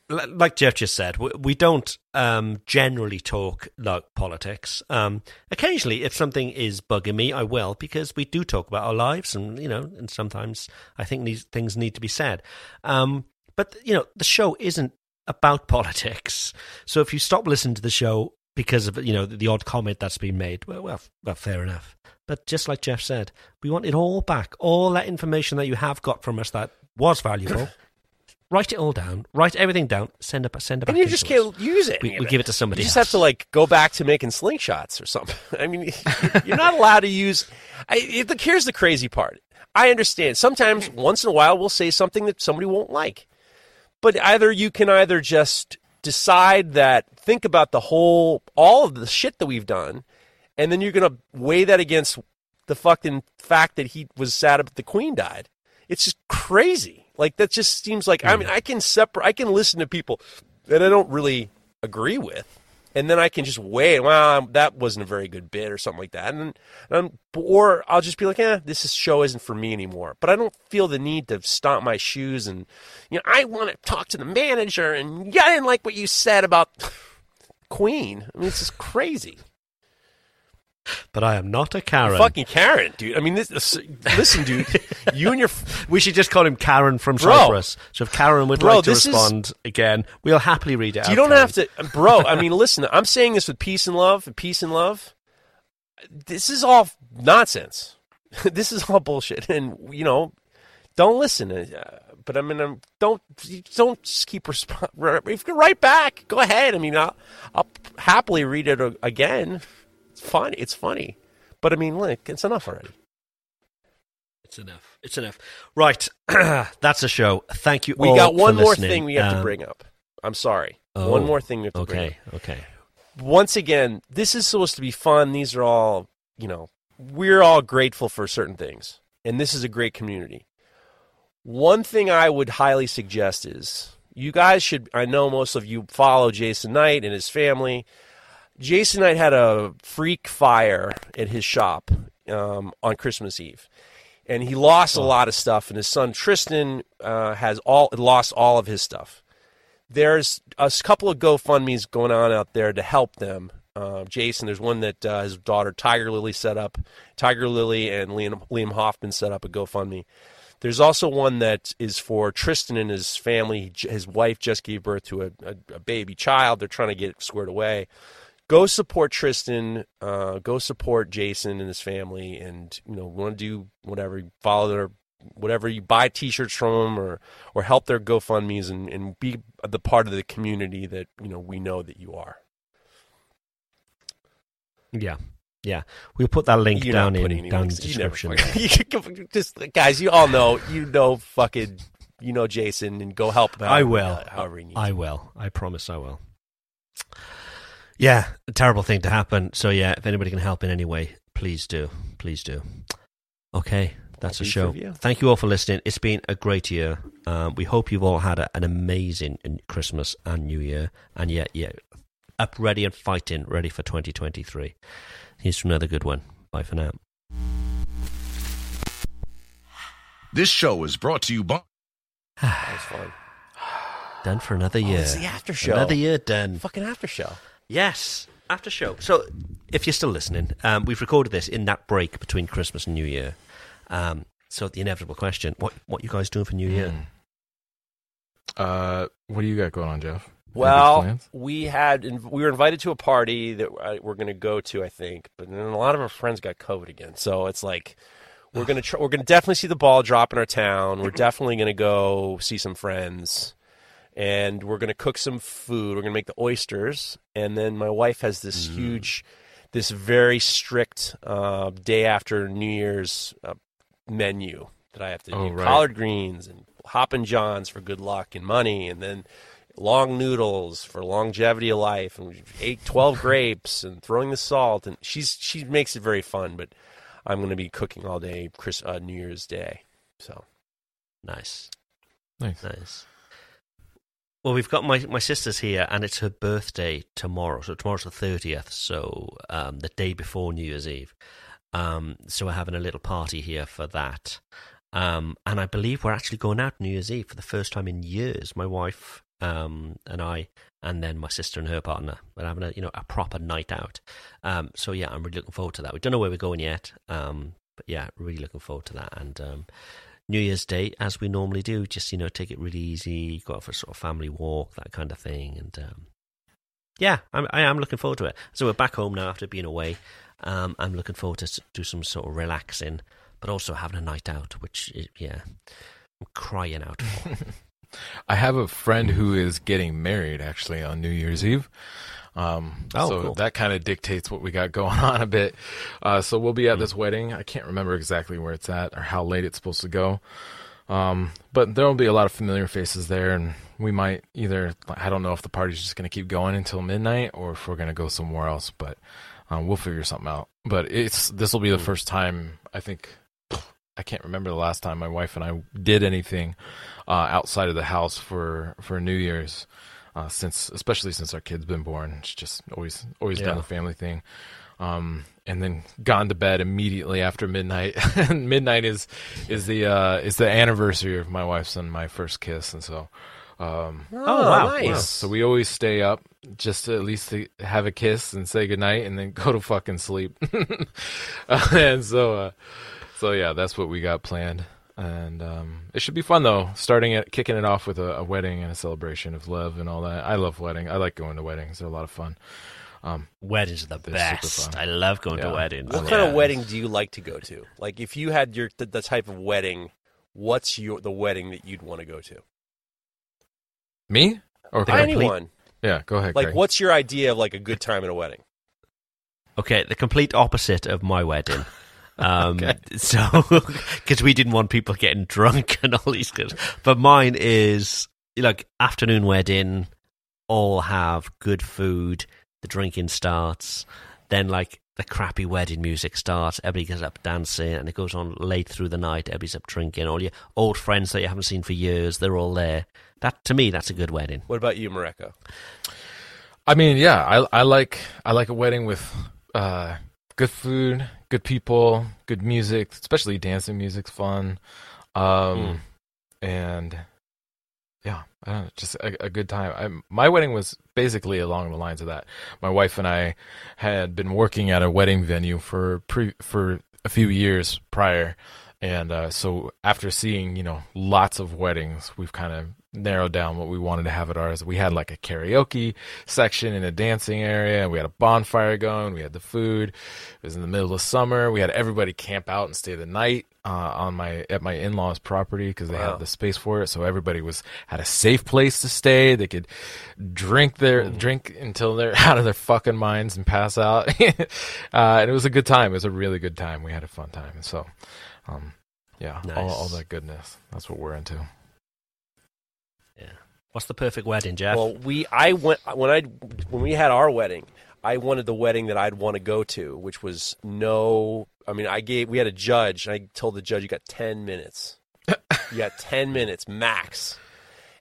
like Jeff just said, we, don't um, generally talk like politics. Um, occasionally, if something is bugging me, I will because we do talk about our lives, and you know, and sometimes I think these things need to be said. Um, but you know, the show isn't about politics. So if you stop listening to the show because of you know the, the odd comment that's been made, well, well, well, fair enough. But just like Jeff said, we want it all back. All that information that you have got from us that was valuable. Write it all down. Write everything down. Send it. Send up.
and you just can't use it.
We, we give it to somebody.
You just
else.
have to like go back to making slingshots or something. I mean, you're not allowed to use. I, it, look, here's the crazy part. I understand. Sometimes, once in a while, we'll say something that somebody won't like. But either you can either just decide that think about the whole all of the shit that we've done and then you're going to weigh that against the fucking fact that he was sad that the queen died it's just crazy like that just seems like i mean i can separate i can listen to people that i don't really agree with and then i can just weigh well that wasn't a very good bit or something like that and then um, or i'll just be like eh this is, show isn't for me anymore. But i don't feel the need to stomp my shoes and you know i want to talk to the manager and yeah i didn't like what you said about queen. I mean it's just crazy
But I am not a Karen.
fucking karen dude i mean this, this listen dude you and your
We should just call him Karen from
Bro.
Cyprus. So if Karen would
Bro,
like to
this is-
respond again, we'll happily read it out.
You don't
Karen.
have to, bro. I mean, listen. I'm saying this with peace and love. Peace and love. This is all nonsense. this is all bullshit, and you know, don't listen. Uh, but I mean, um, don't don't just keep responding. If you write back, go ahead. I mean, I'll, I'll happily read it again. It's funny. It's funny. But I mean, look, it's enough already.
It's enough. It's enough. Right. That's a show. Thank you
We got one more
listening.
thing we have to
Um,
bring up. I'm sorry.
oh,
one more thing we have to bring up.
Okay. Okay.
once again, this is supposed to be fun. These are all, you know, we're all grateful for certain things. And this is a great community. One thing I would highly suggest is you guys should, I know most of you follow Jason Knight and his family. Jason Knight had a freak fire at his shop um, on Christmas Eve. And he lost a lot of stuff, and his son Tristan uh, has all lost all of his stuff there's a couple of GoFundMe's going on out there to help them. Uh, Jason, there's one that uh, his daughter Tiger Lily set up. Tiger Lily and Liam, Liam Hoffman set up a GoFundMe. There's also one that is for Tristan and his family. His wife just gave birth to a, a, a baby child. They're trying to get it squared away. Go support Tristan. Uh, go support Jason and his family. And you know, want to do whatever. Follow their whatever you buy t-shirts from them or or help their GoFundmes and, and be the part of the community that you know we know that you are.
Yeah. Yeah. We'll put that link
You're
down in down the
links-
description.
fucking- you can- just guys, you all know you know fucking you know Jason and go help him.
I
however-
will.
however he needs.
I will. I promise I will. Yeah, a terrible thing to happen. So yeah, if anybody can help in any way, please do. Please do. Okay, that's
Happy
a show.
for you.
Thank you all for listening. It's been a great year. Um, we hope you've all had a, an amazing Christmas and New Year, and yet, yeah, up, ready, and fighting, ready for 2023. Here's to another good one. Bye for now.
This show is brought to you by.
That was fun.
Done for another
Oh,
year.
it's the after show.
Another year done.
Fucking after show.
Yes, after show. So, if you're still listening, um, we've recorded this in that break between Christmas and New Year. Um, so, the inevitable question: what what you guys doing for New Year?
Uh, what do you got going on, Jeff?
Well,
plans?
we had we were invited to a party that uh, we're going to go to, I think, but then a lot of our friends got COVID again. So it's like we're going to try, we're going to definitely see the ball drop in our town. We're definitely going to go see some friends, and we're going to cook some food. We're going to make the oysters, and then my wife has this huge, this very strict uh, day after New Year's uh, menu that I have to
Oh,
do.
right.
Collard greens and Hoppin' Johns for good luck and money, and then long noodles for longevity of life, and we ate twelve grapes and throwing the salt, and she's she makes it very fun. But I'm going to be cooking all day, Chris uh, New Year's Day. So
Nice,
Nice.
nice. Well, we've got my my sister's here, and it's her birthday tomorrow. So tomorrow's the thirtieth. So um, the day before New Year's Eve. Um, so we're having a little party here for that. Um, and I believe we're actually going out New Year's Eve for the first time in years. My wife um, and I, and then my sister and her partner. We're having a you know a proper night out. Um, so yeah, I'm really looking forward to that. We don't know where we're going yet, um, but yeah, really looking forward to that. And um, New Year's Day, as we normally do, just you know take it really easy, go out for a sort of family walk, that kind of thing. And um, yeah, I'm, I am looking forward to it. So we're back home now after being away. Um, I'm looking forward to do some sort of relaxing, but also having a night out, which i- yeah, I'm crying out for.
I have a friend who is getting married actually on New Year's Eve. Um,
Oh,
so
cool.
that kind of dictates what we got going on a bit. Uh, so we'll be at
Hmm.
this wedding. I can't remember exactly where it's at or how late it's supposed to go. Um, but there will be a lot of familiar faces there, and we might either I don't know if the party's just going to keep going until midnight or if we're going to go somewhere else, but um, we'll figure something out. But it's this will be the first time I think I can't remember the last time my wife and I did anything uh, outside of the house for for New Year's. Uh, since especially since our kid's been born, it's just always always
Yeah.
been a family thing. Um, and then gone to bed immediately after midnight. And midnight is is the uh, is the anniversary of my wife's and my first kiss, and so um,
Oh,
wow.
nice.
yeah, so we always stay up just to at least to have a kiss and say goodnight and then go to fucking sleep. Uh, and so, uh, so yeah, that's what we got planned. And um, it should be fun though, starting it, kicking it off with a, a wedding and a celebration of love and all that. I love wedding. I like going to weddings. They're a lot of fun.
Weddings are the best. I love going
Yeah.
to weddings.
What kind
love
of wedding do you like to go to? Like, if you had your the, the type of wedding, what's your the wedding that you'd want to go to?
Me or
The
Craig?
complete-
Anyone?
Yeah, go ahead.
Like,
Craig.
what's your idea of like a good time at a wedding?
Okay, the complete opposite of my wedding. Um, So, because we didn't want people getting drunk and all these things. But mine is like afternoon wedding, all have good food, the drinking starts, then like the crappy wedding music starts, everybody gets up dancing, and it goes on late through the night, everybody's up drinking, all your old friends that you haven't seen for years, they're all there. That to me, that's a good wedding.
What about you, Mareko?
I mean, yeah, I I like I like a wedding with uh, good food, good people, good music, especially dancing music's fun, um, and yeah, I don't know, just a, a good time. I, my wedding was basically along the lines of that. My wife and I had been working at a wedding venue for pre for a few years prior, and uh, so after seeing you know lots of weddings, we've kind of narrowed down what we wanted to have at ours. We had like a karaoke section and a dancing area, and we had a bonfire going. We had the food. It was in the middle of summer. We had everybody camp out and stay the night uh, on my at my in laws' property because they
Wow.
had the space for it. So everybody was had a safe place to stay. They could drink their drink until they're out of their fucking minds and pass out. uh, and it was a good time. It was a really good time. We had a fun time. And so, um, yeah, all, all that goodness. That's what we're into.
Yeah. What's the perfect wedding, Jeff?
Well, we I went when I when we had our wedding. I wanted the wedding that I'd want to go to, which was no. I mean, I gave we had a judge, and I told the judge, "You got ten minutes. you got ten minutes max."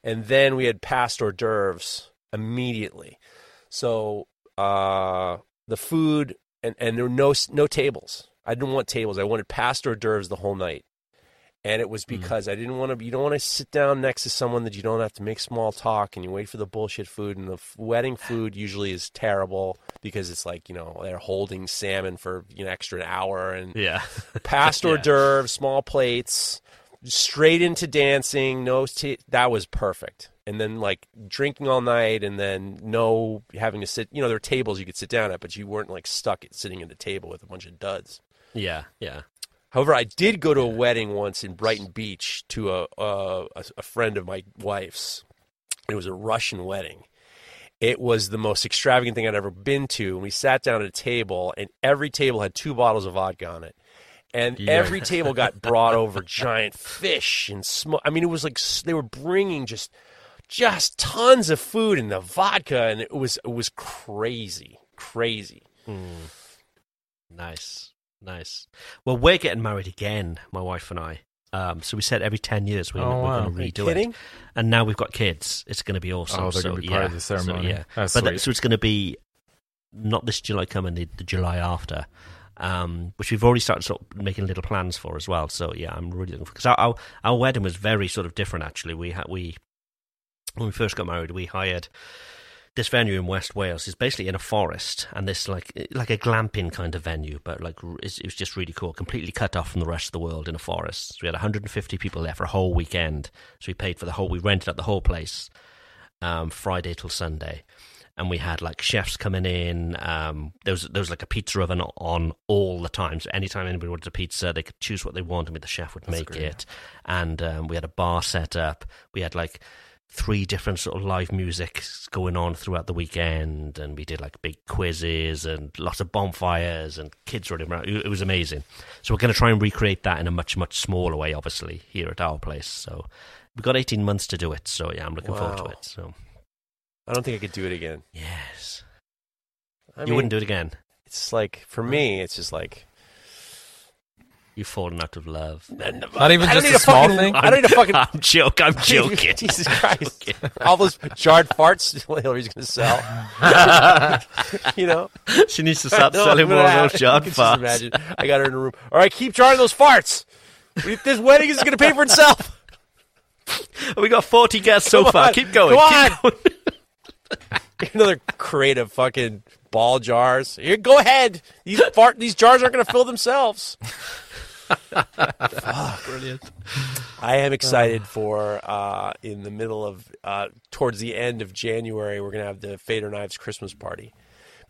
And then we had past hors d'oeuvres immediately. So uh, the food and and there were no no tables. I didn't want tables. I wanted past hors d'oeuvres the whole night. And it was hmm. because I didn't want to. You don't want to sit down next to someone that you don't have to make small talk, and you wait for the bullshit food. And the f- wedding food usually is terrible because it's like you know they're holding salmon for you know extra an hour, and
yeah.
past hors d'oeuvres, small plates, straight into dancing. No, t- that was perfect. And then like drinking all night, and then no having to sit. You know, there were tables you could sit down at, but you weren't like stuck at sitting at a table with a bunch of duds.
Yeah, yeah.
However, I did go to a wedding once in Brighton Beach to a a, a- friend of my wife's. It was a Russian wedding. It was the most extravagant thing I'd ever been to. And we sat down at a table, and every table had two bottles of vodka on it. And
Yeah.
every table got brought over giant fish and smoke. I mean, it was like they were bringing just just tons of food and the vodka, and it was it was crazy, crazy. Hmm.
Nice, nice. Well, we're getting married again, my wife and I. Um, so we said every ten years we're,
Oh,
gonna- we're
wow.
going
Are you
to redo
kidding?
it, and now we've got kids. It's going to be awesome.
Oh, they're
so,
gonna be
yeah.
part of the
So,
ceremony.
yeah,
That's
but that- so it's going to be not this July coming, the, the July after. Um, which we've already started sort of making little plans for as well. So yeah, I'm really looking for because our, our our wedding was very sort of different. Actually, we had we when we first got married, we hired this venue in West Wales. is basically in a forest, and this like like a glamping kind of venue, but like it's, it was just really cool. Completely cut off from the rest of the world in a forest. So we had 150 people there for a whole weekend. So we paid for the whole. We rented out the whole place, um, Friday till Sunday. And we had like chefs coming in. Um, there was there was like a pizza oven on all the time. So anytime anybody wanted a pizza, they could choose what they wanted, and the chef would make
great.
it. And um, we had a bar set up. We had like three different sort of live music going on throughout the weekend, and we did like big quizzes and lots of bonfires and kids running around. It was amazing. So we're going to try and recreate that in a much much smaller way, obviously here at our place. So we've got eighteen months to do it. So yeah, I'm looking forward to it. So
I don't think I could do it again.
yes,
I
you
mean,
wouldn't do it again.
It's like for me, it's just like
You've fallen out of love.
Not even
I don't
just
need
a small
fucking,
thing?
I don't need a fucking.
I'm joking. I'm joking.
Jesus Christ! All those jarred farts Hillary's going to sell. you know,
she needs to stop
No,
selling
I'm
more of those jar
you just
farts.
Imagine, I got her in a room. All right, keep jarring those farts. This wedding is going to pay for itself.
We got 40 guests so
Come
far.
on.
Keep going.
Come
Keep going.
Another crate of fucking ball jars. Here, go ahead. These fart, these jars aren't going to fill themselves.
Brilliant.
I am excited for uh, in the middle of uh, towards the end of January we're gonna have the Fader Knives Christmas party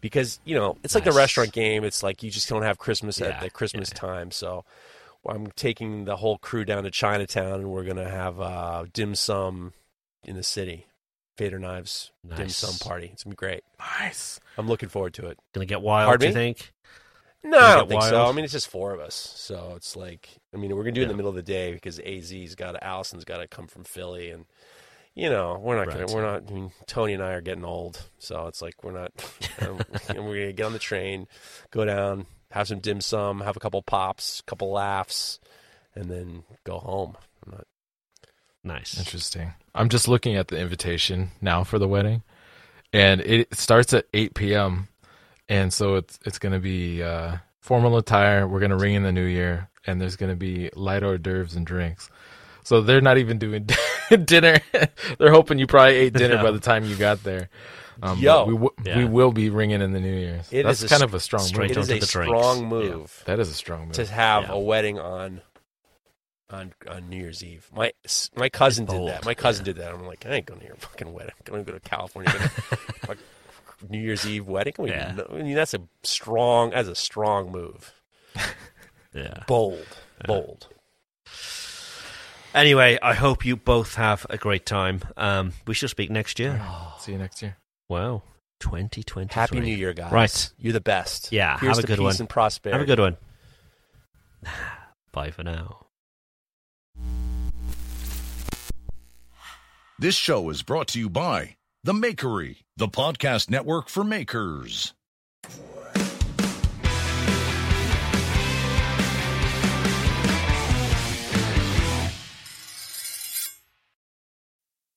because you know it's like the restaurant game. It's like you just don't have Christmas
Yeah,
at the Christmas time. So I'm taking the whole crew down to Chinatown and we're gonna have uh, dim sum in the city. Fader Knives dim sum party. It's gonna be great.
Nice.
I'm looking forward to it.
Gonna get wild,
Pardon
do you think?
No, I don't think so. I mean, it's just four of us, so it's like, I mean, we're gonna do it in the middle of the day because AZ's got to, Allison's got to come from Philly, and you know, we're not
Right.
gonna, we're not. I mean, Tony and I are getting old, so it's like we're not. um, and we're gonna get on the train, go down, have some dim sum, have a couple pops, couple laughs, and then go home. I'm not,
Nice.
Interesting. I'm just looking at the invitation now for the wedding, and it starts at 8 p.m. And so it's it's going to be uh, formal attire. We're going to ring in the new year, and there's going to be light hors d'oeuvres and drinks. So they're not even doing dinner. they're hoping you probably ate dinner by the time you got there. Um,
Yo.
we, w-
Yeah.
we will be ringing in the new year.
It
That's
is a
kind
s-
of a strong move.
is
onto
a
the drinks.
strong
Yeah.
move.
That is a strong move.
to have
Yeah.
a wedding on on on New Year's Eve. My my cousin did that. My cousin did that. I'm like, I ain't going to your fucking wedding. I'm going to go to California. Fuck, New Year's Eve wedding. I mean,
Yeah.
I mean, that's a strong. That's a strong move.
Yeah.
Bold, bold.
Anyway, I hope you both have a great time. Um, we shall speak next year.
See you next year.
Wow. 2020.
Happy New Year, guys.
Right.
you're the best.
Yeah,
Here's
have a
the
good
peace
one.
and prosperity.
Have a good one. Bye for now.
This show is brought to you by The Makery, the podcast network for makers.